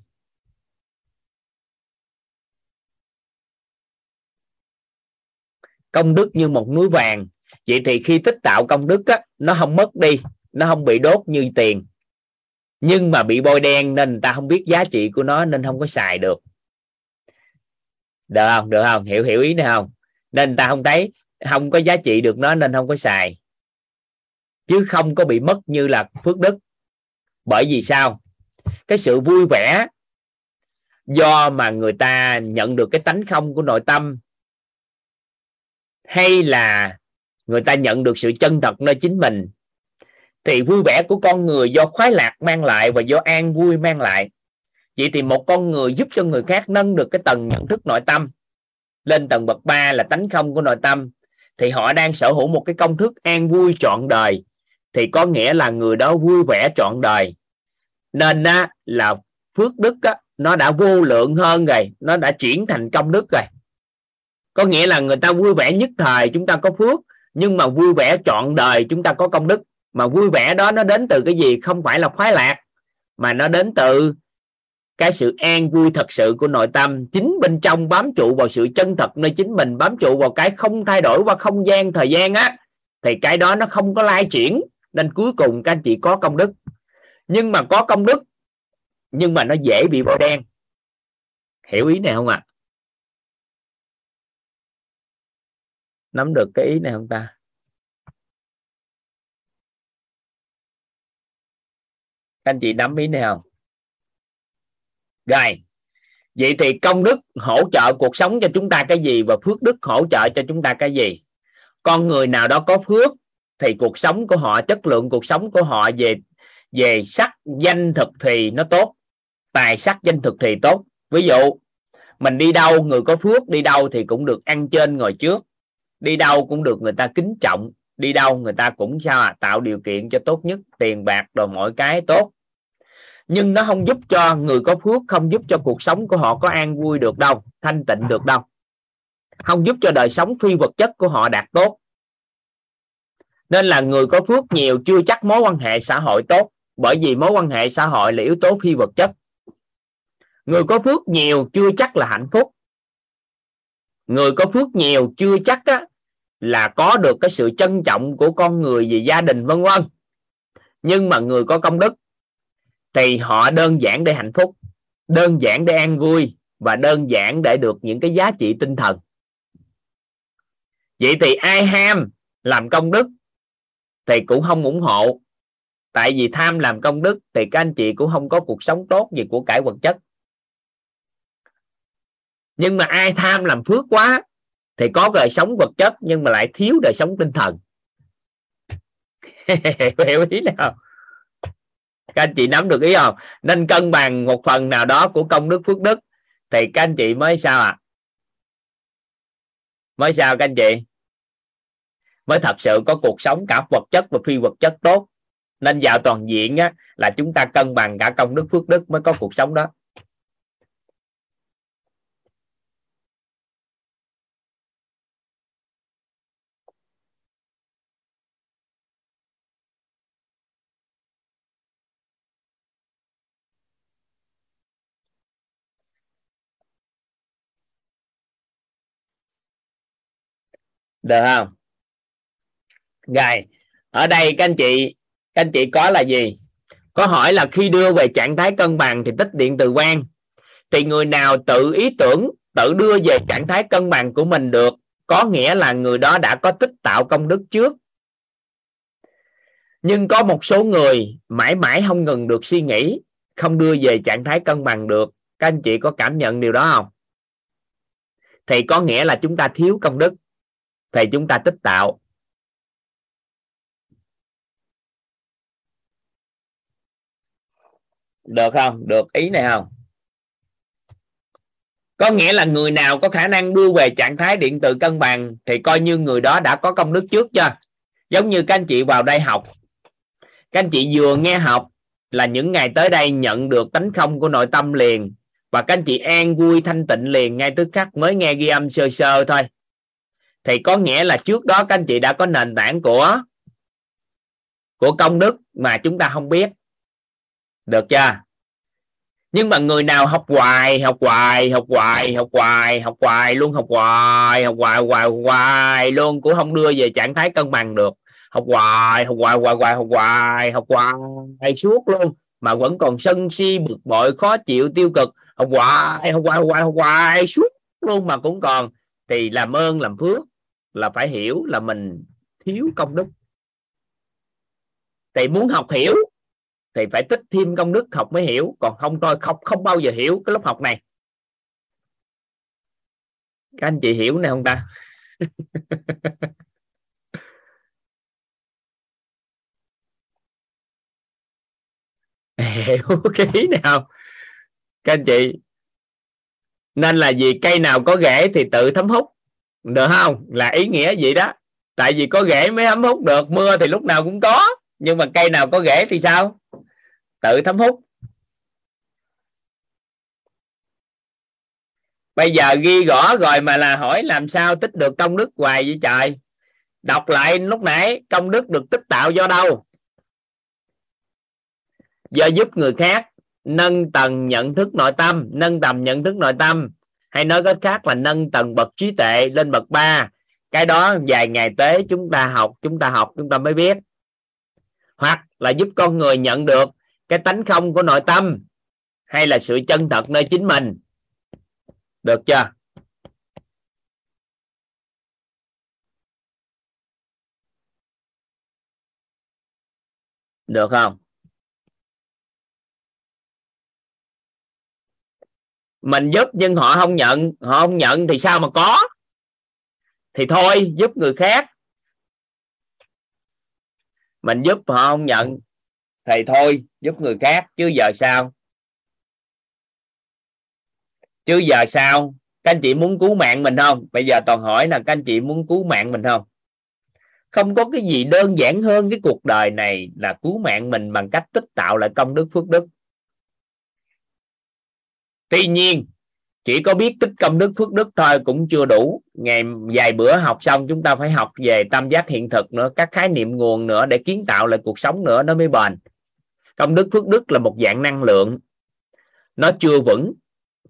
Công đức như một núi vàng. Vậy thì khi tích tạo công đức á, nó không mất đi nó không bị đốt như tiền. Nhưng mà bị bôi đen nên người ta không biết giá trị của nó nên không có xài được. Được không? Được không? Hiểu hiểu ý này không? Nên người ta không thấy không có giá trị được nó nên không có xài. Chứ không có bị mất như là phước đức. Bởi vì sao? Cái sự vui vẻ do mà người ta nhận được cái tánh không của nội tâm hay là người ta nhận được sự chân thật nơi chính mình thì vui vẻ của con người do khoái lạc mang lại và do an vui mang lại. Vậy thì một con người giúp cho người khác nâng được cái tầng nhận thức nội tâm lên tầng bậc 3 là tánh không của nội tâm thì họ đang sở hữu một cái công thức an vui trọn đời thì có nghĩa là người đó vui vẻ trọn đời. Nên á, là phước đức á, nó đã vô lượng hơn rồi nó đã chuyển thành công đức rồi có nghĩa là người ta vui vẻ nhất thời chúng ta có phước, nhưng mà vui vẻ trọn đời chúng ta có công đức. Mà vui vẻ đó nó đến từ cái gì? Không phải là khoái lạc, mà nó đến từ cái sự an vui thật sự của nội tâm. Chính bên trong bám trụ vào sự chân thật nơi chính mình, bám trụ vào cái không thay đổi qua không gian, thời gian á, thì cái đó nó không có lai chuyển. Nên cuối cùng các anh chị có công đức. Nhưng mà có công đức, nhưng mà nó dễ bị bôi đen. Hiểu ý này không ạ? à? Nắm được cái ý này không ta? Anh chị nắm ý này không? Rồi. Vậy thì công đức hỗ trợ cuộc sống cho chúng ta cái gì và phước đức hỗ trợ cho chúng ta cái gì? Con người nào đó có phước thì cuộc sống của họ, chất lượng cuộc sống của họ về về sắc danh thực thì nó tốt, tài sắc danh thực thì tốt. Ví dụ, mình đi đâu, người có phước đi đâu thì cũng được ăn trên ngồi trước đi đâu cũng được người ta kính trọng, đi đâu người ta cũng sao à tạo điều kiện cho tốt nhất, tiền bạc đồ mọi cái tốt. Nhưng nó không giúp cho người có phước, không giúp cho cuộc sống của họ có an vui được đâu, thanh tịnh được đâu. Không giúp cho đời sống phi vật chất của họ đạt tốt. Nên là người có phước nhiều chưa chắc mối quan hệ xã hội tốt, bởi vì mối quan hệ xã hội là yếu tố phi vật chất. Người có phước nhiều chưa chắc là hạnh phúc người có phước nhiều chưa chắc á, là có được cái sự trân trọng của con người về gia đình vân vân. Nhưng mà người có công đức thì họ đơn giản để hạnh phúc đơn giản để an vui và đơn giản để được những cái giá trị tinh thần. Vậy thì ai ham làm công đức thì cũng không ủng hộ. Tại vì tham làm công đức thì các anh chị cũng không có cuộc sống tốt gì của cải vật chất nhưng mà ai tham làm phước quá thì có đời sống vật chất nhưng mà lại thiếu đời sống tinh thần. Hiểu ý nào? Các anh chị nắm được ý không? Nên cân bằng một phần nào đó của công đức phước đức thì các anh chị mới sao ạ? À? mới sao các anh chị? Mới thật sự có cuộc sống cả vật chất và phi vật chất tốt. Nên vào toàn diện á, là chúng ta cân bằng cả công đức phước đức mới có cuộc sống đó. Được không? Rồi, ở đây các anh chị, các anh chị có là gì? Có hỏi là khi đưa về trạng thái cân bằng thì tích điện từ quan thì người nào tự ý tưởng, tự đưa về trạng thái cân bằng của mình được, có nghĩa là người đó đã có tích tạo công đức trước. Nhưng có một số người mãi mãi không ngừng được suy nghĩ, không đưa về trạng thái cân bằng được. Các anh chị có cảm nhận điều đó không? Thì có nghĩa là chúng ta thiếu công đức thì chúng ta tích tạo. Được không? Được. Ý này không? Có nghĩa là người nào có khả năng đưa về trạng thái điện tử cân bằng thì coi như người đó đã có công đức trước chưa? Giống như các anh chị vào đây học. Các anh chị vừa nghe học là những ngày tới đây nhận được tánh không của nội tâm liền. Và các anh chị an vui thanh tịnh liền ngay tức khắc mới nghe ghi âm sơ sơ thôi thì có nghĩa là trước đó các anh chị đã có nền tảng của của công đức mà chúng ta không biết được chưa nhưng mà người nào học hoài học hoài học hoài học hoài học hoài luôn học hoài học hoài hoài hoài luôn cũng không đưa về trạng thái cân bằng được học hoài học hoài hoài hoài học hoài học hoài suốt luôn mà vẫn còn sân si bực bội khó chịu tiêu cực học hoài học hoài học hoài học hoài suốt luôn mà cũng còn thì làm ơn làm phước là phải hiểu là mình thiếu công đức. Thì muốn học hiểu thì phải tích thêm công đức học mới hiểu. Còn không thôi, không không bao giờ hiểu cái lớp học này. Các anh chị hiểu này không ta? Hiểu cái ý này không các anh chị, nên là gì cây nào có rễ thì tự thấm hút được không? Là ý nghĩa gì đó. Tại vì có rễ mới thấm hút được, mưa thì lúc nào cũng có. Nhưng mà cây nào có rễ thì sao? Tự thấm hút. Bây giờ ghi rõ rồi mà là hỏi làm sao tích được công đức hoài vậy trời? Đọc lại lúc nãy, công đức được tích tạo do đâu? Do giúp người khác nâng tầng nhận thức nội tâm, nâng tầm nhận thức nội tâm hay nói cách khác là nâng tầng bậc trí tuệ lên bậc 3 cái đó vài ngày tới chúng ta học, chúng ta học, chúng ta mới biết. Hoặc là giúp con người nhận được cái tánh không của nội tâm, hay là sự chân thật nơi chính mình. Được chưa? Được không? Mình giúp nhưng họ không nhận. Họ không nhận thì sao mà có? Thì thôi, giúp người khác. Mình giúp họ không nhận thì thôi, giúp người khác. Chứ giờ sao? Chứ giờ sao? Các anh chị muốn cứu mạng mình không? Bây giờ toàn hỏi là các anh chị muốn cứu mạng mình không? Không có cái gì đơn giản hơn cái cuộc đời này là cứu mạng mình bằng cách tích tạo lại công đức phước đức tuy nhiên, chỉ có biết tích công đức, phước đức thôi cũng chưa đủ. Ngày, vài bữa học xong, chúng ta phải học về tam giác hiện thực nữa, các khái niệm nguồn nữa để kiến tạo lại cuộc sống nữa, nó mới bền. Công đức, phước đức là một dạng năng lượng. Nó chưa vững,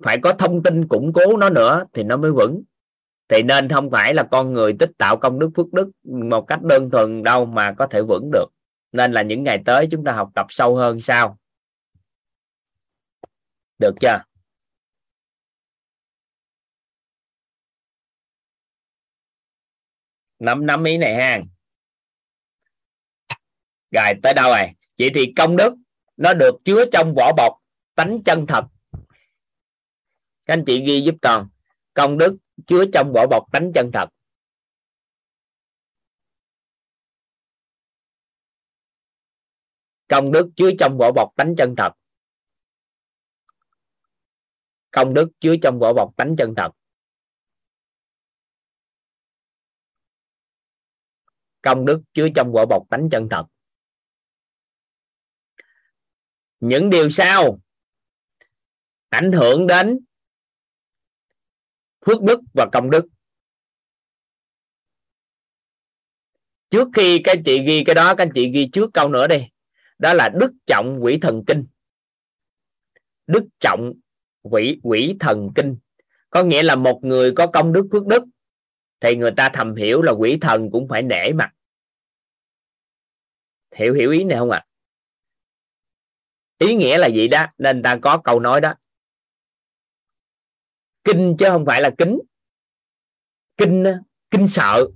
phải có thông tin củng cố nó nữa thì nó mới vững. Thì nên không phải là con người tích tạo công đức, phước đức một cách đơn thuần đâu mà có thể vững được. Nên là những ngày tới chúng ta học tập sâu hơn sao? Được chưa? Nắm nắm ý này ha. Rồi, tới đâu rồi? Vậy thì công đức, nó được chứa trong vỏ bọc, tánh chân thật. Các anh chị ghi giúp toàn công đức chứa trong vỏ bọc, tánh chân thật. Công đức chứa trong vỏ bọc, tánh chân thật. Công đức chứa trong vỏ bọc, tánh chân thật. Công đức chứa trong vỏ bọc tánh chân thật. Những điều sau ảnh hưởng đến phước đức và công đức. Trước khi các chị ghi cái đó, các anh chị ghi trước câu nữa đi. Đó là đức trọng quỷ thần kinh. Đức trọng quỷ quỷ thần kinh. Có nghĩa là một người có công đức, phước đức thì người ta thầm hiểu là quỷ thần cũng phải nể mặt. Hiểu hiểu ý này không ạ? À? ý nghĩa là gì đó, nên ta có câu nói đó. Kinh chứ không phải là kính. Kinh kinh sợ.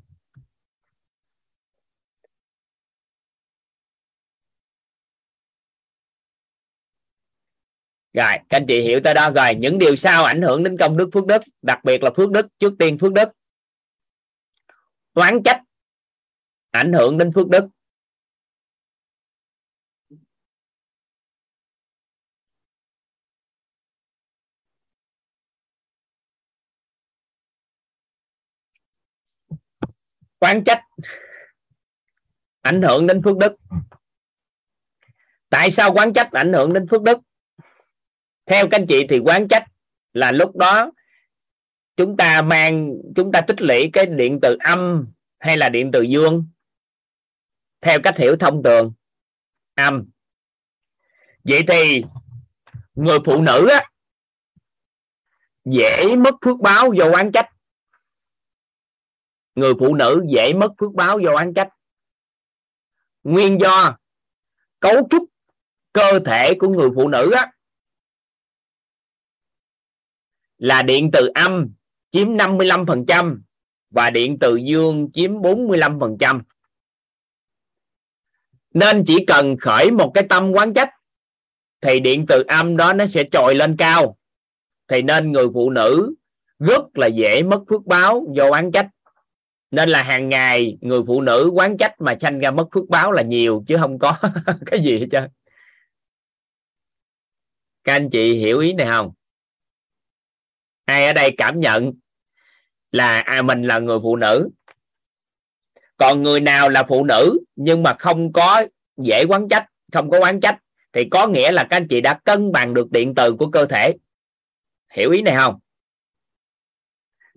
Rồi, các anh chị hiểu tới đó rồi. Những điều sau ảnh hưởng đến công đức phước đức, đặc biệt là phước đức, trước tiên phước đức oán trách, ảnh hưởng đến phước đức. Quán trách, ảnh hưởng đến phước đức. Tại sao quán trách ảnh hưởng đến phước đức? Theo các anh chị thì quán trách là lúc đó chúng ta mang chúng ta tích lũy cái điện từ âm hay là điện từ dương theo cách hiểu thông thường. Âm. Vậy thì người phụ nữ á, dễ mất phước báo do oán trách. Người phụ nữ dễ mất phước báo do oán trách. Nguyên do cấu trúc cơ thể của người phụ nữ á, là điện từ âm chiếm 55% và điện từ dương chiếm 45%. Nên chỉ cần khởi một cái tâm quán trách, thì điện từ âm đó nó sẽ trồi lên cao. Thì nên người phụ nữ rất là dễ mất phước báo do quán trách nên là hàng ngày người phụ nữ quán trách mà sanh ra mất phước báo là nhiều, chứ không có cái gì hết trơn các anh chị hiểu ý này không ai ở đây cảm nhận là à mình là người phụ nữ. Còn người nào là phụ nữ nhưng mà không có dễ quán trách, không có quán trách, thì có nghĩa là các anh chị đã cân bằng được điện từ của cơ thể. Hiểu ý này không?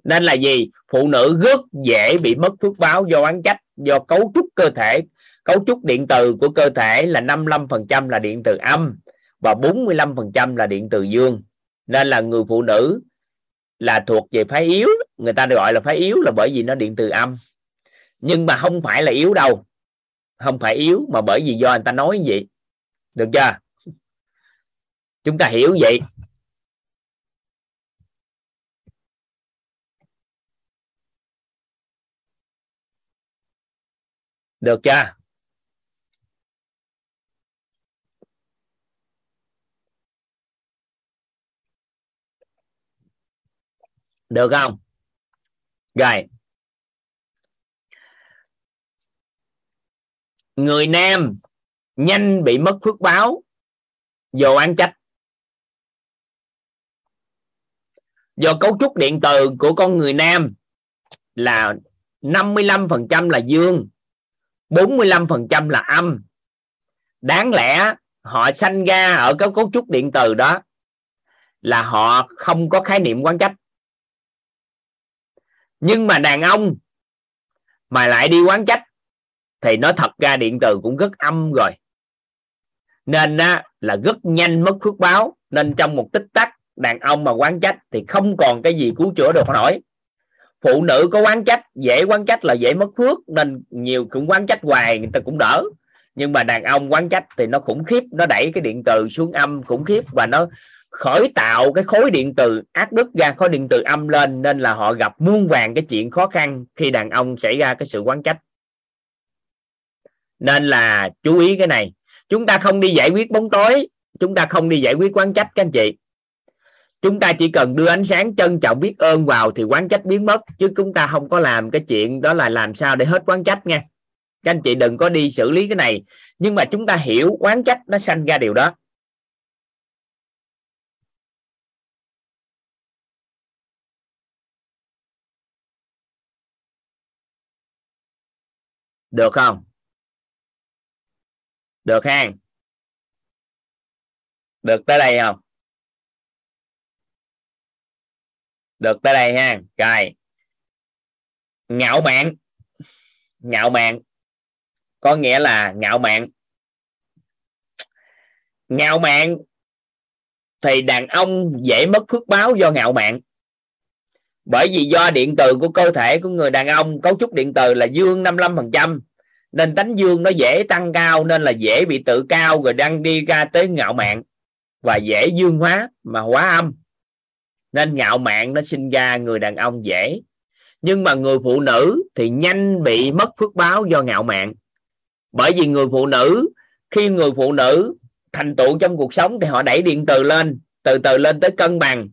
Nên là gì? Phụ nữ rất dễ bị mất phước báo do quán trách, do cấu trúc cơ thể. Cấu trúc điện từ của cơ thể là 55% là điện từ âm và 45% là điện từ dương. Nên là người phụ nữ là thuộc về phái yếu. Người ta gọi là phái yếu là bởi vì nó điện từ âm. Nhưng mà không phải là yếu đâu. Không phải yếu mà bởi vì do người ta nói như vậy. Được chưa? Chúng ta hiểu vậy. Được chưa? Được không? Rồi. Người nam nhanh bị mất phước báo. Do án trách. Do cấu trúc điện từ của con người nam là 55% là dương 45% là âm. Đáng lẽ họ sanh ra ở cái cấu trúc điện từ đó là họ không có khái niệm quán trách nhưng mà đàn ông mà lại đi quán trách thì nó thật ra điện từ cũng rất âm rồi. Nên á, là rất nhanh mất phước báo. Nên trong một tích tắc đàn ông mà quán trách thì không còn cái gì cứu chữa được nổi. Phụ nữ có quán trách dễ quán trách là dễ mất phước. Nên nhiều cũng quán trách hoài người ta cũng đỡ. Nhưng mà đàn ông quán trách thì nó khủng khiếp nó đẩy cái điện từ xuống âm khủng khiếp và nó khởi tạo cái khối điện từ ác đức ra khối điện từ âm lên nên là họ gặp muôn vàng cái chuyện khó khăn khi đàn ông xảy ra cái sự quán trách. Nên là chú ý cái này, chúng ta không đi giải quyết bóng tối, chúng ta không đi giải quyết quán trách các anh chị. Chúng ta chỉ cần đưa ánh sáng trân trọng biết ơn vào thì quán trách biến mất, chứ chúng ta không có làm cái chuyện đó là làm sao để hết quán trách nha. Các anh chị đừng có đi xử lý cái này, nhưng mà chúng ta hiểu quán trách nó sanh ra điều đó. Được không? Được hang được tới đây không? Được tới đây ha rồi. Ngạo mạn. Ngạo mạn. Có nghĩa là ngạo mạn. Ngạo mạn thì đàn ông dễ mất phước báo do ngạo mạn bởi vì do điện từ của cơ thể của người đàn ông cấu trúc điện từ là dương 55% nên tánh dương nó dễ tăng cao nên là dễ bị tự cao rồi đang đi ra tới ngạo mạn và dễ dương hóa mà hóa âm. Nên ngạo mạn nó sinh ra người đàn ông dễ. Nhưng mà người phụ nữ thì nhanh bị mất phước báo do ngạo mạn. Bởi vì người phụ nữ, khi người phụ nữ thành tựu trong cuộc sống thì họ đẩy điện từ lên, từ từ lên tới cân bằng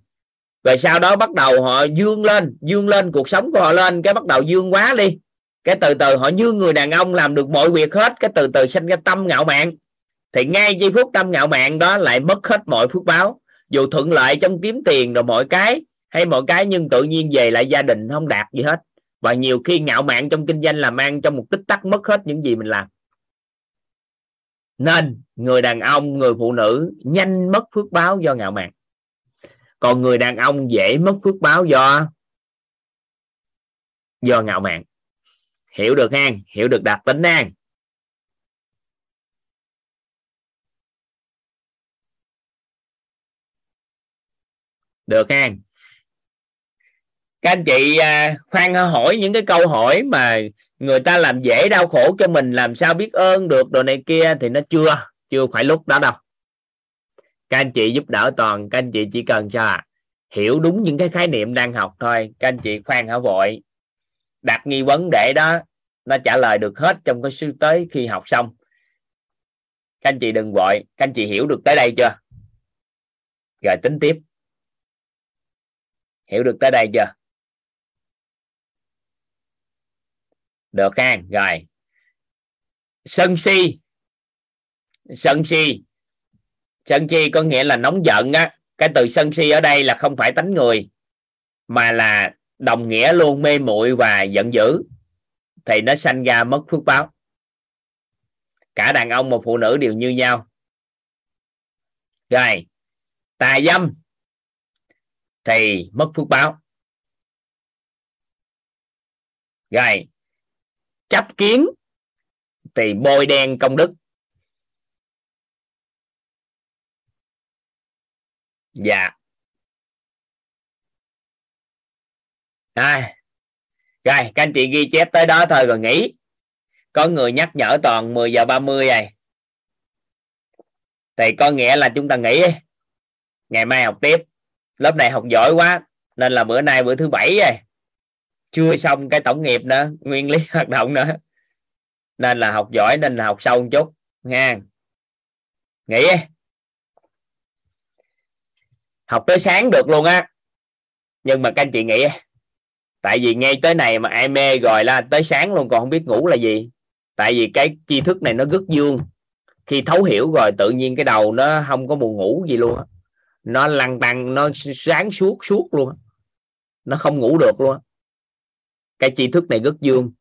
rồi sau đó bắt đầu họ dương lên dương lên cuộc sống của họ lên, cái bắt đầu dương quá đi. Cái từ từ họ như người đàn ông làm được mọi việc hết, cái từ từ sinh ra tâm ngạo mạn. Thì ngay giây phút tâm ngạo mạn đó lại mất hết mọi phước báo. Dù thuận lợi trong kiếm tiền rồi mọi cái, hay mọi cái nhưng tự nhiên về lại gia đình không đạt gì hết. Và nhiều khi ngạo mạn trong kinh doanh làm ăn trong một tích tắc mất hết những gì mình làm. Nên người đàn ông, người phụ nữ nhanh mất phước báo do ngạo mạn còn người đàn ông dễ mất phước báo do? Do ngạo mạn. Hiểu được ha hiểu được đặc tính ha được ha các anh chị à, khoan hỏi những cái câu hỏi mà người ta làm dễ đau khổ cho mình, làm sao biết ơn được đồ này kia thì nó chưa chưa phải lúc đó đâu các anh chị giúp đỡ toàn, các anh chị chỉ cần cho à, hiểu đúng những cái khái niệm đang học thôi. Các anh chị khoan hả vội? Đặt nghi vấn để đó, nó trả lời được hết trong cái sư tới khi học xong. Các anh chị đừng vội. Các anh chị hiểu được tới đây chưa? Rồi, tính tiếp. Hiểu được tới đây chưa? Được ha, rồi. Sân si. Sân si sân si có nghĩa là nóng giận á. Cái từ sân si ở đây là không phải tánh người, mà là đồng nghĩa luôn mê muội và giận dữ. Thì nó sanh ra mất phước báo. Cả đàn ông và phụ nữ đều như nhau. Rồi, tà dâm thì mất phước báo. Rồi, chấp kiến thì bôi đen công đức. Dạ. À, rồi các anh chị ghi chép tới đó thôi rồi nghỉ. Có người nhắc nhở toàn 10 giờ 30 rồi. Thì có nghĩa là chúng ta nghỉ ngày mai học tiếp. Lớp này học giỏi quá nên là bữa nay bữa thứ bảy rồi. Chưa xong cái tổng nghiệp nữa nguyên lý hoạt động nữa. Nên là học giỏi nên là học sâu một chút nha nghỉ học tới sáng được luôn á. Nhưng mà các anh chị nghĩ tại vì ngay tới này mà ai mê rồi là tới sáng luôn, còn không biết ngủ là gì. Tại vì cái tri thức này nó rất dương. Khi thấu hiểu rồi tự nhiên cái đầu nó không có buồn ngủ gì luôn á. Nó lăn tăng nó sáng suốt suốt luôn á. nó không ngủ được luôn á. cái tri thức này rất dương.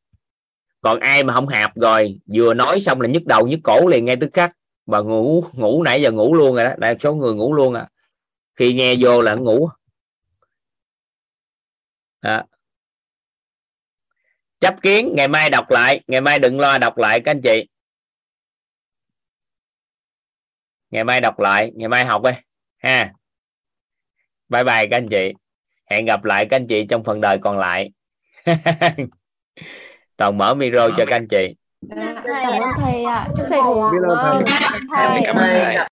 Còn ai mà không hạp rồi, vừa nói xong là nhức đầu nhức cổ liền ngay tức khắc. Và ngủ ngủ nãy giờ ngủ luôn rồi đó. Đa số người ngủ luôn à khi nghe vô là ngủ đó. chấp kiến ngày mai đọc lại ngày mai đừng lo đọc lại các anh chị ngày mai đọc lại ngày mai học đi ha bye bye các anh chị hẹn gặp lại các anh chị trong phần đời còn lại toàn mở micro cho các anh chị Cảm ơn thầy ạ. Chúc thầy ngủ thầy. ngon. Cảm ơn thầy.